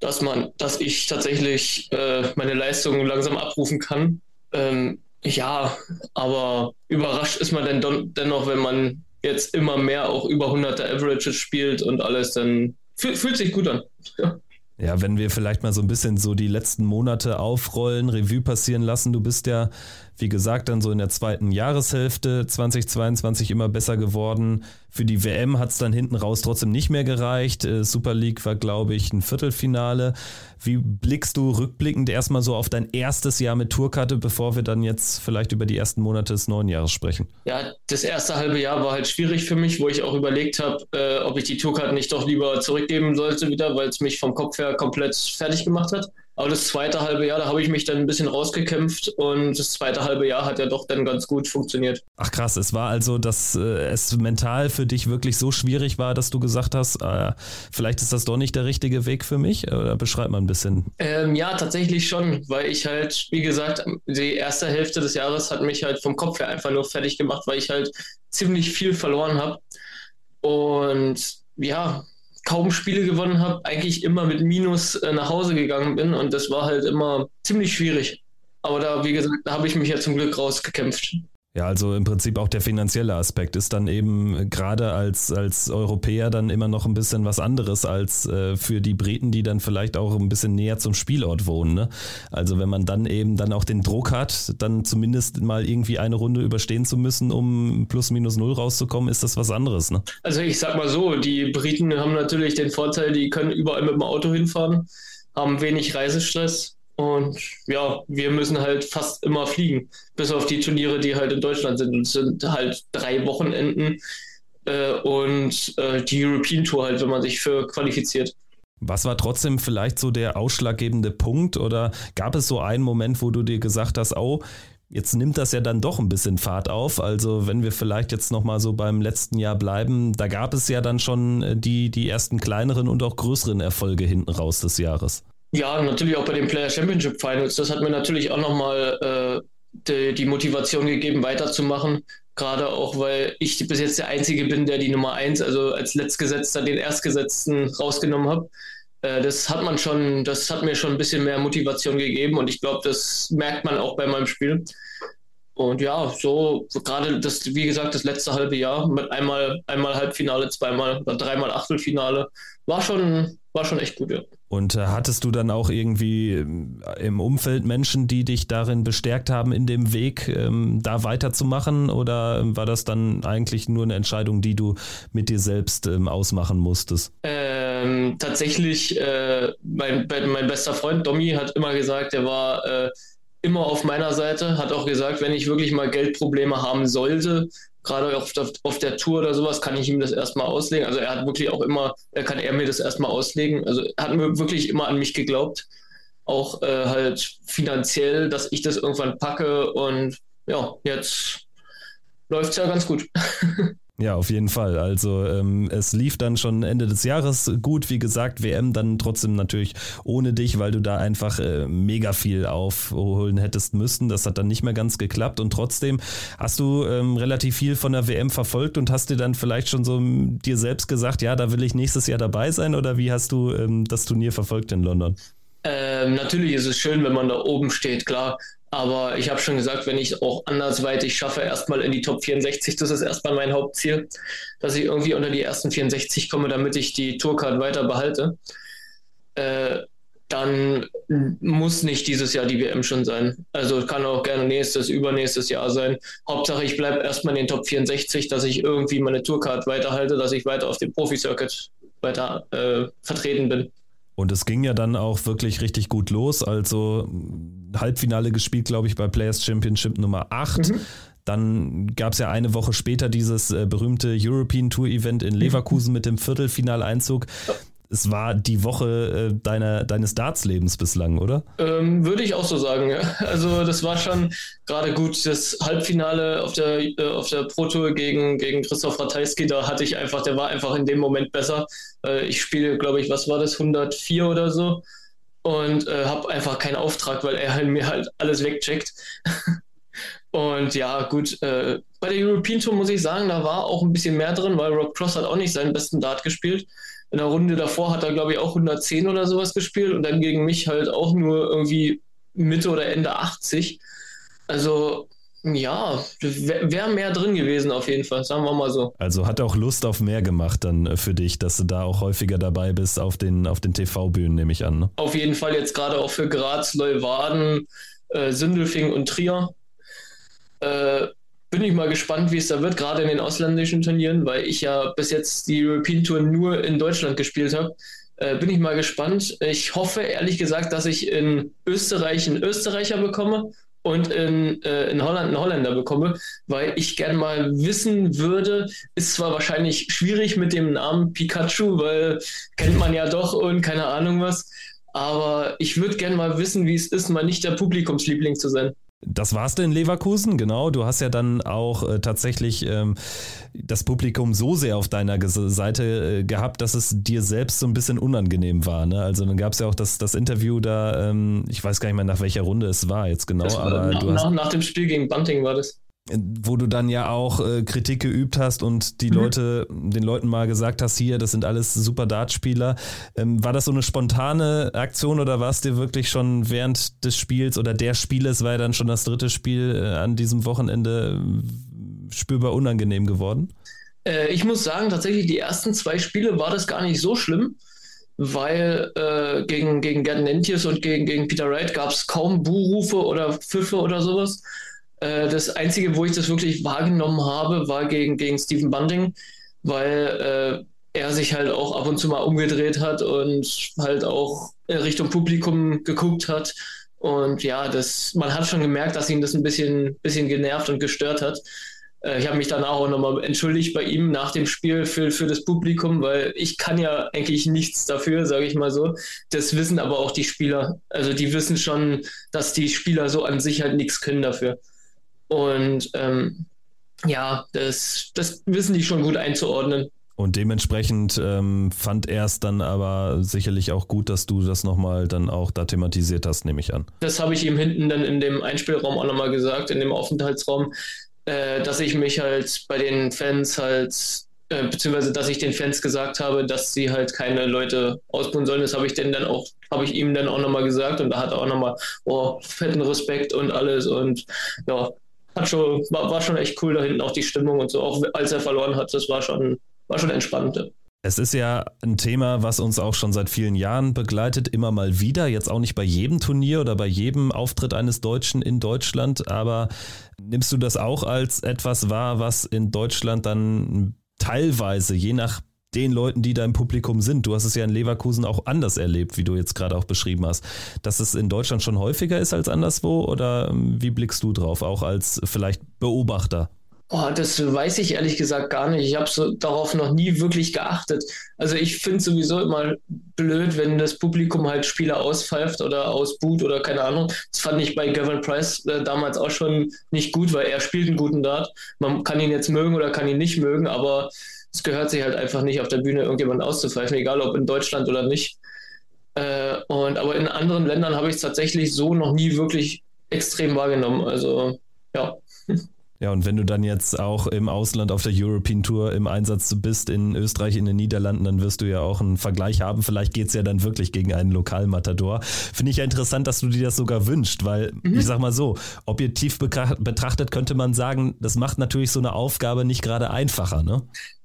Speaker 3: dass man, dass ich tatsächlich äh, meine Leistungen langsam abrufen kann. Ähm, ja, aber überrascht ist man denn dennoch, wenn man jetzt immer mehr auch über 100er Averages spielt und alles, dann fühlt, fühlt sich gut an.
Speaker 1: Ja. Ja, wenn wir vielleicht mal so ein bisschen so die letzten Monate aufrollen, Revue passieren lassen. Du bist ja, wie gesagt, dann so in der zweiten Jahreshälfte 2022 immer besser geworden. Für die WM hat es dann hinten raus trotzdem nicht mehr gereicht. Äh, Super League war, glaube ich, ein Viertelfinale. Wie blickst du rückblickend erstmal so auf dein erstes Jahr mit Tourkarte, bevor wir dann jetzt vielleicht über die ersten Monate des neuen Jahres sprechen?
Speaker 3: Ja, das erste halbe Jahr war halt schwierig für mich, wo ich auch überlegt habe, äh, ob ich die Tourkarte nicht doch lieber zurückgeben sollte wieder, weil es mich vom Kopf her komplett fertig gemacht hat. Aber das zweite halbe Jahr, da habe ich mich dann ein bisschen rausgekämpft und das zweite halbe Jahr hat ja doch dann ganz gut funktioniert.
Speaker 1: Ach krass, es war also, dass äh, es mental für dich wirklich so schwierig war, dass du gesagt hast, äh, vielleicht ist das doch nicht der richtige Weg für mich? Oder beschreib mal ein bisschen.
Speaker 3: Ähm, ja, tatsächlich schon, weil ich halt, wie gesagt, die erste Hälfte des Jahres hat mich halt vom Kopf her einfach nur fertig gemacht, weil ich halt ziemlich viel verloren habe. Und ja, kaum Spiele gewonnen habe, eigentlich immer mit Minus äh, nach Hause gegangen bin und das war halt immer ziemlich schwierig. Aber da, wie gesagt, da habe ich mich ja zum Glück rausgekämpft.
Speaker 1: Ja, also im Prinzip auch der finanzielle Aspekt ist dann eben gerade als, als Europäer dann immer noch ein bisschen was anderes als äh, für die Briten, die dann vielleicht auch ein bisschen näher zum Spielort wohnen. Ne? Also wenn man dann eben dann auch den Druck hat, dann zumindest mal irgendwie eine Runde überstehen zu müssen, um plus minus null rauszukommen, ist das was anderes. Ne?
Speaker 3: Also ich sag mal so, die Briten haben natürlich den Vorteil, die können überall mit dem Auto hinfahren, haben wenig Reisestress und ja, wir müssen halt fast immer fliegen, bis auf die Turniere, die halt in Deutschland sind. Es sind halt drei Wochenenden äh, und äh, die European Tour halt, wenn man sich für qualifiziert.
Speaker 1: Was war trotzdem vielleicht so der ausschlaggebende Punkt oder gab es so einen Moment, wo du dir gesagt hast, oh, Jetzt nimmt das ja dann doch ein bisschen Fahrt auf. Also wenn wir vielleicht jetzt nochmal so beim letzten Jahr bleiben, da gab es ja dann schon äh, die, die ersten kleineren und auch größeren Erfolge hinten raus des Jahres.
Speaker 3: Ja, natürlich auch bei den Player Championship Finals. Das hat mir natürlich auch nochmal äh, die, die Motivation gegeben, weiterzumachen. Gerade auch, weil ich bis jetzt der Einzige bin, der die Nummer 1, also als Letztgesetzter den Erstgesetzten rausgenommen habe. Äh, das hat man schon, das hat mir schon ein bisschen mehr Motivation gegeben und ich glaube, das merkt man auch bei meinem Spiel. Und ja, so gerade das, wie gesagt, das letzte halbe Jahr mit einmal, einmal Halbfinale, zweimal oder dreimal Achtelfinale, war schon, war schon echt gut, ja.
Speaker 1: Und äh, hattest du dann auch irgendwie äh, im Umfeld Menschen, die dich darin bestärkt haben, in dem Weg ähm, da weiterzumachen? Oder war das dann eigentlich nur eine Entscheidung, die du mit dir selbst ähm, ausmachen musstest?
Speaker 3: Ähm, tatsächlich, äh, mein, mein bester Freund Domi hat immer gesagt, er war äh, immer auf meiner Seite, hat auch gesagt, wenn ich wirklich mal Geldprobleme haben sollte, gerade auf auf der Tour oder sowas, kann ich ihm das erstmal auslegen. Also er hat wirklich auch immer, er kann er mir das erstmal auslegen. Also er hat mir wirklich immer an mich geglaubt. Auch äh, halt finanziell, dass ich das irgendwann packe und ja, jetzt läuft es ja ganz gut.
Speaker 1: Ja, auf jeden Fall. Also ähm, es lief dann schon Ende des Jahres gut, wie gesagt, WM dann trotzdem natürlich ohne dich, weil du da einfach äh, mega viel aufholen hättest müssen. Das hat dann nicht mehr ganz geklappt und trotzdem hast du ähm, relativ viel von der WM verfolgt und hast dir dann vielleicht schon so dir selbst gesagt, ja, da will ich nächstes Jahr dabei sein oder wie hast du ähm, das Turnier verfolgt in London?
Speaker 3: Ähm, natürlich ist es schön, wenn man da oben steht, klar. Aber ich habe schon gesagt, wenn ich es auch andersweitig schaffe, erstmal in die Top 64, das ist erstmal mein Hauptziel, dass ich irgendwie unter die ersten 64 komme, damit ich die Tourcard weiter behalte. Äh, dann muss nicht dieses Jahr die WM schon sein. Also kann auch gerne nächstes, übernächstes Jahr sein. Hauptsache, ich bleibe erstmal in den Top 64, dass ich irgendwie meine Tourcard weiterhalte, dass ich weiter auf dem Profi-Circuit weiter äh, vertreten bin.
Speaker 1: Und es ging ja dann auch wirklich richtig gut los. Also Halbfinale gespielt, glaube ich, bei Players Championship Nummer 8. Mhm. Dann gab es ja eine Woche später dieses äh, berühmte European Tour Event in Leverkusen mhm. mit dem Viertelfinaleinzug es war die Woche äh, deiner, deines Darts-Lebens bislang, oder?
Speaker 3: Ähm, würde ich auch so sagen, ja. Also das war schon gerade gut. Das Halbfinale auf der, äh, auf der Pro Tour gegen, gegen Christoph Ratajski, da hatte ich einfach, der war einfach in dem Moment besser. Äh, ich spiele, glaube ich, was war das, 104 oder so und äh, habe einfach keinen Auftrag, weil er halt mir halt alles wegcheckt. und ja, gut, äh, bei der European Tour muss ich sagen, da war auch ein bisschen mehr drin, weil Rob Cross hat auch nicht seinen besten Dart gespielt in der Runde davor hat er, glaube ich, auch 110 oder sowas gespielt und dann gegen mich halt auch nur irgendwie Mitte oder Ende 80. Also ja, wäre wär mehr drin gewesen auf jeden Fall, sagen wir mal so.
Speaker 1: Also hat auch Lust auf mehr gemacht dann äh, für dich, dass du da auch häufiger dabei bist auf den, auf den TV-Bühnen, nehme ich an. Ne?
Speaker 3: Auf jeden Fall jetzt gerade auch für Graz, Leuwarden, äh, Sindelfing und Trier. Äh, bin ich mal gespannt, wie es da wird, gerade in den ausländischen Turnieren, weil ich ja bis jetzt die European Tour nur in Deutschland gespielt habe. Äh, bin ich mal gespannt. Ich hoffe ehrlich gesagt, dass ich in Österreich einen Österreicher bekomme und in, äh, in Holland einen Holländer bekomme, weil ich gerne mal wissen würde, ist zwar wahrscheinlich schwierig mit dem Namen Pikachu, weil kennt man ja doch und keine Ahnung was, aber ich würde gerne mal wissen, wie es ist, mal nicht der Publikumsliebling zu sein.
Speaker 1: Das war's denn in Leverkusen, genau. Du hast ja dann auch äh, tatsächlich ähm, das Publikum so sehr auf deiner Seite äh, gehabt, dass es dir selbst so ein bisschen unangenehm war. Ne? Also dann gab es ja auch das, das Interview da, ähm, ich weiß gar nicht mehr, nach welcher Runde es war jetzt genau.
Speaker 3: War
Speaker 1: aber
Speaker 3: nach, du hast, nach, nach dem Spiel gegen Bunting war das
Speaker 1: wo du dann ja auch äh, Kritik geübt hast und die mhm. Leute, den Leuten mal gesagt hast, hier, das sind alles super Dartspieler. Ähm, war das so eine spontane Aktion oder war es dir wirklich schon während des Spiels oder der Spieles, war ja dann schon das dritte Spiel äh, an diesem Wochenende äh, spürbar unangenehm geworden?
Speaker 3: Äh, ich muss sagen, tatsächlich die ersten zwei Spiele war das gar nicht so schlimm weil äh, gegen, gegen Gerd Nentius und gegen, gegen Peter Wright gab es kaum Buhrufe oder Pfiffe oder sowas. Äh, das Einzige, wo ich das wirklich wahrgenommen habe, war gegen, gegen Stephen Bunting, weil äh, er sich halt auch ab und zu mal umgedreht hat und halt auch Richtung Publikum geguckt hat. Und ja, das, man hat schon gemerkt, dass ihn das ein bisschen, bisschen genervt und gestört hat. Äh, ich habe mich danach auch nochmal entschuldigt bei ihm nach dem Spiel für, für das Publikum, weil ich kann ja eigentlich nichts dafür, sage ich mal so. Das wissen aber auch die Spieler. Also die wissen schon, dass die Spieler so an sich halt nichts können dafür. Und ähm, ja, das, das wissen die schon gut einzuordnen.
Speaker 1: Und dementsprechend ähm, fand er es dann aber sicherlich auch gut, dass du das nochmal dann auch da thematisiert hast, nehme ich an.
Speaker 3: Das habe ich ihm hinten dann in dem Einspielraum auch nochmal gesagt, in dem Aufenthaltsraum, äh, dass ich mich halt bei den Fans halt, äh, beziehungsweise dass ich den Fans gesagt habe, dass sie halt keine Leute ausbauen sollen. Das habe ich denn dann auch, habe ich ihm dann auch nochmal gesagt und da hat er auch nochmal, oh, fetten Respekt und alles und ja, hat schon, war, war schon echt cool da hinten auch die Stimmung und so, auch als er verloren hat, das war schon war schon entspannt.
Speaker 1: Es ist ja ein Thema, was uns auch schon seit vielen Jahren begleitet, immer mal wieder. Jetzt auch nicht bei jedem Turnier oder bei jedem Auftritt eines Deutschen in Deutschland, aber nimmst du das auch als etwas wahr, was in Deutschland dann teilweise, je nach den Leuten, die da im Publikum sind, du hast es ja in Leverkusen auch anders erlebt, wie du jetzt gerade auch beschrieben hast, dass es in Deutschland schon häufiger ist als anderswo oder ähm, wie blickst du drauf, auch als vielleicht Beobachter?
Speaker 3: Oh, das weiß ich ehrlich gesagt gar nicht. Ich habe so darauf noch nie wirklich geachtet. Also ich finde sowieso immer blöd, wenn das Publikum halt Spieler auspfeift oder ausbuht oder keine Ahnung. Das fand ich bei Gavin Price äh, damals auch schon nicht gut, weil er spielt einen guten Dart. Man kann ihn jetzt mögen oder kann ihn nicht mögen, aber es gehört sich halt einfach nicht auf der Bühne irgendjemand auszupfeifen, egal ob in Deutschland oder nicht. Äh, und aber in anderen Ländern habe ich es tatsächlich so noch nie wirklich extrem wahrgenommen. Also ja.
Speaker 1: Ja, und wenn du dann jetzt auch im Ausland auf der European Tour im Einsatz bist, in Österreich, in den Niederlanden, dann wirst du ja auch einen Vergleich haben. Vielleicht geht es ja dann wirklich gegen einen Lokalmatador. Finde ich ja interessant, dass du dir das sogar wünscht, weil mhm. ich sag mal so, objektiv betrachtet könnte man sagen, das macht natürlich so eine Aufgabe nicht gerade einfacher, ne?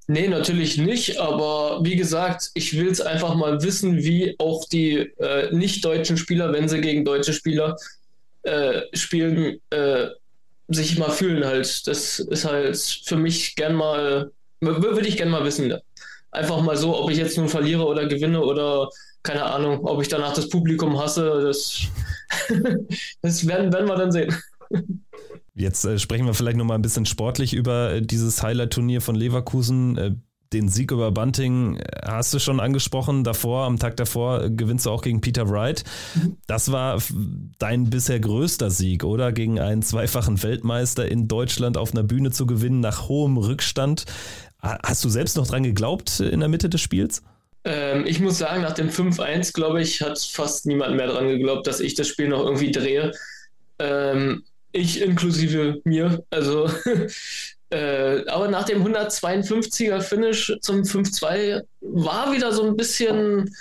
Speaker 3: Nee, natürlich nicht, aber wie gesagt, ich will es einfach mal wissen, wie auch die äh, nicht-deutschen Spieler, wenn sie gegen deutsche Spieler äh, spielen, äh, sich mal fühlen halt. Das ist halt für mich gern mal, würde ich gern mal wissen. Einfach mal so, ob ich jetzt nun verliere oder gewinne oder keine Ahnung, ob ich danach das Publikum hasse, das, das werden, werden wir dann sehen.
Speaker 1: Jetzt äh, sprechen wir vielleicht nochmal ein bisschen sportlich über äh, dieses Highlight-Turnier von Leverkusen. Äh, den Sieg über Bunting äh, hast du schon angesprochen. Davor, am Tag davor, gewinnst du auch gegen Peter Wright. Das war dein bisher größter Sieg, oder? Gegen einen zweifachen Weltmeister in Deutschland auf einer Bühne zu gewinnen nach hohem Rückstand. Hast du selbst noch dran geglaubt in der Mitte des Spiels?
Speaker 3: Ähm, ich muss sagen, nach dem 5-1, glaube ich, hat fast niemand mehr dran geglaubt, dass ich das Spiel noch irgendwie drehe. Ähm, ich inklusive mir. Also Äh, aber nach dem 152er Finish zum 5-2 war wieder so ein bisschen,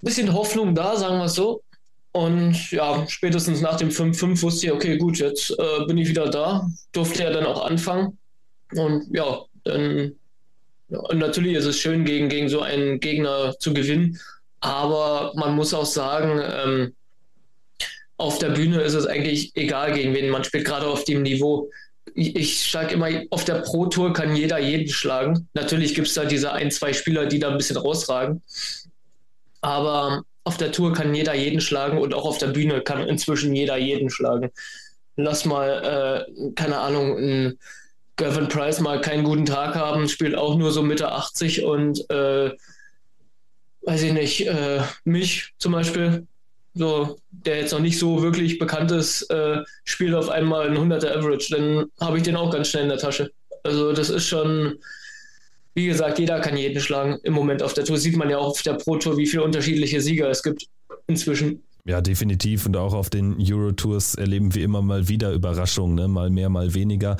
Speaker 3: bisschen Hoffnung da, sagen wir es so. Und ja, spätestens nach dem 5-5 wusste ich, okay, gut, jetzt äh, bin ich wieder da. Durfte ja dann auch anfangen. Und ja, dann ja, und natürlich ist es schön, gegen, gegen so einen Gegner zu gewinnen. Aber man muss auch sagen, ähm, auf der Bühne ist es eigentlich egal, gegen wen man spielt, gerade auf dem Niveau ich schlage immer, auf der Pro Tour kann jeder jeden schlagen. Natürlich gibt es da diese ein, zwei Spieler, die da ein bisschen rausragen. Aber auf der Tour kann jeder jeden schlagen und auch auf der Bühne kann inzwischen jeder jeden schlagen. Lass mal, äh, keine Ahnung, ein Gavin Price mal keinen guten Tag haben, spielt auch nur so Mitte 80 und äh, weiß ich nicht, äh, mich zum Beispiel so, der jetzt noch nicht so wirklich bekannt ist, äh, spielt auf einmal ein 100er Average, dann habe ich den auch ganz schnell in der Tasche. Also das ist schon, wie gesagt, jeder kann jeden schlagen im Moment auf der Tour. Sieht man ja auch auf der Pro Tour, wie viele unterschiedliche Sieger es gibt inzwischen.
Speaker 1: Ja, definitiv. Und auch auf den Euro-Tours erleben wir immer mal wieder Überraschungen, ne? mal mehr, mal weniger.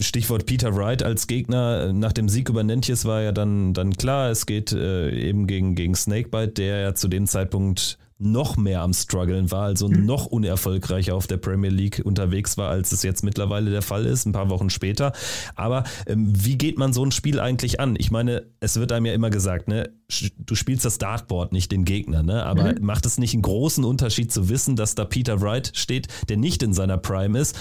Speaker 1: Stichwort Peter Wright als Gegner. Nach dem Sieg über Nentjes war ja dann, dann klar, es geht äh, eben gegen, gegen Snakebite, der ja zu dem Zeitpunkt noch mehr am struggeln war, also mhm. noch unerfolgreicher auf der Premier League unterwegs war, als es jetzt mittlerweile der Fall ist, ein paar Wochen später. Aber ähm, wie geht man so ein Spiel eigentlich an? Ich meine, es wird einem ja immer gesagt, ne, du spielst das Dartboard, nicht den Gegner, ne? Aber mhm. macht es nicht einen großen Unterschied zu wissen, dass da Peter Wright steht, der nicht in seiner Prime ist?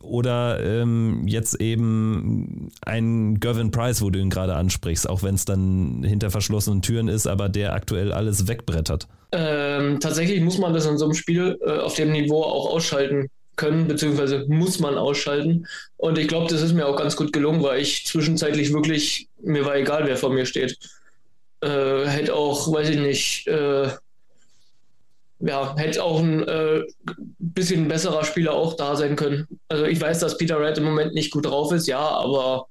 Speaker 1: Oder ähm, jetzt eben ein Gervin Price, wo du ihn gerade ansprichst, auch wenn es dann hinter verschlossenen Türen ist, aber der aktuell alles wegbrettert.
Speaker 3: Ähm, tatsächlich muss man das in so einem Spiel äh, auf dem Niveau auch ausschalten können, beziehungsweise muss man ausschalten. Und ich glaube, das ist mir auch ganz gut gelungen, weil ich zwischenzeitlich wirklich, mir war egal, wer vor mir steht. Äh, hätte auch, weiß ich nicht, äh, ja, hätte auch ein äh, bisschen besserer Spieler auch da sein können. Also ich weiß, dass Peter Wright im Moment nicht gut drauf ist, ja, aber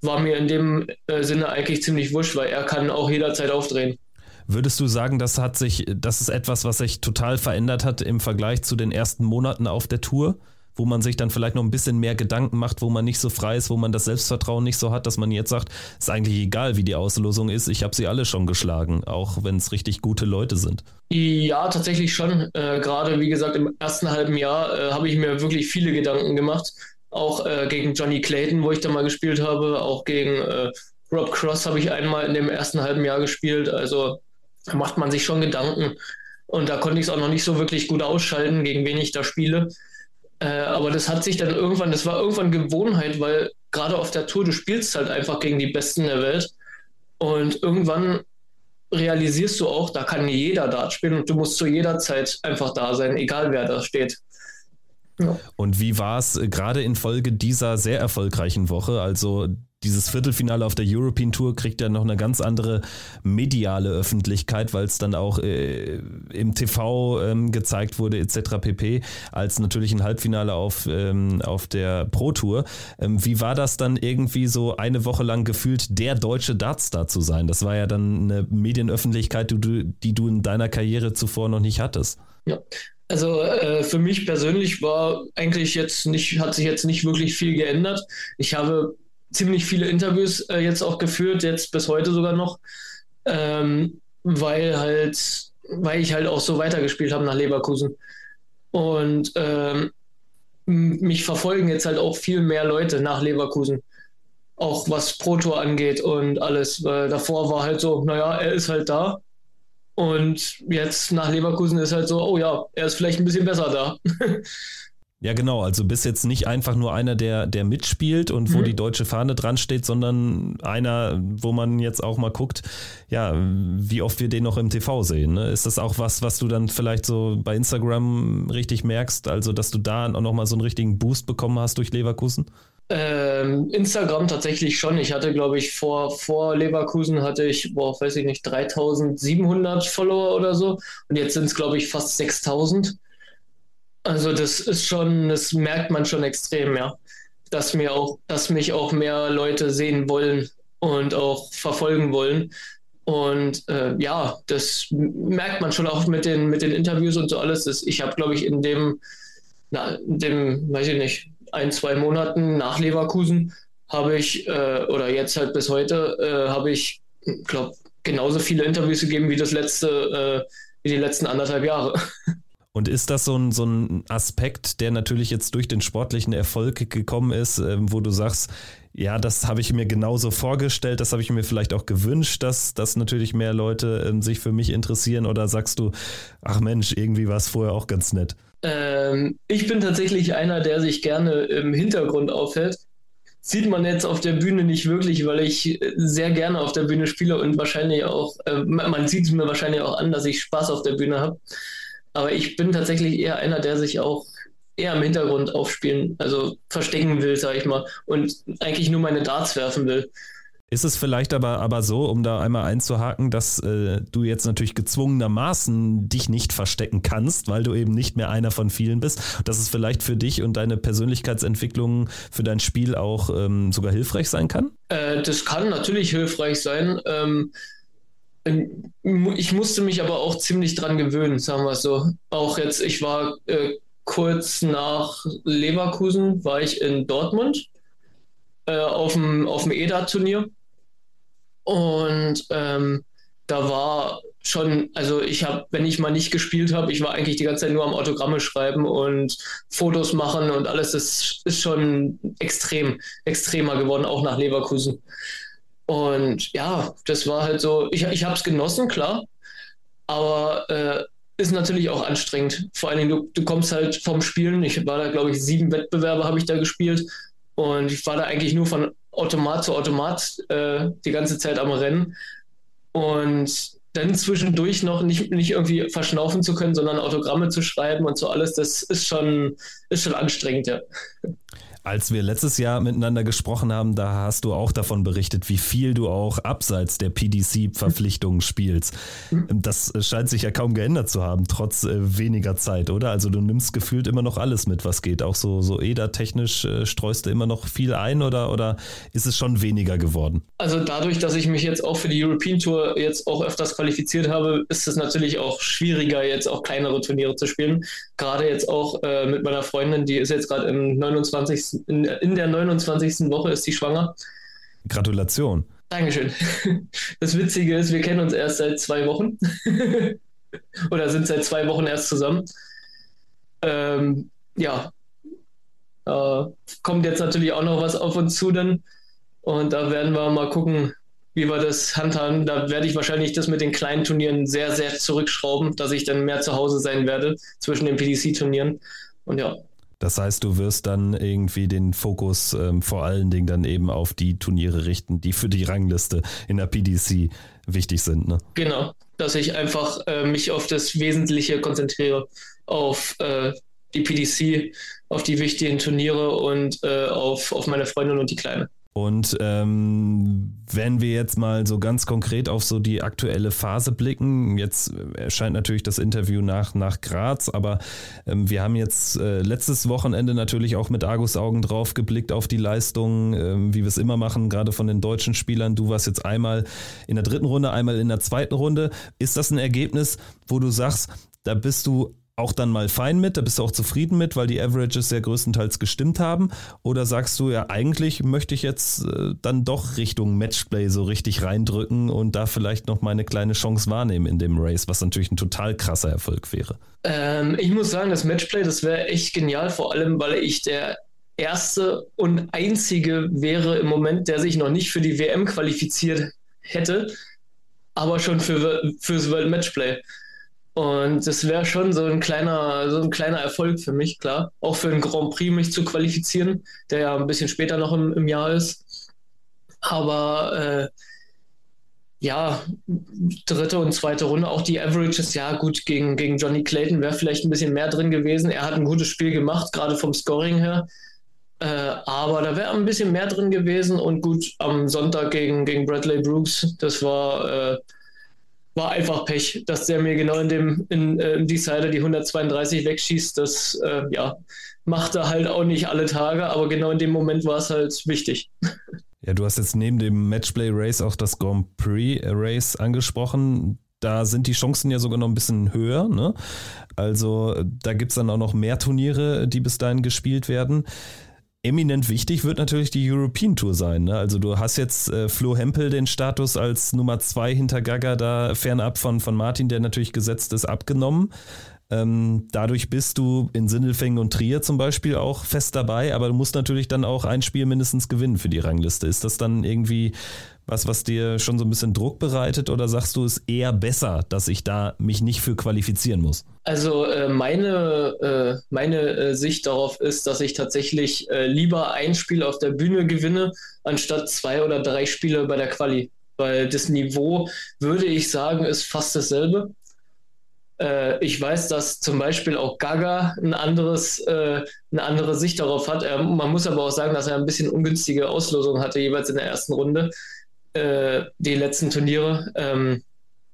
Speaker 3: war mir in dem äh, Sinne eigentlich ziemlich wurscht, weil er kann auch jederzeit aufdrehen.
Speaker 1: Würdest du sagen, das hat sich, das ist etwas, was sich total verändert hat im Vergleich zu den ersten Monaten auf der Tour? Wo man sich dann vielleicht noch ein bisschen mehr Gedanken macht, wo man nicht so frei ist, wo man das Selbstvertrauen nicht so hat, dass man jetzt sagt, ist eigentlich egal, wie die Auslosung ist, ich habe sie alle schon geschlagen, auch wenn es richtig gute Leute sind.
Speaker 3: Ja, tatsächlich schon. Äh, Gerade wie gesagt, im ersten halben Jahr äh, habe ich mir wirklich viele Gedanken gemacht. Auch äh, gegen Johnny Clayton, wo ich da mal gespielt habe, auch gegen äh, Rob Cross habe ich einmal in dem ersten halben Jahr gespielt. Also da macht man sich schon Gedanken. Und da konnte ich es auch noch nicht so wirklich gut ausschalten, gegen wen ich da spiele. Äh, aber das hat sich dann irgendwann, das war irgendwann Gewohnheit, weil gerade auf der Tour, du spielst halt einfach gegen die Besten der Welt. Und irgendwann realisierst du auch, da kann jeder Dart spielen und du musst zu jeder Zeit einfach da sein, egal wer da steht.
Speaker 1: Ja. Und wie war es äh, gerade infolge dieser sehr erfolgreichen Woche? Also dieses Viertelfinale auf der European Tour kriegt ja noch eine ganz andere mediale Öffentlichkeit, weil es dann auch äh, im TV ähm, gezeigt wurde etc. pp. als natürlich ein Halbfinale auf, ähm, auf der Pro Tour. Ähm, wie war das dann irgendwie so eine Woche lang gefühlt der deutsche Dartstar zu sein? Das war ja dann eine Medienöffentlichkeit, die du, die du in deiner Karriere zuvor noch nicht hattest.
Speaker 3: Ja, also äh, für mich persönlich war eigentlich jetzt nicht, hat sich jetzt nicht wirklich viel geändert. Ich habe ziemlich viele Interviews äh, jetzt auch geführt, jetzt bis heute sogar noch, ähm, weil halt, weil ich halt auch so weitergespielt habe nach Leverkusen. Und ähm, mich verfolgen jetzt halt auch viel mehr Leute nach Leverkusen. Auch was Pro Tour angeht und alles. Weil davor war halt so, naja, er ist halt da. Und jetzt nach Leverkusen ist halt so, oh ja, er ist vielleicht ein bisschen besser da.
Speaker 1: Ja, genau. Also bist jetzt nicht einfach nur einer, der, der mitspielt und wo mhm. die deutsche Fahne dran steht, sondern einer, wo man jetzt auch mal guckt, ja, wie oft wir den noch im TV sehen. Ne? Ist das auch was, was du dann vielleicht so bei Instagram richtig merkst? Also, dass du da auch nochmal so einen richtigen Boost bekommen hast durch Leverkusen?
Speaker 3: Ähm, Instagram tatsächlich schon. Ich hatte, glaube ich, vor, vor Leverkusen hatte ich, boah, weiß ich nicht, 3700 Follower oder so. Und jetzt sind es, glaube ich, fast 6000. Also das ist schon, das merkt man schon extrem, ja. Dass mir auch, dass mich auch mehr Leute sehen wollen und auch verfolgen wollen. Und äh, ja, das merkt man schon auch mit den, mit den Interviews und so alles. Das, ich habe, glaube ich, in dem, na, in dem, weiß ich nicht, ein, zwei Monaten nach Leverkusen habe ich, äh, oder jetzt halt bis heute, äh, habe ich, glaube genauso viele Interviews gegeben wie das letzte, äh, wie die letzten anderthalb Jahre.
Speaker 1: Und ist das so ein, so ein Aspekt, der natürlich jetzt durch den sportlichen Erfolg gekommen ist, ähm, wo du sagst, ja, das habe ich mir genauso vorgestellt, das habe ich mir vielleicht auch gewünscht, dass, dass natürlich mehr Leute ähm, sich für mich interessieren oder sagst du, ach Mensch, irgendwie war es vorher auch ganz nett?
Speaker 3: Ähm, ich bin tatsächlich einer, der sich gerne im Hintergrund aufhält. Sieht man jetzt auf der Bühne nicht wirklich, weil ich sehr gerne auf der Bühne spiele und wahrscheinlich auch, äh, man sieht es mir wahrscheinlich auch an, dass ich Spaß auf der Bühne habe. Aber ich bin tatsächlich eher einer, der sich auch eher im Hintergrund aufspielen, also verstecken will, sag ich mal, und eigentlich nur meine Darts werfen will.
Speaker 1: Ist es vielleicht aber, aber so, um da einmal einzuhaken, dass äh, du jetzt natürlich gezwungenermaßen dich nicht verstecken kannst, weil du eben nicht mehr einer von vielen bist, dass es vielleicht für dich und deine Persönlichkeitsentwicklung für dein Spiel auch ähm, sogar hilfreich sein kann?
Speaker 3: Äh, das kann natürlich hilfreich sein. Ähm, ich musste mich aber auch ziemlich dran gewöhnen, sagen wir es so. Auch jetzt, ich war äh, kurz nach Leverkusen, war ich in Dortmund äh, auf dem, auf dem EDA-Turnier. Und ähm, da war schon, also ich habe, wenn ich mal nicht gespielt habe, ich war eigentlich die ganze Zeit nur am Autogramme schreiben und Fotos machen und alles. Das ist schon extrem, extremer geworden, auch nach Leverkusen. Und ja, das war halt so, ich, ich habe es genossen, klar, aber äh, ist natürlich auch anstrengend. Vor allen Dingen, du, du kommst halt vom Spielen, ich war da, glaube ich, sieben Wettbewerbe habe ich da gespielt und ich war da eigentlich nur von Automat zu Automat äh, die ganze Zeit am Rennen. Und dann zwischendurch noch nicht, nicht irgendwie verschnaufen zu können, sondern Autogramme zu schreiben und so alles, das ist schon, ist schon anstrengend, ja.
Speaker 1: Als wir letztes Jahr miteinander gesprochen haben, da hast du auch davon berichtet, wie viel du auch abseits der PDC-Verpflichtungen spielst. Das scheint sich ja kaum geändert zu haben, trotz äh, weniger Zeit, oder? Also du nimmst gefühlt immer noch alles mit, was geht. Auch so, so EDA-technisch äh, streust du immer noch viel ein oder, oder ist es schon weniger geworden?
Speaker 3: Also dadurch, dass ich mich jetzt auch für die European Tour jetzt auch öfters qualifiziert habe, ist es natürlich auch schwieriger, jetzt auch kleinere Turniere zu spielen. Gerade jetzt auch äh, mit meiner Freundin, die ist jetzt gerade im 29 in, in der 29. Woche ist sie schwanger.
Speaker 1: Gratulation.
Speaker 3: Dankeschön. Das Witzige ist, wir kennen uns erst seit zwei Wochen. Oder sind seit zwei Wochen erst zusammen. Ähm, ja. Äh, kommt jetzt natürlich auch noch was auf uns zu dann. Und da werden wir mal gucken, wie wir das handhaben. Da werde ich wahrscheinlich das mit den kleinen Turnieren sehr, sehr zurückschrauben, dass ich dann mehr zu Hause sein werde zwischen den PDC-Turnieren. Und ja,
Speaker 1: das heißt, du wirst dann irgendwie den Fokus ähm, vor allen Dingen dann eben auf die Turniere richten, die für die Rangliste in der PDC wichtig sind. Ne?
Speaker 3: Genau, dass ich einfach äh, mich auf das Wesentliche konzentriere, auf äh, die PDC, auf die wichtigen Turniere und äh, auf, auf meine Freundin und die Kleine.
Speaker 1: Und ähm, wenn wir jetzt mal so ganz konkret auf so die aktuelle Phase blicken, jetzt erscheint natürlich das Interview nach, nach Graz, aber ähm, wir haben jetzt äh, letztes Wochenende natürlich auch mit Argus Augen drauf geblickt auf die Leistung, äh, wie wir es immer machen, gerade von den deutschen Spielern. Du warst jetzt einmal in der dritten Runde, einmal in der zweiten Runde. Ist das ein Ergebnis, wo du sagst, da bist du auch dann mal fein mit, da bist du auch zufrieden mit, weil die Averages ja größtenteils gestimmt haben? Oder sagst du, ja, eigentlich möchte ich jetzt äh, dann doch Richtung Matchplay so richtig reindrücken und da vielleicht noch meine kleine Chance wahrnehmen in dem Race, was natürlich ein total krasser Erfolg wäre?
Speaker 3: Ähm, ich muss sagen, das Matchplay, das wäre echt genial, vor allem, weil ich der erste und einzige wäre im Moment, der sich noch nicht für die WM qualifiziert hätte, aber schon für, fürs World Matchplay. Und das wäre schon so ein kleiner, so ein kleiner Erfolg für mich, klar. Auch für den Grand Prix mich zu qualifizieren, der ja ein bisschen später noch im, im Jahr ist. Aber äh, ja, dritte und zweite Runde, auch die Averages, ja gut, gegen, gegen Johnny Clayton wäre vielleicht ein bisschen mehr drin gewesen. Er hat ein gutes Spiel gemacht, gerade vom Scoring her. Äh, aber da wäre ein bisschen mehr drin gewesen. Und gut, am Sonntag gegen, gegen Bradley Brooks, das war... Äh, war einfach Pech, dass der mir genau in dem in, äh, in Decider die 132 wegschießt. Das äh, ja, macht er halt auch nicht alle Tage, aber genau in dem Moment war es halt wichtig.
Speaker 1: Ja, du hast jetzt neben dem Matchplay Race auch das Grand Prix Race angesprochen. Da sind die Chancen ja sogar noch ein bisschen höher. Ne? Also da gibt es dann auch noch mehr Turniere, die bis dahin gespielt werden eminent wichtig wird natürlich die European Tour sein. Ne? Also du hast jetzt äh, Flo Hempel den Status als Nummer zwei hinter Gaga da fernab von, von Martin, der natürlich gesetzt ist, abgenommen. Ähm, dadurch bist du in Sindelfingen und Trier zum Beispiel auch fest dabei, aber du musst natürlich dann auch ein Spiel mindestens gewinnen für die Rangliste. Ist das dann irgendwie was, was dir schon so ein bisschen Druck bereitet oder sagst du, es eher besser, dass ich da mich nicht für qualifizieren muss?
Speaker 3: Also äh, meine, äh, meine äh, Sicht darauf ist, dass ich tatsächlich äh, lieber ein Spiel auf der Bühne gewinne, anstatt zwei oder drei Spiele bei der Quali. Weil das Niveau, würde ich sagen, ist fast dasselbe. Äh, ich weiß, dass zum Beispiel auch Gaga ein anderes, äh, eine andere Sicht darauf hat. Man muss aber auch sagen, dass er ein bisschen ungünstige Auslosung hatte, jeweils in der ersten Runde äh, die letzten Turniere. Ähm,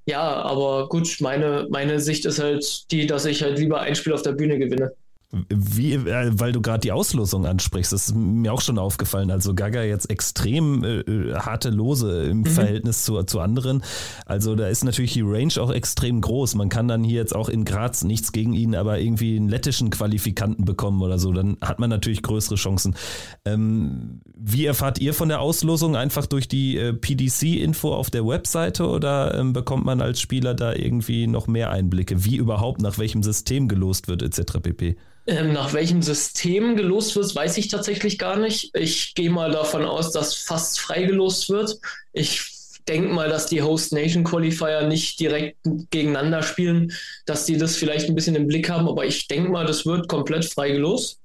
Speaker 3: ja, aber gut, meine, meine Sicht ist halt die, dass ich halt lieber ein Spiel auf der Bühne gewinne.
Speaker 1: Wie, äh, weil du gerade die Auslosung ansprichst, das ist mir auch schon aufgefallen. Also Gaga jetzt extrem äh, äh, harte Lose im mhm. Verhältnis zu, zu anderen. Also da ist natürlich die Range auch extrem groß. Man kann dann hier jetzt auch in Graz nichts gegen ihn, aber irgendwie einen lettischen Qualifikanten bekommen oder so. Dann hat man natürlich größere Chancen. Ähm, wie erfahrt ihr von der Auslosung? Einfach durch die äh, PDC-Info auf der Webseite oder ähm, bekommt man als Spieler da irgendwie noch mehr Einblicke? Wie überhaupt, nach welchem System gelost wird, etc. pp.
Speaker 3: Ähm, nach welchem System gelost wird, weiß ich tatsächlich gar nicht. Ich gehe mal davon aus, dass fast frei gelost wird. Ich denke mal, dass die Host Nation Qualifier nicht direkt gegeneinander spielen, dass die das vielleicht ein bisschen im Blick haben, aber ich denke mal, das wird komplett frei gelost.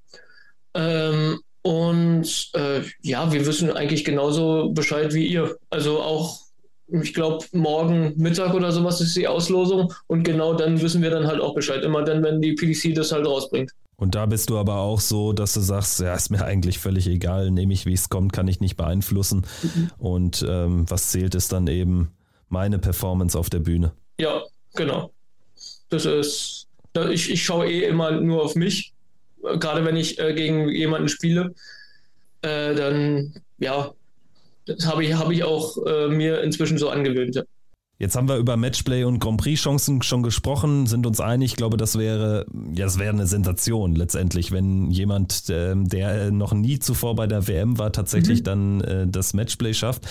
Speaker 3: Ähm, und äh, ja, wir wissen eigentlich genauso Bescheid wie ihr. Also auch, ich glaube, morgen Mittag oder sowas ist die Auslosung und genau dann wissen wir dann halt auch Bescheid. Immer dann, wenn die PDC das halt rausbringt.
Speaker 1: Und da bist du aber auch so, dass du sagst, ja, ist mir eigentlich völlig egal, nehme ich, wie es kommt, kann ich nicht beeinflussen. Mhm. Und ähm, was zählt, ist dann eben meine Performance auf der Bühne.
Speaker 3: Ja, genau. Das ist, ich, ich schaue eh immer nur auf mich. Gerade wenn ich äh, gegen jemanden spiele, äh, dann, ja, das habe ich, hab ich auch äh, mir inzwischen so angewöhnt. Ja.
Speaker 1: Jetzt haben wir über Matchplay und Grand Prix-Chancen schon gesprochen, sind uns einig. Ich glaube, das wäre, ja, das wäre eine Sensation letztendlich, wenn jemand, äh, der noch nie zuvor bei der WM war, tatsächlich mhm. dann äh, das Matchplay schafft.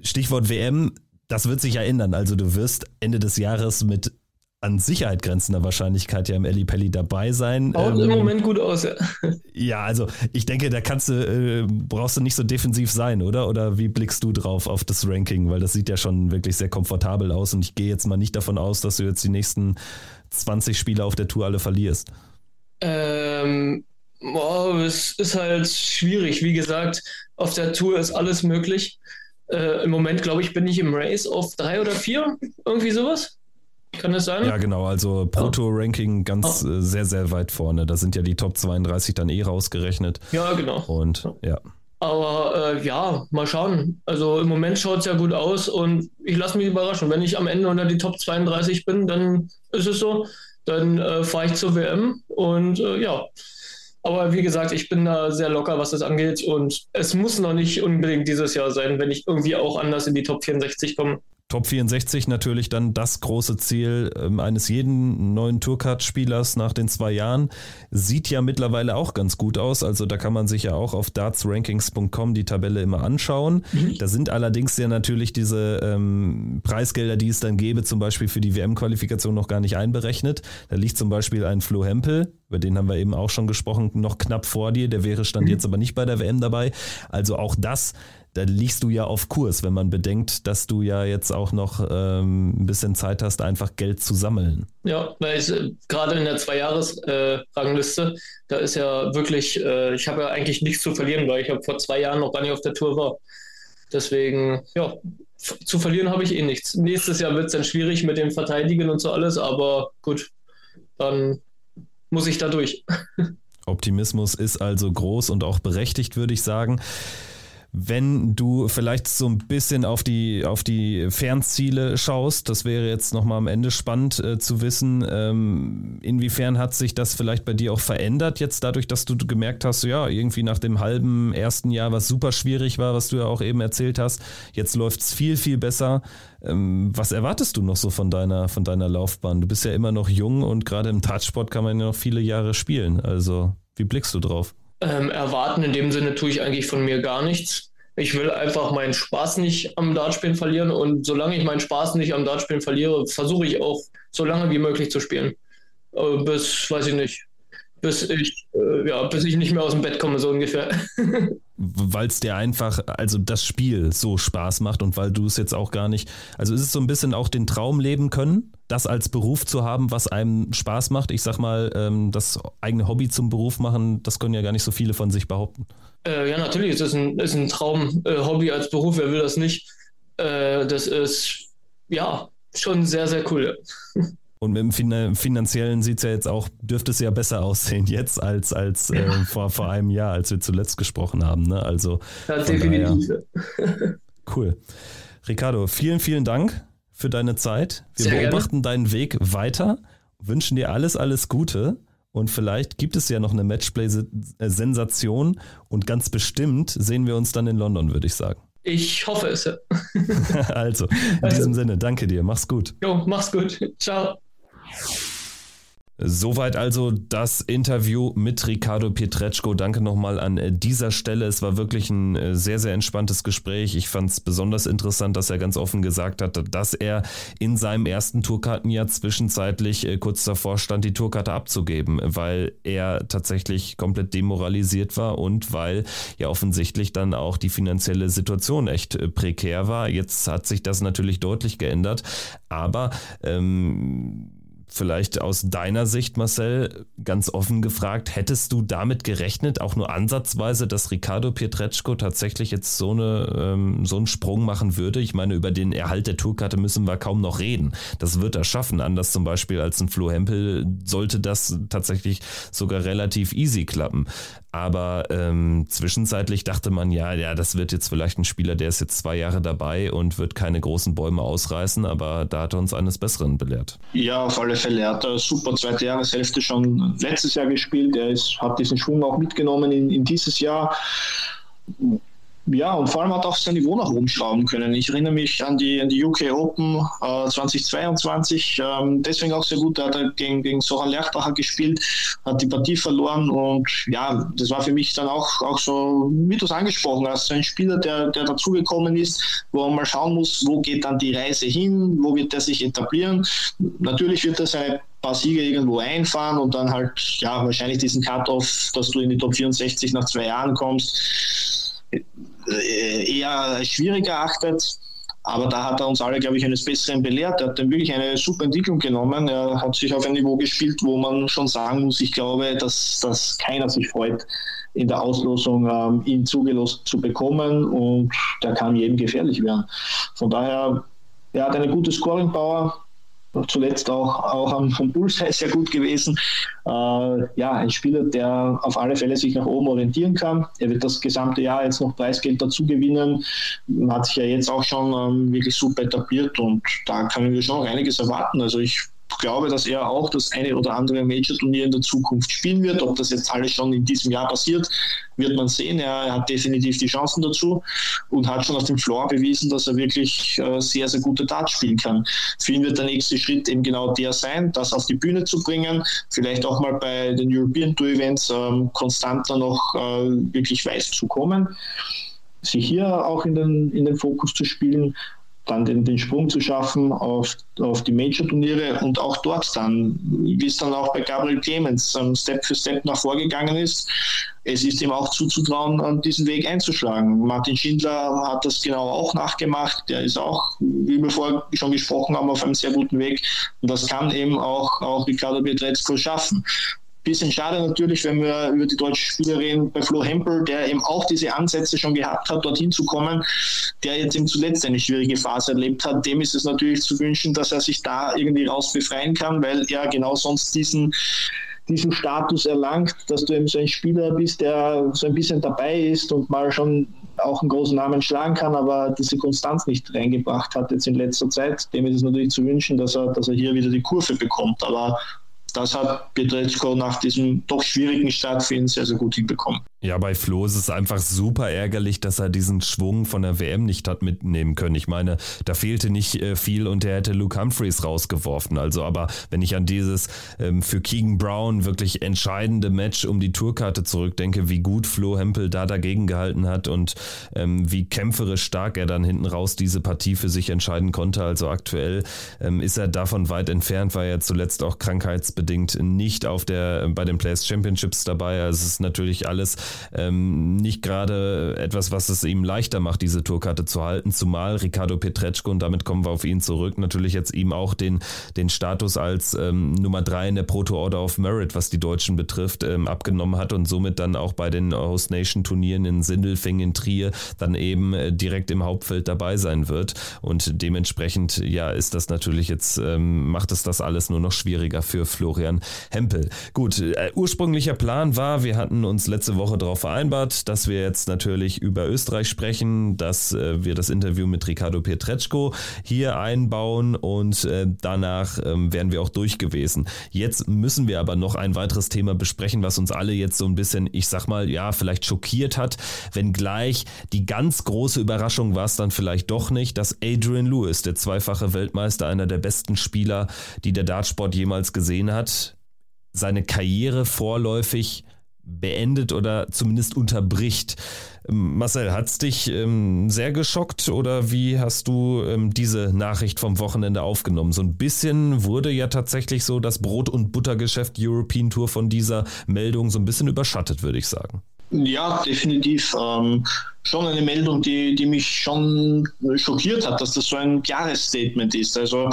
Speaker 1: Stichwort WM, das wird sich ja ändern. Also du wirst Ende des Jahres mit an Sicherheit grenzender Wahrscheinlichkeit ja im Eli Pelli dabei sein.
Speaker 3: Schaut ähm, im Moment gut aus, ja.
Speaker 1: Ja, also ich denke, da kannst du, äh, brauchst du nicht so defensiv sein, oder? Oder wie blickst du drauf auf das Ranking? Weil das sieht ja schon wirklich sehr komfortabel aus und ich gehe jetzt mal nicht davon aus, dass du jetzt die nächsten 20 Spiele auf der Tour alle verlierst.
Speaker 3: Ähm, boah, es ist halt schwierig. Wie gesagt, auf der Tour ist alles möglich. Äh, Im Moment, glaube ich, bin ich im Race auf drei oder vier, irgendwie sowas. Kann das sein?
Speaker 1: Ja, genau. Also Proto-Ranking ganz oh. sehr, sehr weit vorne. Da sind ja die Top 32 dann eh rausgerechnet.
Speaker 3: Ja, genau.
Speaker 1: Und ja.
Speaker 3: Aber äh, ja, mal schauen. Also im Moment schaut es ja gut aus und ich lasse mich überraschen. Wenn ich am Ende unter die Top 32 bin, dann ist es so. Dann äh, fahre ich zur WM und äh, ja. Aber wie gesagt, ich bin da sehr locker, was das angeht. Und es muss noch nicht unbedingt dieses Jahr sein, wenn ich irgendwie auch anders in die Top 64 komme.
Speaker 1: Top 64 natürlich dann das große Ziel ähm, eines jeden neuen Tourcard-Spielers nach den zwei Jahren. Sieht ja mittlerweile auch ganz gut aus. Also da kann man sich ja auch auf dartsrankings.com die Tabelle immer anschauen. Mhm. Da sind allerdings ja natürlich diese ähm, Preisgelder, die es dann gäbe, zum Beispiel für die WM-Qualifikation noch gar nicht einberechnet. Da liegt zum Beispiel ein Flo Hempel, über den haben wir eben auch schon gesprochen, noch knapp vor dir. Der wäre stand mhm. jetzt aber nicht bei der WM dabei. Also auch das da liegst du ja auf Kurs, wenn man bedenkt, dass du ja jetzt auch noch ähm, ein bisschen Zeit hast, einfach Geld zu sammeln.
Speaker 3: Ja, weil ich, äh, gerade in der Zwei-Jahres-Rangliste, äh, da ist ja wirklich, äh, ich habe ja eigentlich nichts zu verlieren, weil ich vor zwei Jahren noch gar nicht auf der Tour war. Deswegen, ja, zu verlieren habe ich eh nichts. Nächstes Jahr wird es dann schwierig mit dem Verteidigen und so alles, aber gut, dann muss ich da durch.
Speaker 1: Optimismus ist also groß und auch berechtigt, würde ich sagen wenn du vielleicht so ein bisschen auf die, auf die Fernziele schaust, das wäre jetzt nochmal am Ende spannend äh, zu wissen, ähm, inwiefern hat sich das vielleicht bei dir auch verändert jetzt dadurch, dass du gemerkt hast, ja, irgendwie nach dem halben ersten Jahr, was super schwierig war, was du ja auch eben erzählt hast, jetzt läuft es viel, viel besser. Ähm, was erwartest du noch so von deiner, von deiner Laufbahn? Du bist ja immer noch jung und gerade im Touchsport kann man ja noch viele Jahre spielen. Also, wie blickst du drauf?
Speaker 3: Ähm, erwarten in dem Sinne tue ich eigentlich von mir gar nichts. Ich will einfach meinen Spaß nicht am Dartspielen verlieren und solange ich meinen Spaß nicht am Dartspielen verliere, versuche ich auch so lange wie möglich zu spielen. Äh, bis, weiß ich nicht, bis ich, äh, ja, bis ich nicht mehr aus dem Bett komme, so ungefähr.
Speaker 1: weil es dir einfach, also das Spiel so Spaß macht und weil du es jetzt auch gar nicht, also ist es so ein bisschen auch den Traum leben können, das als Beruf zu haben, was einem Spaß macht. Ich sag mal, ähm, das eigene Hobby zum Beruf machen, das können ja gar nicht so viele von sich behaupten.
Speaker 3: Äh, ja, natürlich ist es ein, ist ein Traum, äh, Hobby als Beruf, wer will das nicht? Äh, das ist ja schon sehr, sehr cool.
Speaker 1: Und mit dem Finanziellen sieht es ja jetzt auch, dürfte es ja besser aussehen jetzt als, als äh, ja. vor, vor einem Jahr, als wir zuletzt gesprochen haben. Ne? Also,
Speaker 3: ja, definitiv.
Speaker 1: Daher, cool. Ricardo, vielen, vielen Dank für deine Zeit. Wir Sehr beobachten gerne. deinen Weg weiter, wünschen dir alles, alles Gute. Und vielleicht gibt es ja noch eine Matchplay-Sensation und ganz bestimmt sehen wir uns dann in London, würde ich sagen.
Speaker 3: Ich hoffe es.
Speaker 1: also, in also. diesem Sinne, danke dir. Mach's gut.
Speaker 3: Jo, mach's gut. Ciao.
Speaker 1: Soweit also das Interview mit Ricardo Pietreczko. Danke nochmal an äh, dieser Stelle. Es war wirklich ein äh, sehr, sehr entspanntes Gespräch. Ich fand es besonders interessant, dass er ganz offen gesagt hat, dass er in seinem ersten Tourkartenjahr zwischenzeitlich äh, kurz davor stand, die Tourkarte abzugeben, weil er tatsächlich komplett demoralisiert war und weil ja offensichtlich dann auch die finanzielle Situation echt prekär war. Jetzt hat sich das natürlich deutlich geändert, aber ähm, vielleicht aus deiner Sicht, Marcel, ganz offen gefragt, hättest du damit gerechnet, auch nur ansatzweise, dass Ricardo Pietreczko tatsächlich jetzt so, eine, ähm, so einen Sprung machen würde? Ich meine, über den Erhalt der Tourkarte müssen wir kaum noch reden. Das wird er schaffen. Anders zum Beispiel als ein Flo Hempel sollte das tatsächlich sogar relativ easy klappen. Aber ähm, zwischenzeitlich dachte man, ja, ja, das wird jetzt vielleicht ein Spieler, der ist jetzt zwei Jahre dabei und wird keine großen Bäume ausreißen, aber da hat er uns eines Besseren belehrt.
Speaker 2: Ja, auf alle Fälle. Er hat eine super zweite Jahreshälfte schon letztes Jahr gespielt. Er ist, hat diesen Schwung auch mitgenommen in, in dieses Jahr ja, und vor allem hat auch sein Niveau nach oben schrauben können. Ich erinnere mich an die, an die UK Open äh, 2022, ähm, deswegen auch sehr gut. Da hat er gegen, gegen Soran Lerchbacher gespielt, hat die Partie verloren und ja, das war für mich dann auch, auch so, wie du es angesprochen hast, ein Spieler, der, der dazugekommen ist, wo man mal schauen muss, wo geht dann die Reise hin, wo wird er sich etablieren. Natürlich wird er seine paar Siege irgendwo einfahren und dann halt, ja, wahrscheinlich diesen Cut-Off, dass du in die Top 64 nach zwei Jahren kommst eher schwierig erachtet. Aber da hat er uns alle, glaube ich, eines Besseren belehrt. Er hat dann wirklich eine super Entwicklung genommen. Er hat sich auf ein Niveau gespielt, wo man schon sagen muss, ich glaube, dass, dass keiner sich freut, in der Auslosung ähm, ihn zugelost zu bekommen. Und der kann jedem gefährlich werden. Von daher, er hat eine gute Scoring-Power zuletzt auch, auch am, vom Bullseye sehr gut gewesen. Äh, ja, ein Spieler, der auf alle Fälle sich nach oben orientieren kann. Er wird das gesamte Jahr jetzt noch Preisgeld dazu gewinnen. Hat sich ja jetzt auch schon ähm, wirklich super etabliert und da können wir schon einiges erwarten. Also ich glaube, dass er auch das eine oder andere Major-Turnier in der Zukunft spielen wird. Ob das jetzt alles schon in diesem Jahr passiert, wird man sehen. Er hat definitiv die Chancen dazu und hat schon auf dem Floor bewiesen, dass er wirklich äh, sehr, sehr gute Darts spielen kann. Für ihn wird der nächste Schritt eben genau der sein, das auf die Bühne zu bringen, vielleicht auch mal bei den European Tour Events ähm, konstanter noch äh, wirklich weiß zu kommen sich hier auch in den, in den Fokus zu spielen dann den, den Sprung zu schaffen auf, auf die Major-Turniere und auch dort dann, wie es dann auch bei Gabriel Clemens ähm, Step für Step nach vorgegangen ist, es ist ihm auch zuzutrauen, diesen Weg einzuschlagen. Martin Schindler hat das genau auch nachgemacht. Der ist auch, wie wir vorher schon gesprochen haben, auf einem sehr guten Weg. Und das kann eben auch, auch Ricardo Pietrezco schaffen. Bisschen schade natürlich, wenn wir über die deutsche Spielerin bei Flo Hempel, der eben auch diese Ansätze schon gehabt hat, dorthin zu kommen, der jetzt eben zuletzt eine schwierige Phase erlebt hat. Dem ist es natürlich zu wünschen, dass er sich da irgendwie raus befreien kann, weil er genau sonst diesen diesen Status erlangt, dass du eben so ein Spieler bist, der so ein bisschen dabei ist und mal schon auch einen großen Namen schlagen kann, aber diese Konstanz nicht reingebracht hat jetzt in letzter Zeit. Dem ist es natürlich zu wünschen, dass er, dass er hier wieder die Kurve bekommt. Aber das hat Pietreczko nach diesem doch schwierigen Start für ihn sehr, sehr gut hinbekommen.
Speaker 1: Ja, bei Flo ist es einfach super ärgerlich, dass er diesen Schwung von der WM nicht hat mitnehmen können. Ich meine, da fehlte nicht äh, viel und er hätte Luke Humphreys rausgeworfen. Also, aber wenn ich an dieses ähm, für Keegan Brown wirklich entscheidende Match um die Tourkarte zurückdenke, wie gut Flo Hempel da dagegen gehalten hat und ähm, wie kämpferisch stark er dann hinten raus diese Partie für sich entscheiden konnte. Also aktuell ähm, ist er davon weit entfernt, weil er zuletzt auch krankheitsbedingt nicht auf der bei den Players Championships dabei. Also es ist natürlich alles ähm, nicht gerade etwas, was es ihm leichter macht, diese Tourkarte zu halten, zumal Ricardo Petretschko, und damit kommen wir auf ihn zurück, natürlich jetzt ihm auch den, den Status als ähm, Nummer drei in der Proto Order of Merit, was die Deutschen betrifft, ähm, abgenommen hat und somit dann auch bei den Host Nation Turnieren in Sindelfing, in Trier, dann eben äh, direkt im Hauptfeld dabei sein wird. Und dementsprechend, ja, ist das natürlich jetzt, ähm, macht es das alles nur noch schwieriger für Florian Hempel. Gut, äh, ursprünglicher Plan war, wir hatten uns letzte Woche darauf vereinbart, dass wir jetzt natürlich über Österreich sprechen, dass äh, wir das Interview mit Ricardo Pietreczko hier einbauen und äh, danach ähm, wären wir auch durch gewesen. Jetzt müssen wir aber noch ein weiteres Thema besprechen, was uns alle jetzt so ein bisschen, ich sag mal, ja, vielleicht schockiert hat, wenngleich die ganz große Überraschung war es dann vielleicht doch nicht, dass Adrian Lewis, der zweifache Weltmeister, einer der besten Spieler, die der Dartsport jemals gesehen hat, seine Karriere vorläufig beendet oder zumindest unterbricht. Ähm, Marcel, hat es dich ähm, sehr geschockt oder wie hast du ähm, diese Nachricht vom Wochenende aufgenommen? So ein bisschen wurde ja tatsächlich so das Brot- und Buttergeschäft European Tour von dieser Meldung so ein bisschen überschattet, würde ich sagen.
Speaker 2: Ja, definitiv. Ähm, schon eine Meldung, die, die mich schon schockiert hat, dass das so ein klares Statement ist. Also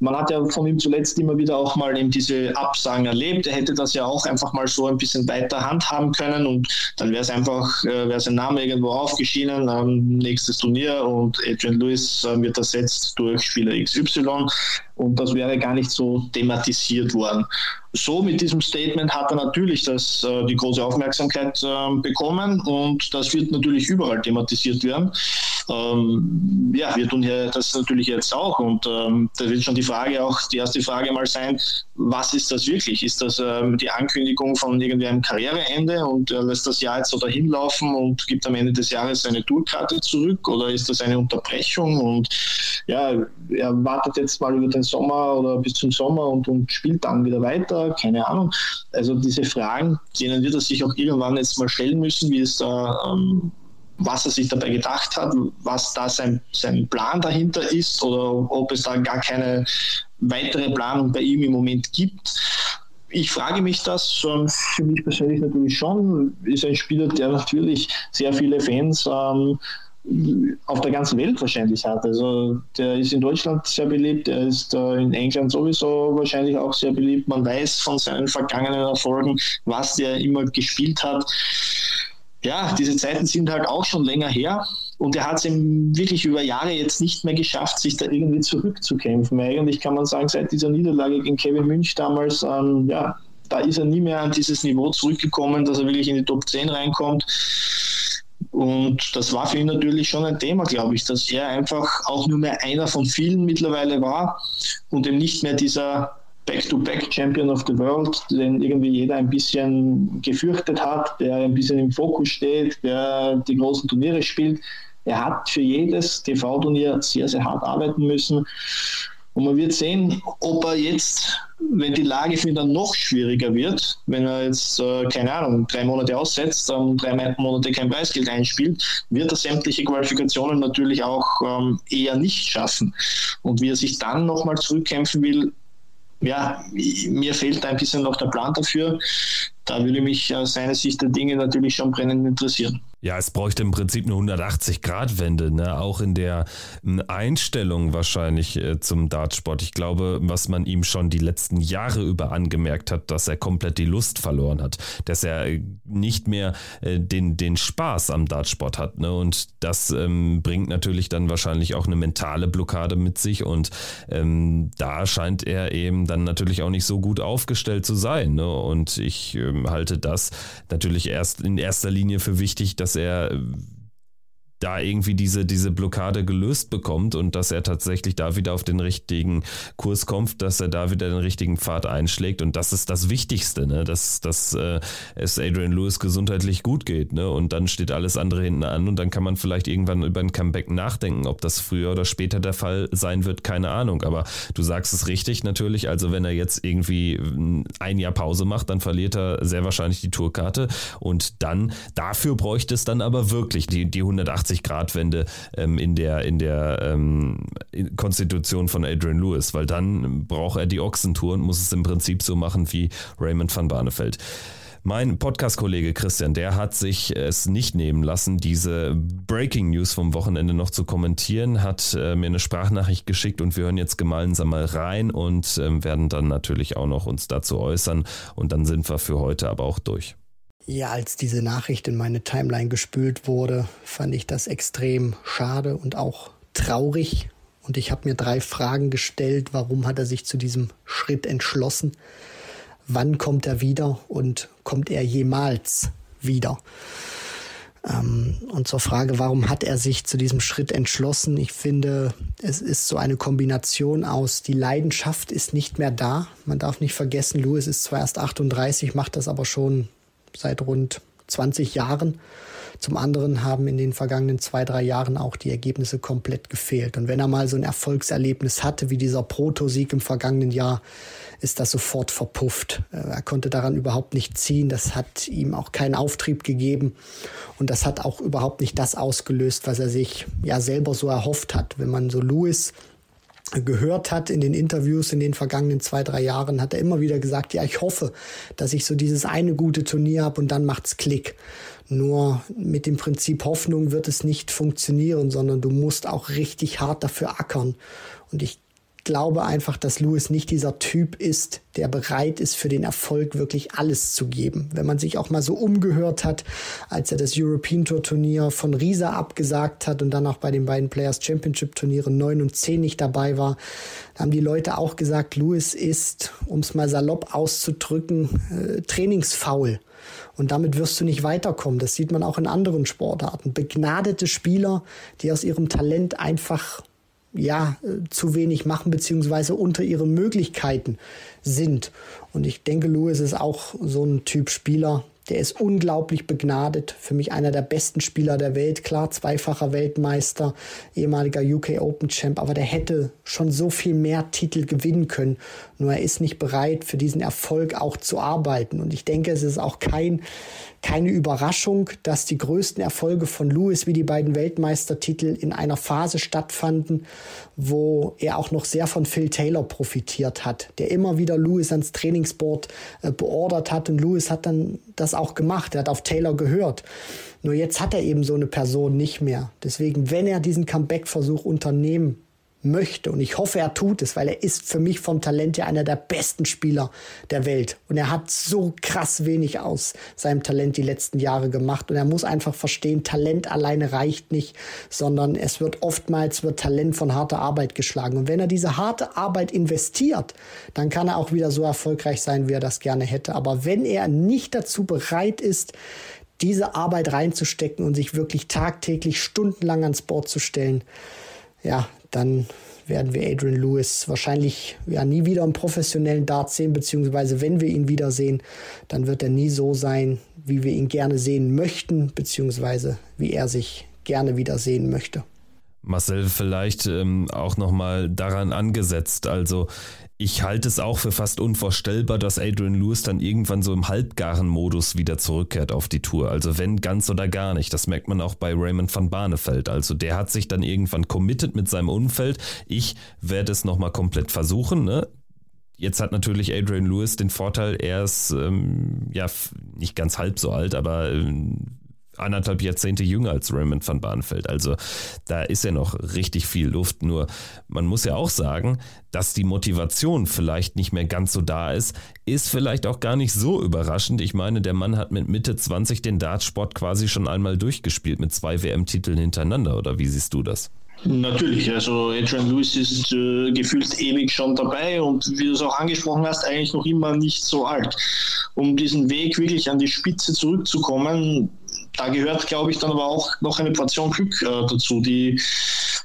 Speaker 2: man hat ja von ihm zuletzt immer wieder auch mal eben diese Absagen erlebt. Er hätte das ja auch einfach mal so ein bisschen weiter handhaben können und dann wäre es einfach, äh, wäre sein Name irgendwo aufgeschienen, ähm, nächstes Turnier und Adrian Lewis äh, wird ersetzt durch Spieler XY und das wäre gar nicht so thematisiert worden. So mit diesem Statement hat er natürlich das, äh, die große Aufmerksamkeit äh, bekommen und das wird natürlich überall thematisiert werden. Ähm, ja, wir tun hier das natürlich jetzt auch und ähm, da wird schon die Frage auch, die erste Frage mal sein, was ist das wirklich? Ist das ähm, die Ankündigung von irgendwie einem Karriereende und er lässt das Jahr jetzt so dahin laufen und gibt am Ende des Jahres seine Tourkarte zurück oder ist das eine Unterbrechung und ja, er wartet jetzt mal über den Sommer oder bis zum Sommer und, und spielt dann wieder weiter, keine Ahnung. Also diese Fragen, denen wird er sich auch irgendwann jetzt mal stellen müssen, wie es da ähm, was er sich dabei gedacht hat, was da sein, sein Plan dahinter ist oder ob es da gar keine weitere Planung bei ihm im Moment gibt. Ich frage mich das ähm, für mich persönlich natürlich schon. Ist ein Spieler, der natürlich sehr viele Fans ähm, auf der ganzen Welt wahrscheinlich hat. Also der ist in Deutschland sehr beliebt, der ist äh, in England sowieso wahrscheinlich auch sehr beliebt. Man weiß von seinen vergangenen Erfolgen, was der immer gespielt hat. Ja, diese Zeiten sind halt auch schon länger her und er hat es wirklich über Jahre jetzt nicht mehr geschafft, sich da irgendwie zurückzukämpfen. Eigentlich kann man sagen, seit dieser Niederlage gegen Kevin Münch damals, ähm, ja, da ist er nie mehr an dieses Niveau zurückgekommen, dass er wirklich in die Top 10 reinkommt. Und das war für ihn natürlich schon ein Thema, glaube ich, dass er einfach auch nur mehr einer von vielen mittlerweile war und eben nicht mehr dieser Back-to-Back-Champion of the World, den irgendwie jeder ein bisschen gefürchtet hat, der ein bisschen im Fokus steht, der die großen Turniere spielt. Er hat für jedes TV-Turnier sehr, sehr hart arbeiten müssen. Und man wird sehen, ob er jetzt, wenn die Lage für ihn dann noch schwieriger wird, wenn er jetzt, äh, keine Ahnung, drei Monate aussetzt, ähm, drei Monate kein Preisgeld einspielt, wird er sämtliche Qualifikationen natürlich auch ähm, eher nicht schaffen. Und wie er sich dann nochmal zurückkämpfen will, ja, mir fehlt ein bisschen noch der Plan dafür. Da würde mich aus seiner Sicht der Dinge natürlich schon brennend interessieren.
Speaker 1: Ja, es bräuchte im Prinzip eine 180-Grad-Wende, ne? auch in der Einstellung wahrscheinlich äh, zum Dartsport. Ich glaube, was man ihm schon die letzten Jahre über angemerkt hat, dass er komplett die Lust verloren hat, dass er äh, nicht mehr äh, den, den Spaß am Dartsport hat. Ne? Und das ähm, bringt natürlich dann wahrscheinlich auch eine mentale Blockade mit sich und ähm, da scheint er eben dann natürlich auch nicht so gut aufgestellt zu sein. Ne? Und ich ähm, halte das natürlich erst in erster Linie für wichtig, dass dass er da irgendwie diese, diese Blockade gelöst bekommt und dass er tatsächlich da wieder auf den richtigen Kurs kommt, dass er da wieder den richtigen Pfad einschlägt. Und das ist das Wichtigste, ne? dass, dass äh, es Adrian Lewis gesundheitlich gut geht. Ne? Und dann steht alles andere hinten an und dann kann man vielleicht irgendwann über ein Comeback nachdenken. Ob das früher oder später der Fall sein wird, keine Ahnung. Aber du sagst es richtig natürlich. Also wenn er jetzt irgendwie ein Jahr Pause macht, dann verliert er sehr wahrscheinlich die Tourkarte. Und dann, dafür bräuchte es dann aber wirklich die, die 180 180-Grad-Wende ähm, in der, in der ähm, Konstitution von Adrian Lewis, weil dann braucht er die Ochsentour und muss es im Prinzip so machen wie Raymond van Barneveld. Mein Podcast-Kollege Christian, der hat sich es nicht nehmen lassen, diese Breaking News vom Wochenende noch zu kommentieren, hat äh, mir eine Sprachnachricht geschickt und wir hören jetzt gemeinsam mal rein und äh, werden dann natürlich auch noch uns dazu äußern und dann sind wir für heute aber auch durch.
Speaker 4: Ja, als diese Nachricht in meine Timeline gespült wurde, fand ich das extrem schade und auch traurig. Und ich habe mir drei Fragen gestellt. Warum hat er sich zu diesem Schritt entschlossen? Wann kommt er wieder und kommt er jemals wieder? Ähm, und zur Frage, warum hat er sich zu diesem Schritt entschlossen? Ich finde, es ist so eine Kombination aus, die Leidenschaft ist nicht mehr da. Man darf nicht vergessen, Louis ist zwar erst 38, macht das aber schon seit rund 20 Jahren. Zum anderen haben in den vergangenen zwei, drei Jahren auch die Ergebnisse komplett gefehlt. Und wenn er mal so ein Erfolgserlebnis hatte, wie dieser Proto-Sieg im vergangenen Jahr, ist das sofort verpufft. Äh, er konnte daran überhaupt nicht ziehen. Das hat ihm auch keinen Auftrieb gegeben. Und das hat auch überhaupt nicht das ausgelöst, was er sich ja selber so erhofft hat. Wenn man so Louis gehört hat in den Interviews in den vergangenen zwei, drei Jahren, hat er immer wieder gesagt, ja, ich hoffe, dass ich so dieses eine gute Turnier habe und dann macht's Klick. Nur mit dem Prinzip Hoffnung wird es nicht funktionieren, sondern du musst auch richtig hart dafür ackern. Und ich glaube einfach, dass Lewis nicht dieser Typ ist, der bereit ist, für den Erfolg wirklich alles zu geben. Wenn man sich auch mal so umgehört hat, als er das European Tour Turnier von Riesa abgesagt hat und dann auch bei den beiden Players Championship Turnieren 9 und 10 nicht dabei war, haben die Leute auch gesagt, Lewis ist, um es mal salopp auszudrücken, äh, trainingsfaul. Und damit wirst du nicht weiterkommen. Das sieht man auch in anderen Sportarten. Begnadete Spieler, die aus ihrem Talent einfach ja, zu wenig machen, beziehungsweise unter ihren Möglichkeiten sind. Und ich denke, Lewis ist auch so ein Typ Spieler, der ist unglaublich begnadet. Für mich einer der besten Spieler der Welt. Klar, zweifacher Weltmeister, ehemaliger UK Open Champ, aber der hätte schon so viel mehr Titel gewinnen können. Nur er ist nicht bereit, für diesen Erfolg auch zu arbeiten. Und ich denke, es ist auch kein, keine Überraschung, dass die größten Erfolge von Lewis wie die beiden Weltmeistertitel in einer Phase stattfanden, wo er auch noch sehr von Phil Taylor profitiert hat, der immer wieder Lewis ans Trainingsboard äh, beordert hat und Lewis hat dann das auch gemacht, er hat auf Taylor gehört. Nur jetzt hat er eben so eine Person nicht mehr. Deswegen, wenn er diesen Comeback-Versuch unternehmen möchte. Und ich hoffe, er tut es, weil er ist für mich vom Talent her einer der besten Spieler der Welt. Und er hat so krass wenig aus seinem Talent die letzten Jahre gemacht. Und er muss einfach verstehen, Talent alleine reicht nicht, sondern es wird oftmals wird Talent von harter Arbeit geschlagen. Und wenn er diese harte Arbeit investiert, dann kann er auch wieder so erfolgreich sein, wie er das gerne hätte. Aber wenn er nicht dazu bereit ist, diese Arbeit reinzustecken und sich wirklich tagtäglich stundenlang ans Board zu stellen, ja, dann werden wir Adrian Lewis wahrscheinlich ja nie wieder im professionellen Dart sehen, beziehungsweise wenn wir ihn wiedersehen, dann wird er nie so sein, wie wir ihn gerne sehen möchten, beziehungsweise wie er sich gerne wieder sehen möchte.
Speaker 1: Marcel, vielleicht ähm, auch nochmal daran angesetzt. Also ich halte es auch für fast unvorstellbar, dass Adrian Lewis dann irgendwann so im halbgaren Modus wieder zurückkehrt auf die Tour. Also wenn ganz oder gar nicht. Das merkt man auch bei Raymond van Barneveld. Also der hat sich dann irgendwann committed mit seinem Umfeld. Ich werde es nochmal komplett versuchen. Ne? Jetzt hat natürlich Adrian Lewis den Vorteil, er ist ähm, ja nicht ganz halb so alt, aber ähm, anderthalb Jahrzehnte jünger als Raymond van Barneveld. Also da ist ja noch richtig viel Luft. Nur man muss ja auch sagen, dass die Motivation vielleicht nicht mehr ganz so da ist, ist vielleicht auch gar nicht so überraschend. Ich meine, der Mann hat mit Mitte 20 den Dartsport quasi schon einmal durchgespielt mit zwei WM-Titeln hintereinander. Oder wie siehst du das?
Speaker 2: Natürlich, also Adrian Lewis ist äh, gefühlt ewig schon dabei und wie du es auch angesprochen hast, eigentlich noch immer nicht so alt. Um diesen Weg wirklich an die Spitze zurückzukommen, da gehört, glaube ich, dann aber auch noch eine Portion Glück äh, dazu. Die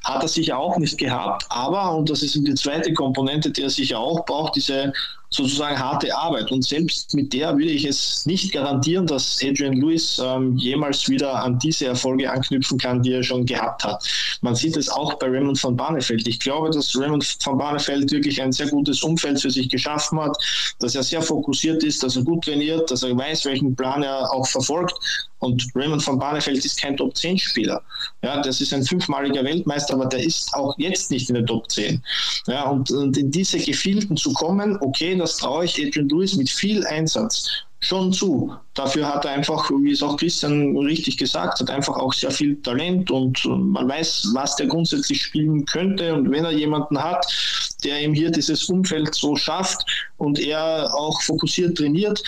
Speaker 2: hat er sicher auch nicht gehabt. Aber, und das ist die zweite Komponente, die er sicher auch braucht, diese sozusagen harte Arbeit. Und selbst mit der würde ich es nicht garantieren, dass Adrian Lewis ähm, jemals wieder an diese Erfolge anknüpfen kann, die er schon gehabt hat. Man sieht es auch bei Raymond von Barnefeld. Ich glaube, dass Raymond von Barnefeld wirklich ein sehr gutes Umfeld für sich geschaffen hat, dass er sehr fokussiert ist, dass er gut trainiert, dass er weiß, welchen Plan er auch verfolgt. Und Raymond von Barnefeld ist kein Top-10-Spieler. Ja, das ist ein fünfmaliger Weltmeister, aber der ist auch jetzt nicht in der Top 10. Ja, und, und in diese Gefilden zu kommen, okay, das traue ich Adrian Lewis mit viel Einsatz schon zu. Dafür hat er einfach, wie es auch Christian richtig gesagt hat, einfach auch sehr viel Talent und man weiß, was der grundsätzlich spielen könnte. Und wenn er jemanden hat, der ihm hier dieses Umfeld so schafft und er auch fokussiert trainiert,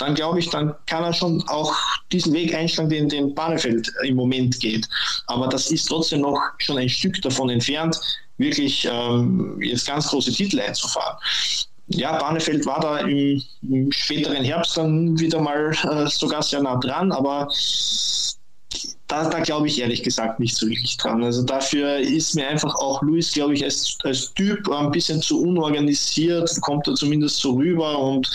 Speaker 2: dann glaube ich, dann kann er schon auch diesen Weg einschlagen, den, den Barnefeld im Moment geht. Aber das ist trotzdem noch schon ein Stück davon entfernt, wirklich ähm, jetzt ganz große Titel einzufahren ja, Barnefeld war da im, im, späteren Herbst dann wieder mal äh, sogar sehr nah dran, aber da, da glaube ich ehrlich gesagt nicht so wirklich dran. Also dafür ist mir einfach auch Luis, glaube ich, als, als Typ ein bisschen zu unorganisiert, kommt er zumindest so rüber und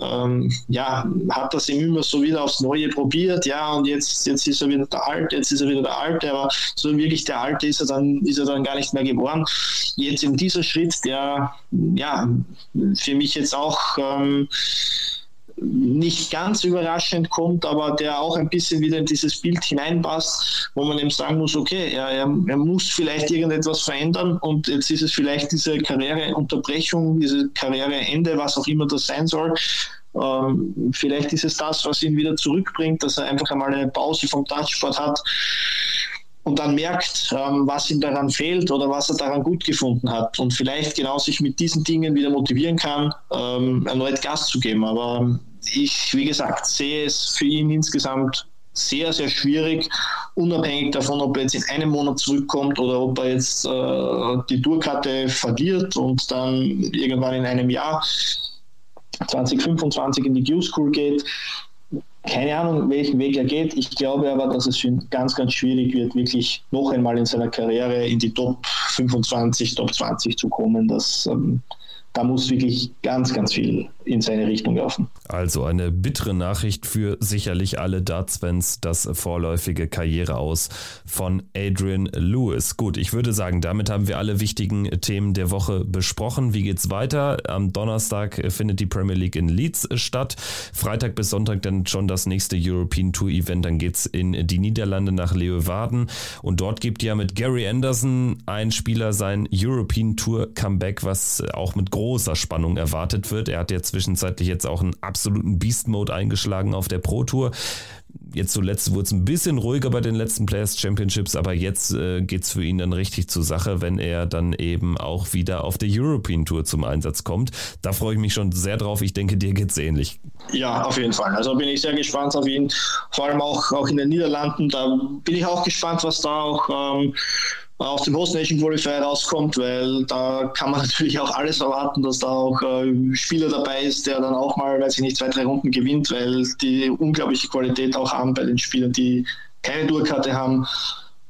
Speaker 2: ähm, ja, hat das eben immer so wieder aufs Neue probiert, ja, und jetzt, jetzt ist er wieder der Alte, jetzt ist er wieder der Alte, aber so wirklich der Alte ist er dann, ist er dann gar nicht mehr geworden. Jetzt in dieser Schritt, der ja für mich jetzt auch ähm, nicht ganz überraschend kommt, aber der auch ein bisschen wieder in dieses Bild hineinpasst, wo man eben sagen muss, okay, er, er, er muss vielleicht irgendetwas verändern und jetzt ist es vielleicht diese Karriereunterbrechung, diese Karriereende, was auch immer das sein soll. Ähm, vielleicht ist es das, was ihn wieder zurückbringt, dass er einfach einmal eine Pause vom Touchsport hat und dann merkt, ähm, was ihm daran fehlt oder was er daran gut gefunden hat und vielleicht genau sich mit diesen Dingen wieder motivieren kann, ähm, erneut Gas zu geben. Aber ich, wie gesagt, sehe es für ihn insgesamt sehr, sehr schwierig, unabhängig davon, ob er jetzt in einem Monat zurückkommt oder ob er jetzt äh, die Tourkarte verliert und dann irgendwann in einem Jahr 2025 in die Q-School geht keine Ahnung, welchen Weg er geht. Ich glaube aber, dass es für ihn ganz, ganz schwierig wird, wirklich noch einmal in seiner Karriere in die Top 25, Top 20 zu kommen. Das ähm, da muss wirklich ganz, ganz viel in seine Richtung laufen.
Speaker 1: Also eine bittere Nachricht für sicherlich alle Darts-Fans, das vorläufige Karriereaus von Adrian Lewis. Gut, ich würde sagen, damit haben wir alle wichtigen Themen der Woche besprochen. Wie geht's weiter? Am Donnerstag findet die Premier League in Leeds statt. Freitag bis Sonntag dann schon das nächste European Tour Event. Dann geht's in die Niederlande nach Leeuwarden und dort gibt ja mit Gary Anderson ein Spieler sein European Tour Comeback, was auch mit großer Spannung erwartet wird. Er hat ja zwischenzeitlich jetzt auch einen absoluten Beast-Mode eingeschlagen auf der Pro Tour. Jetzt zuletzt wurde es ein bisschen ruhiger bei den letzten Players Championships, aber jetzt äh, geht es für ihn dann richtig zur Sache, wenn er dann eben auch wieder auf der European Tour zum Einsatz kommt. Da freue ich mich schon sehr drauf. Ich denke, dir geht es ähnlich.
Speaker 2: Ja, auf jeden Fall. Also bin ich sehr gespannt auf ihn. Vor allem auch, auch in den Niederlanden. Da bin ich auch gespannt, was da auch. Ähm, aus dem Host Nation Qualifier rauskommt, weil da kann man natürlich auch alles erwarten, dass da auch äh, Spieler dabei ist, der dann auch mal, weiß ich nicht, zwei, drei Runden gewinnt, weil die unglaubliche Qualität auch haben bei den Spielern, die keine Tourkarte haben.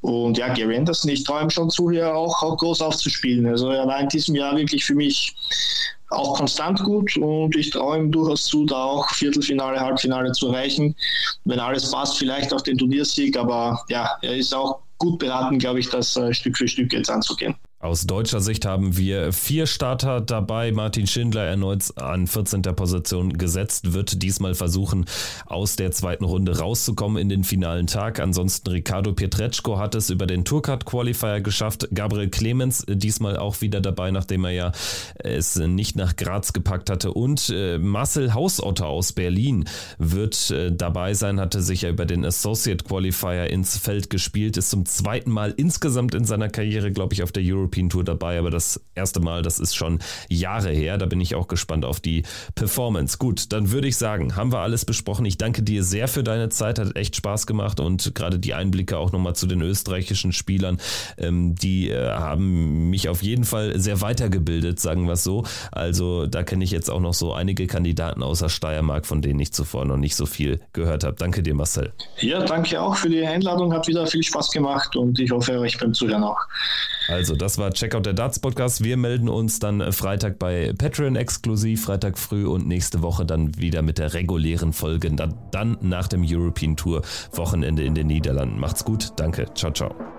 Speaker 2: Und ja, Gary Anderson, ich ihm schon zu, hier auch, auch groß aufzuspielen. Also er war in diesem Jahr wirklich für mich auch konstant gut und ich traue ihm durchaus zu, da auch Viertelfinale, Halbfinale zu erreichen. Wenn alles passt, vielleicht auch den Turniersieg, aber ja, er ist auch gut beraten, glaube ich, das äh, Stück für Stück jetzt anzugehen.
Speaker 1: Aus deutscher Sicht haben wir vier Starter dabei. Martin Schindler erneut an 14. Position gesetzt, wird diesmal versuchen, aus der zweiten Runde rauszukommen in den finalen Tag. Ansonsten Ricardo Pietreczko hat es über den Tourcard Qualifier geschafft. Gabriel Clemens diesmal auch wieder dabei, nachdem er ja es nicht nach Graz gepackt hatte. Und äh, Marcel Hausotter aus Berlin wird äh, dabei sein, hatte sich ja über den Associate Qualifier ins Feld gespielt, ist zum zweiten Mal insgesamt in seiner Karriere, glaube ich, auf der European European Tour dabei, aber das erste Mal, das ist schon Jahre her. Da bin ich auch gespannt auf die Performance. Gut, dann würde ich sagen, haben wir alles besprochen. Ich danke dir sehr für deine Zeit, hat echt Spaß gemacht und gerade die Einblicke auch nochmal zu den österreichischen Spielern, ähm, die äh, haben mich auf jeden Fall sehr weitergebildet, sagen wir es so. Also da kenne ich jetzt auch noch so einige Kandidaten außer Steiermark, von denen ich zuvor noch nicht so viel gehört habe. Danke dir, Marcel.
Speaker 2: Ja, danke auch für die Einladung, hat wieder viel Spaß gemacht und ich hoffe euch beim Zuhören auch.
Speaker 1: Also, das war Checkout der Darts Podcast. Wir melden uns dann Freitag bei Patreon exklusiv, Freitag früh und nächste Woche dann wieder mit der regulären Folge. Dann nach dem European Tour Wochenende in den Niederlanden. Macht's gut. Danke. Ciao, ciao.